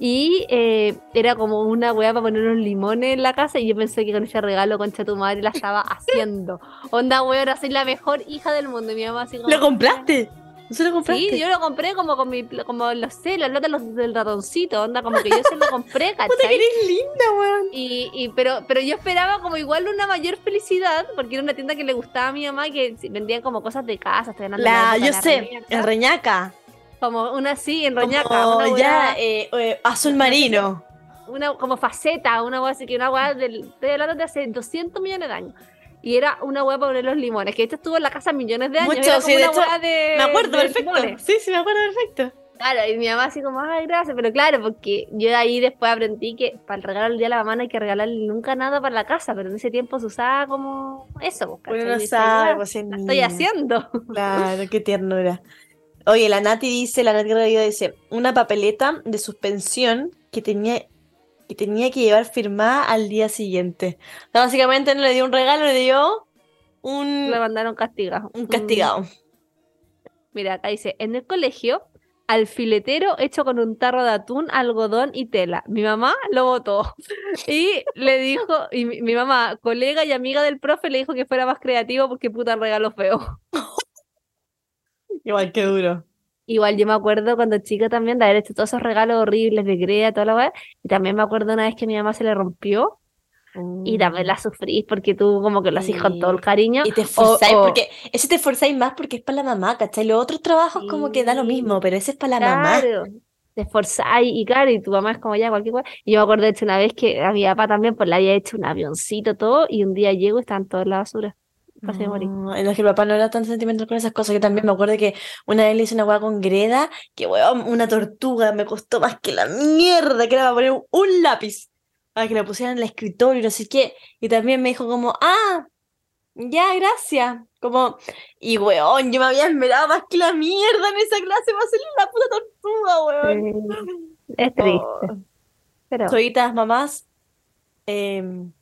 Y eh, era como una weá para poner unos limones en la casa. Y yo pensé que con ese regalo, concha tu madre, la estaba haciendo. Onda, weá, ahora soy la mejor hija del mundo. Y mi mamá así como. ¿Lo compraste? ¿No se lo compraste? Sí, yo lo compré como con mi, como lo sé, la plata de los- del ratoncito, onda, como que yo se lo compré, Puta que ¿cachai? eres linda, weón. Y, y pero, pero yo esperaba como igual una mayor felicidad, porque era una tienda que le gustaba a mi mamá, que sí, vendían como cosas de casa, de La, de yo la sé, Reñaca. en Reñaca. como una así, en Roñaca, Como una, ya eh, eh, azul marino. una como faceta, una weá así que una weá del, estoy hablando de hace 200 millones de años. Y era una weá para poner los limones, que esto estuvo en la casa millones de años. Mucho, era sí, como de una hecho, de- Me acuerdo de perfecto. limones. Sí, sí, me acuerdo perfecto. Claro, y mi mamá así como, ay, gracias, pero claro, porque yo de ahí después aprendí que para el regalo del día de la mamá no hay que regalarle nunca nada para la casa, pero en ese tiempo se usaba como eso, pues, ¿cachai? Uno no sabe, "Ya, pues estoy haciendo. Claro, qué ternura. Oye, la Nati dice, la Nati Rodrigo dice, una papeleta de suspensión que tenía que tenía que llevar firmada al día siguiente. O sea, básicamente no le dio un regalo, le dio un, Le mandaron castigado. un castigado. Mira, acá dice, en el colegio, alfiletero hecho con un tarro de atún, algodón y tela. Mi mamá lo votó. Y le dijo, y mi, mi mamá, colega y amiga del profe, le dijo que fuera más creativo porque puta regalo feo. Igual que duro. Igual yo me acuerdo cuando chica también de haber hecho todos esos regalos horribles de crea, toda la weá. Y también me acuerdo una vez que mi mamá se le rompió y también la sufrís porque tú como que lo hacís con todo el cariño. Y te esforzáis, o- porque ese te esforzáis más porque es para la mamá, ¿cachai? Los otros trabajos como que da lo mismo, pero ese es para la mamá. Claro, te esforzáis y claro, y tu mamá es como ya cualquier cosa. Y yo me acuerdo de hecho una vez que a mi papá también pues le había hecho un avioncito todo y un día llego y estaban todos en la basura. Casi morí. No, es que el papá no era tan sentimental con esas cosas. Yo también me acuerdo que una vez le hice una hueá con Greda, que weón, una tortuga me costó más que la mierda, que era para poner un, lápiz, para que la pusieran en el escritorio y no sé qué. Y también me dijo como, ah, ya, gracias. Como, y weón, yo me había esmerado más que la mierda en esa clase para hacerle la puta tortuga, weón. Es triste, Oh. pero Soitas, mamás, em,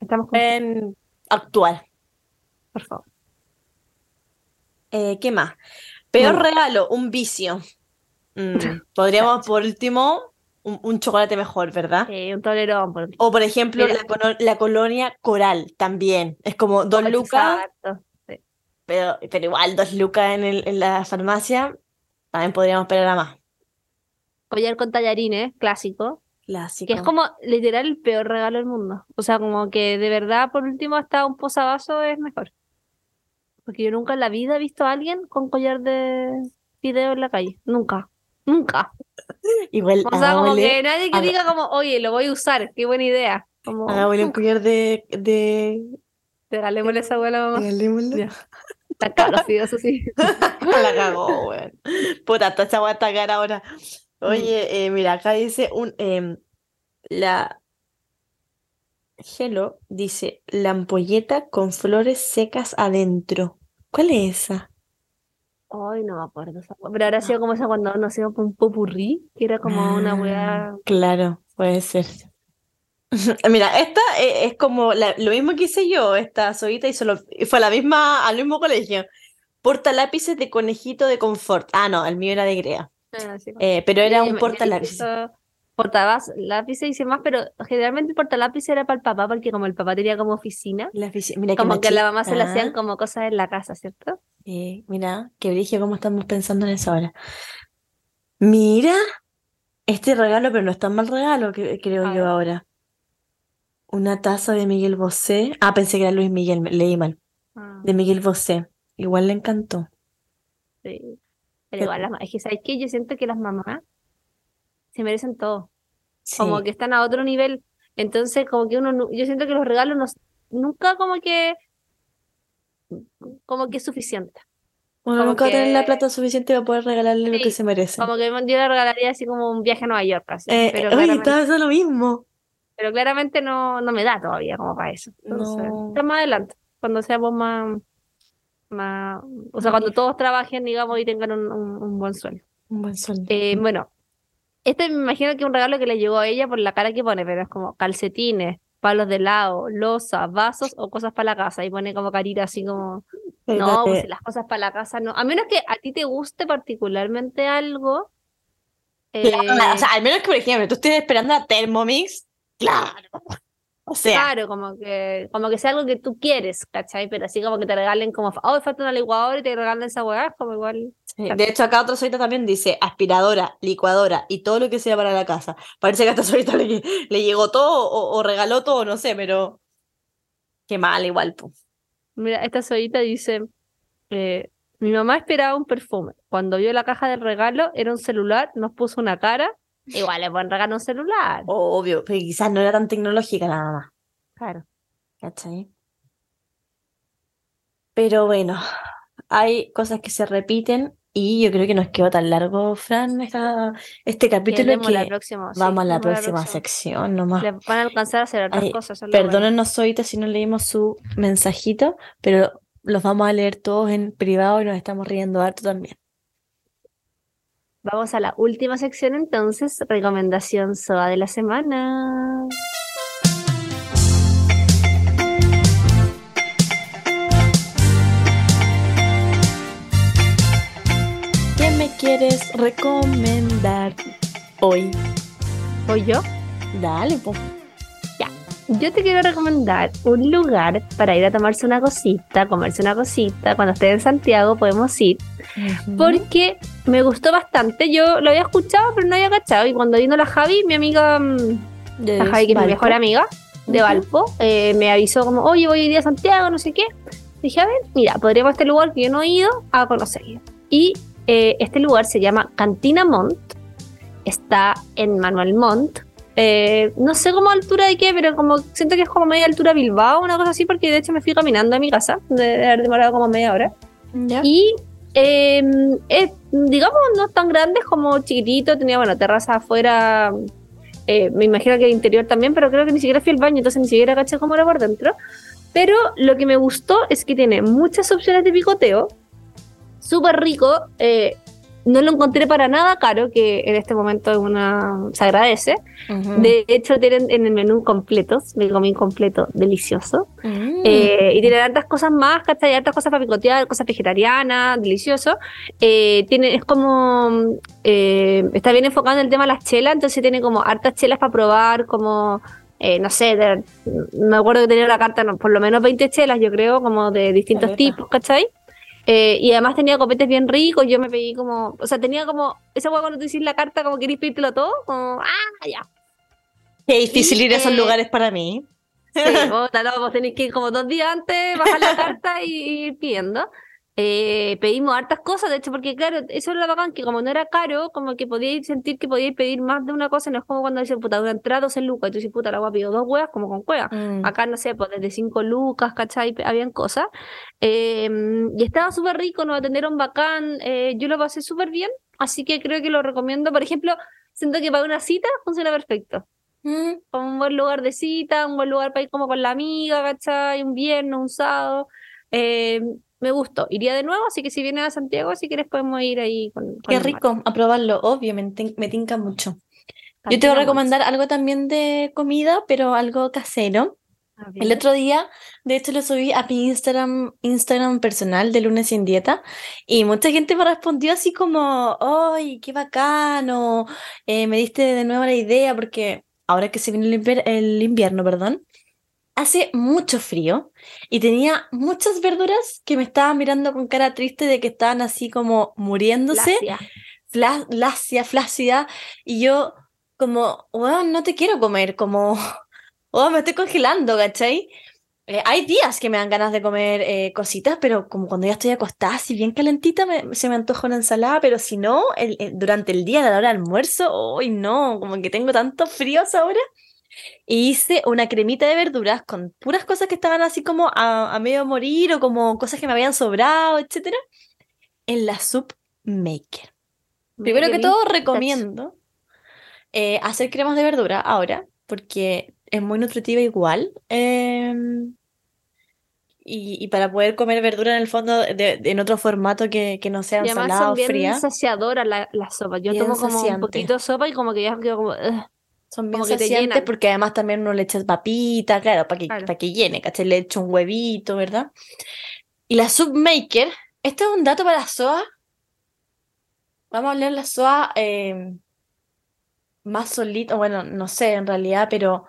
estamos en actual. Por favor. Eh, ¿qué más? Peor regalo, un vicio. Mm, podríamos, por último, un, un chocolate mejor, ¿verdad? Eh, un tolerón, por O, por ejemplo, la, la colonia coral también. Es como dos lucas, pero, pero igual dos lucas en, el- en la farmacia. También podríamos esperar a más. Collar con tallarines, clásico. Clásico. Que es como literal el peor regalo del mundo. O sea, como que de verdad, por último, hasta un posavasos es mejor. Porque yo nunca en la vida he visto a alguien con collar de video en la calle. Nunca. Nunca. Igual, O sea, como que nadie que diga como, oye, lo voy a usar, qué buena idea. Como, hagámosle un collar de... de... regalémosle esa abuela mamá. regalémosle. Está caro, sí, eso sí. La cagó, weón. Puta, toda esa weá está cara ahora. Oye, eh, mira, acá dice un em, la Hello dice la ampolleta con flores secas adentro. ¿Cuál es esa? Ay, no me acuerdo. Pero ahora ha sido como esa cuando nos hicimos un popurrí, que era como una Ah, weá. Claro, puede ser. Mira, esta eh, es como la- lo mismo que hice yo, esta soguita hizo lo- fue a la misma, al mismo colegio. Porta lápices de conejito de confort. Ah, no, el mío era de Grea. Ah, sí. Eh, pero era un porta lápices. Portabas lápices y más, pero generalmente el portalápiz era para el papá, porque como el papá tenía como oficina, La ofici- Mira qué como que a la mamá se le hacían como cosas en la casa, ¿cierto? Eh, mira, qué brillo cómo estamos pensando en eso ahora. Mira, este regalo, pero no es tan mal regalo, que, creo yo ahora. Una taza de Miguel Bosé. Ah, pensé que era Luis Miguel, leí mal. De Miguel Bosé. Igual le encantó. Sí. Pero igual, las es que ¿sabes qué? Yo siento que las mamás se merecen todo, Sí. como que están a otro nivel. Entonces, como que uno, yo siento que los regalos nos, nunca como que, como que es suficiente. Uno como nunca va a tener la plata suficiente para poder regalarle lo que se merece. Como que yo le regalaría así como un viaje a Nueva York, así. Eh, pero, oye, claramente, estaba pensando lo mismo. pero claramente no, no me da todavía como para eso. Entonces, No. quizás más adelante, cuando seamos más, más, o sea, cuando todos trabajen, digamos, y tengan un, un- un buen sueldo. Un buen sueldo. Eh, bueno, este me imagino que es un regalo que le llegó a ella por la cara que pone, pero es como calcetines, palos de helado, losa, vasos o cosas para la casa. Y pone como carita así como, no, pues si las cosas para la casa no. A menos que a ti te guste particularmente algo. Claro, eh, o sea, al menos que, por ejemplo, tú estés esperando a Thermomix, claro. O sea, Claro, como que, como que sea algo que tú quieres, ¿cachai? Pero así como que te regalen como, oh, falta una licuadora y te regalen esa weá, como igual. De hecho acá otro solita también dice aspiradora, licuadora y todo lo que sea para la casa. Parece que a esta solita le, le llegó todo o, o regaló todo, no sé, pero qué mal igual, pues. Mira, esta solita dice, eh, mi mamá esperaba un perfume. Cuando vio la caja del regalo, era un celular, nos puso una cara. Igual le pueden regalar un celular. Obvio, pero quizás no era tan tecnológica la mamá, Claro. ¿cachai? Pero bueno, hay cosas que se repiten y yo creo que nos quedó tan largo, Fran, esta- este capítulo Quedemos la que próxima, sí, vamos a la próxima sección nomás. Le van a alcanzar a hacer otras Ay, cosas. Perdónenos, Zoita, si no leímos su mensajito, pero los vamos a leer todos en privado y nos estamos riendo harto también. Vamos a la última sección entonces, recomendación SOA de la semana. Quieres recomendar hoy? ¿Voy yo? Dale, pues. Yo te quiero recomendar un lugar para ir a tomarse una cosita, comerse una cosita. Cuando esté en Santiago podemos ir. Porque me gustó bastante. Yo lo había escuchado, pero no había cachado. Y cuando vino la Javi, mi amiga, mm, la Javi, que es mi mejor amiga de. Valpo, eh, me avisó como, oye, voy a ir a Santiago, no sé qué. Dije, a ver, mira, podríamos a este lugar que yo no he ido a conocerlo. Y eh, este lugar se llama Cantina Mont. Está en Manuel Montt. Eh, no sé cómo altura de qué, pero como siento que es como media altura Bilbao, una cosa así, porque de hecho me fui caminando a mi casa, de haber demorado como media hora. Ya. Y eh, es, digamos, no tan grandes como chiquitito, tenía, bueno, terraza afuera, eh, me imagino que el interior también, pero creo que ni siquiera fui al baño, entonces ni siquiera caché cómo era por dentro. Pero lo que me gustó es que tiene muchas opciones de picoteo, súper rico, eh, no lo encontré para nada caro, que en este momento una, se agradece. De hecho, tienen en el menú completos, me comí un completo delicioso. Mm. Eh, y tienen hartas cosas más, ¿cachai? Hartas cosas para picotear, cosas vegetarianas, delicioso. Eh, tiene, es como, eh, está bien enfocado en el tema de las chelas, entonces tiene como hartas chelas para probar, como, eh, no sé, de- me acuerdo que tenía la carta, no, por lo menos 20 chelas, yo creo, como de distintos tipos, ¿cachai? Eh, y además tenía copetes bien ricos, yo me pedí como, o sea, tenía como, esa hueá cuando tú dices la carta, como querés pedírtelo todo, como, ah, ya. Qué difícil ir a esos eh, lugares para mí. Sí, puta, no, vos tenéis que ir como dos días antes, bajar la carta y, y ir pidiendo. Eh, pedimos hartas cosas, de hecho, porque claro, eso es lo bacán, que como no era caro, como que podíais sentir que podíais pedir más de una cosa, no es como cuando dicen, puta, una entrada 12 lucas, y tú dices, puta, la voy a pedir dos huevas, como con cueva. Mm. Acá, no sé, pues desde 5 lucas, ¿cachai? Habían cosas. Eh, y estaba súper rico, nos atendieron bacán, eh, yo lo pasé súper bien, así que creo que lo recomiendo. Por ejemplo, siento que para una cita funciona perfecto Mm. un buen lugar de cita, un buen lugar para ir como con la amiga, ¿cachai? Un viernes, un sábado. Eh, me gustó. Iría de nuevo, así que si vienes a Santiago, si quieres podemos ir ahí con, con Qué rico, a probarlo, obvio, me, tin- me tinca mucho. Yo te voy a recomendar algo también de comida, pero algo casero. El otro día, de hecho, lo subí a mi Instagram, Instagram personal de Lunes Sin Dieta y mucha gente me respondió así como, ¡ay, qué bacano! eh, me diste de nuevo la idea porque ahora que se viene el, invier- el invierno, perdón, hace mucho frío y tenía muchas verduras que me estaban mirando con cara triste de que estaban así como muriéndose fla- lacia, flácida, y yo como, no te quiero comer, como, oh, me estoy congelando, ¿cachai? Eh, hay días que me dan ganas de comer eh, cositas, pero como cuando ya estoy acostada, así bien calentita, me- se me antoja una ensalada, pero si no, el- el- durante el día, a la hora del almuerzo, hoy no, como que tengo tanto frío ahora. Y hice una cremita de verduras con puras cosas que estaban así como a, a medio morir o como cosas que me habían sobrado, etcétera, en la Soup Maker. Primero que todo, recomiendo eh, hacer cremas de verdura ahora, porque es muy nutritiva igual. em, y, y para poder comer verdura en el fondo de, de- en otro formato que, que no sea ensalada o fría. saciadoras la- las sopas. Yo Bien tomo como un saciante. poquito de sopa y como que ya quedo como... "Ugh". Son bien que te porque además también uno le echa papita, claro, para que, Claro. para que llene, ¿cachai? Le echa un huevito, ¿verdad? Y la Submaker, este es un dato para la SOA. Vamos a hablar de la SOA eh, más solito, bueno, no sé en realidad, pero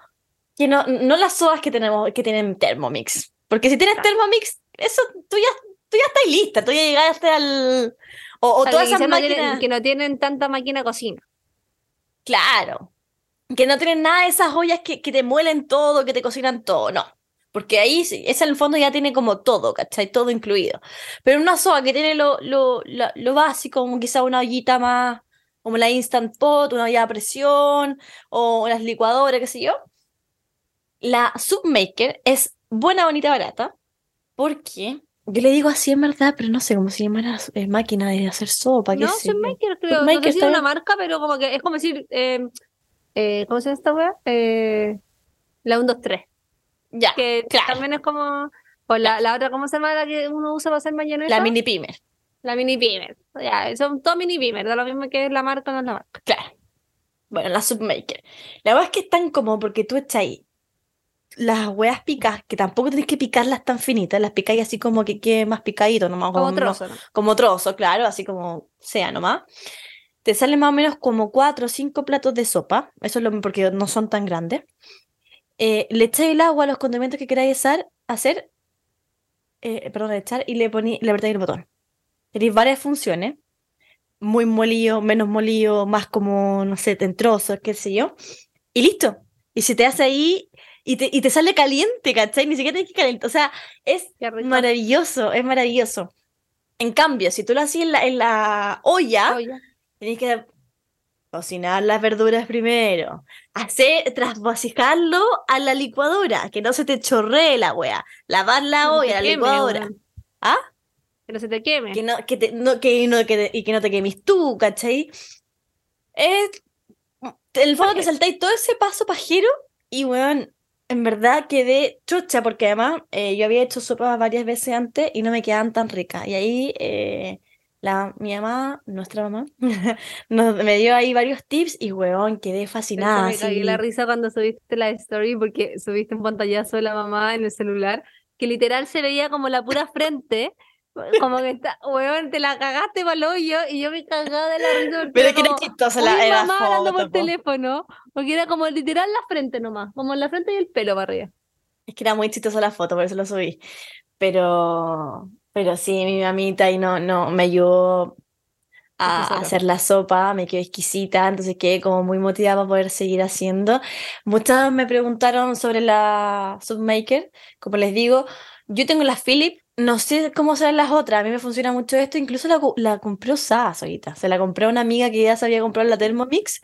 que no, no las SOAs que tenemos, que tienen Thermomix. Porque si tienes Thermomix, eso tú ya, tú ya estás lista, tú ya llegaste al. O, todas esas no tienen- máquinas. que no tienen tanta máquina de cocina. Claro. Que no tienen nada de esas ollas que, que te muelen todo, que te cocinan todo, no. Porque ahí, esa en el fondo ya tiene como todo, ¿cachai? Todo incluido. Pero una soa que tiene lo, lo, lo, lo básico, como quizá una ollita más, como la Instant Pot, una olla a presión, o las licuadoras, qué sé yo. La Submaker es buena, bonita, barata, porque yo le digo así en verdad, pero no sé cómo se llama la eh, máquina de hacer sopa, qué No. Submaker creo. No Submaker sé si es está una marca, pero como que es como decir... eh, eh, ¿cómo se llama esta wea? Eh, la 1, 2, 3. Ya, Que claro. también es como... O la, la otra, ¿cómo se llama la que uno usa para hacer mayonesa? La mini pimer. La mini pimer. Ya, son todos mini pimer, da lo mismo que es la marca o no es la marca. Claro. Bueno, la Submaker. La verdad es que es tan como porque tú echas ahí las hueas picas, que tampoco tenés que picarlas tan finitas, las picáis así como que quede más picadito, nomás Como no- trozo, ¿no? como trozo, claro, así como sea nomás. Te salen más o menos como cuatro o cinco platos de sopa, eso es lo porque no son tan grandes. Eh, le echáis el agua, los condimentos que queráis hacer, hacer eh, perdón, echar y le poní, le apretáis el botón. Tenéis varias funciones, muy molido, menos molido, más como, no sé, en trozos, qué sé yo, y listo. Y se te hace ahí y te, y te sale caliente, ¿cachai? Ni siquiera tienes que calentar, o sea, es maravilloso, es maravilloso. En cambio, si tú lo hacías en la, en la olla, Tenés que cocinar las verduras primero. Hacer, trasvasijarlo a la licuadora, que no se te chorree la wea. Lavar la no olla, se la queme, licuadora. weón. ¿Ah? Que no se te queme. Que no, que te- no, que no, que, y que no te quemes tú, ¿cachai? Es, en el fondo te saltáis todo ese paso pajero y, weón, en verdad quedé chocha porque además eh, yo había hecho sopas varias veces antes y no me quedaban tan ricas. Y ahí eh, la, mi mamá, nuestra mamá, nos, me dio ahí varios tips y, weón, quedé fascinada. me así. la risa cuando subiste la story porque subiste un pantallazo de la mamá en el celular que literal se veía como la pura frente. Como que está, weón, te la cagaste para el hoyo y yo me cagaba de la risa. Pero era que era chistosa "Uy, la, era mamá hablando foto, por po. teléfono, porque era como literal la frente nomás, como la frente y el pelo para arriba. Es que era muy chistosa la foto, por eso lo subí. Pero, pero sí, mi mamita ahí no, no me ayudó a hacer la sopa, me quedó exquisita, entonces quedé como muy motivada para poder seguir haciendo. Muchas me preguntaron sobre la Submaker, como les digo, yo tengo la Philip, no sé cómo serán las otras, a mí me funciona mucho esto, incluso la, la compré usada ahorita, se la compré a una amiga que ya sabía comprar la Thermomix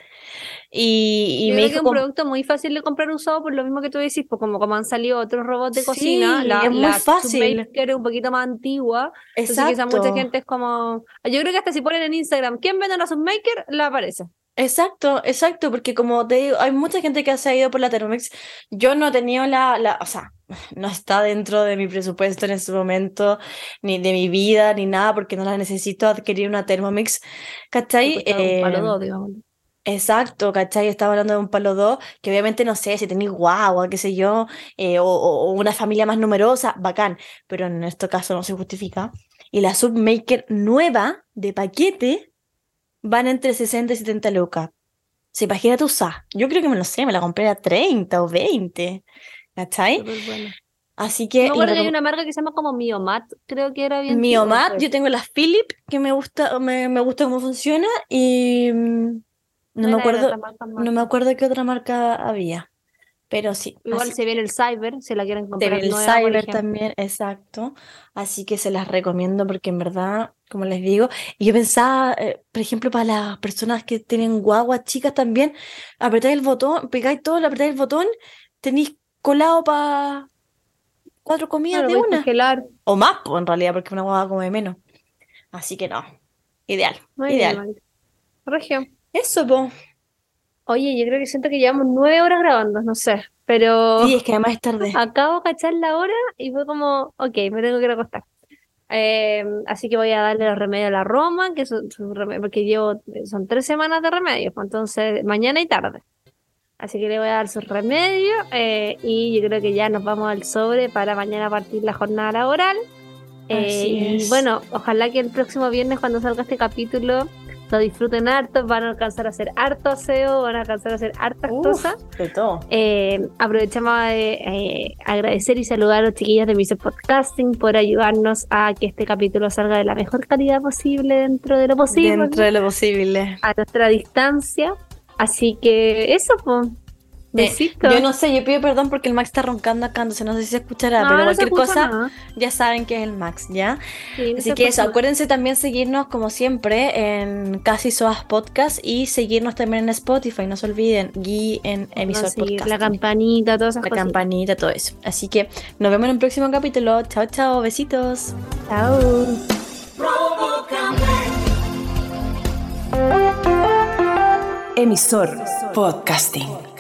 y, y Yo me creo que dijo es un producto muy fácil de comprar usado por lo mismo que tú decís, pues como, como han salido otros robots de cocina, la, es muy la fácil. Es un poquito más antigua, entonces quizás mucha Exacto. gente es como, yo creo que hasta si ponen en Instagram, ¿quién vende una Submaker? La aparece. Exacto, exacto, porque como te digo, hay mucha gente que se ha ido por la Thermomix. Yo no he tenido la, la, o sea, no está dentro de mi presupuesto en este momento, ni de mi vida, ni nada, porque no la necesito adquirir una Thermomix, ¿cachai? Cuesta un palo dos, digamos. Exacto, ¿cachai? Estaba hablando de un palo 2, que obviamente no sé si tenéis guagua, qué sé yo, eh, o- o una familia más numerosa, bacán, pero en este caso no se justifica. Y la Submaker nueva de paquete van entre 60 y 70 lucas. Se imagina tú usar. Yo creo que me lo sé, me la compré a 30 o 20, ¿cachai? Bueno. Así Me que que hay una marca que se llama como Miomat, creo que era bien. Miomat, yo tengo la Philip, que me gusta, me, me gusta cómo funciona, y mm, no me era de acuerdo. No me acuerdo qué otra marca había, pero sí. Igual así- se viene el Cyber, si la quieren se comprar viene el nueva, Cyber también, exacto. Así que se las recomiendo porque en verdad, como les digo, y yo pensaba, eh, por ejemplo, para las personas que tienen guaguas chicas también, apretáis el botón, pegáis todo, apretáis el botón, tenéis colado para cuatro comidas Claro, de una. congelar. O más, pues, en realidad, porque una guagua come menos. Así que no, ideal, Muy bien, ideal. Magda. Regio. Eso, pues. Oye, yo creo que siento que llevamos nueve horas grabando, no sé, Pero Sí, es que además es tarde. acabo de cachar la hora y fue como, ok, me tengo que ir a acostar. Eh, así que voy a darle los remedios a la Roma, que son remedios, porque llevo, son tres semanas de remedios, pues, entonces mañana y tarde. Así que le voy a dar sus remedios eh, y yo creo que ya nos vamos al sobre para mañana partir la jornada laboral. Eh, Así y bueno, ojalá que el próximo viernes cuando salga este capítulo lo disfruten harto, van a alcanzar a hacer harto aseo, van a alcanzar a hacer hartas Uf, cosas. de todo. Eh, aprovechamos de eh, agradecer y saludar a los chiquillos de Mr. Podcasting por ayudarnos a que este capítulo salga de la mejor calidad posible dentro de lo posible, Dentro de lo posible. a nuestra distancia. Así que eso, pues. Besito. Yo no sé, yo pido perdón porque el Max está roncando acá, entonces no sé si se escuchará, No, pero no cualquier cosa nada. ya saben que es el Max, ¿ya? Sí, no Así que eso, nada. acuérdense también seguirnos como siempre en Casi Soas Podcast y seguirnos también en Spotify, no se olviden, y en emisor Sí, podcast. la campanita, todas esas la campanita, todo eso. Así que nos vemos en un próximo capítulo. Chao, chao, besitos. Chao. Emisor Podcasting.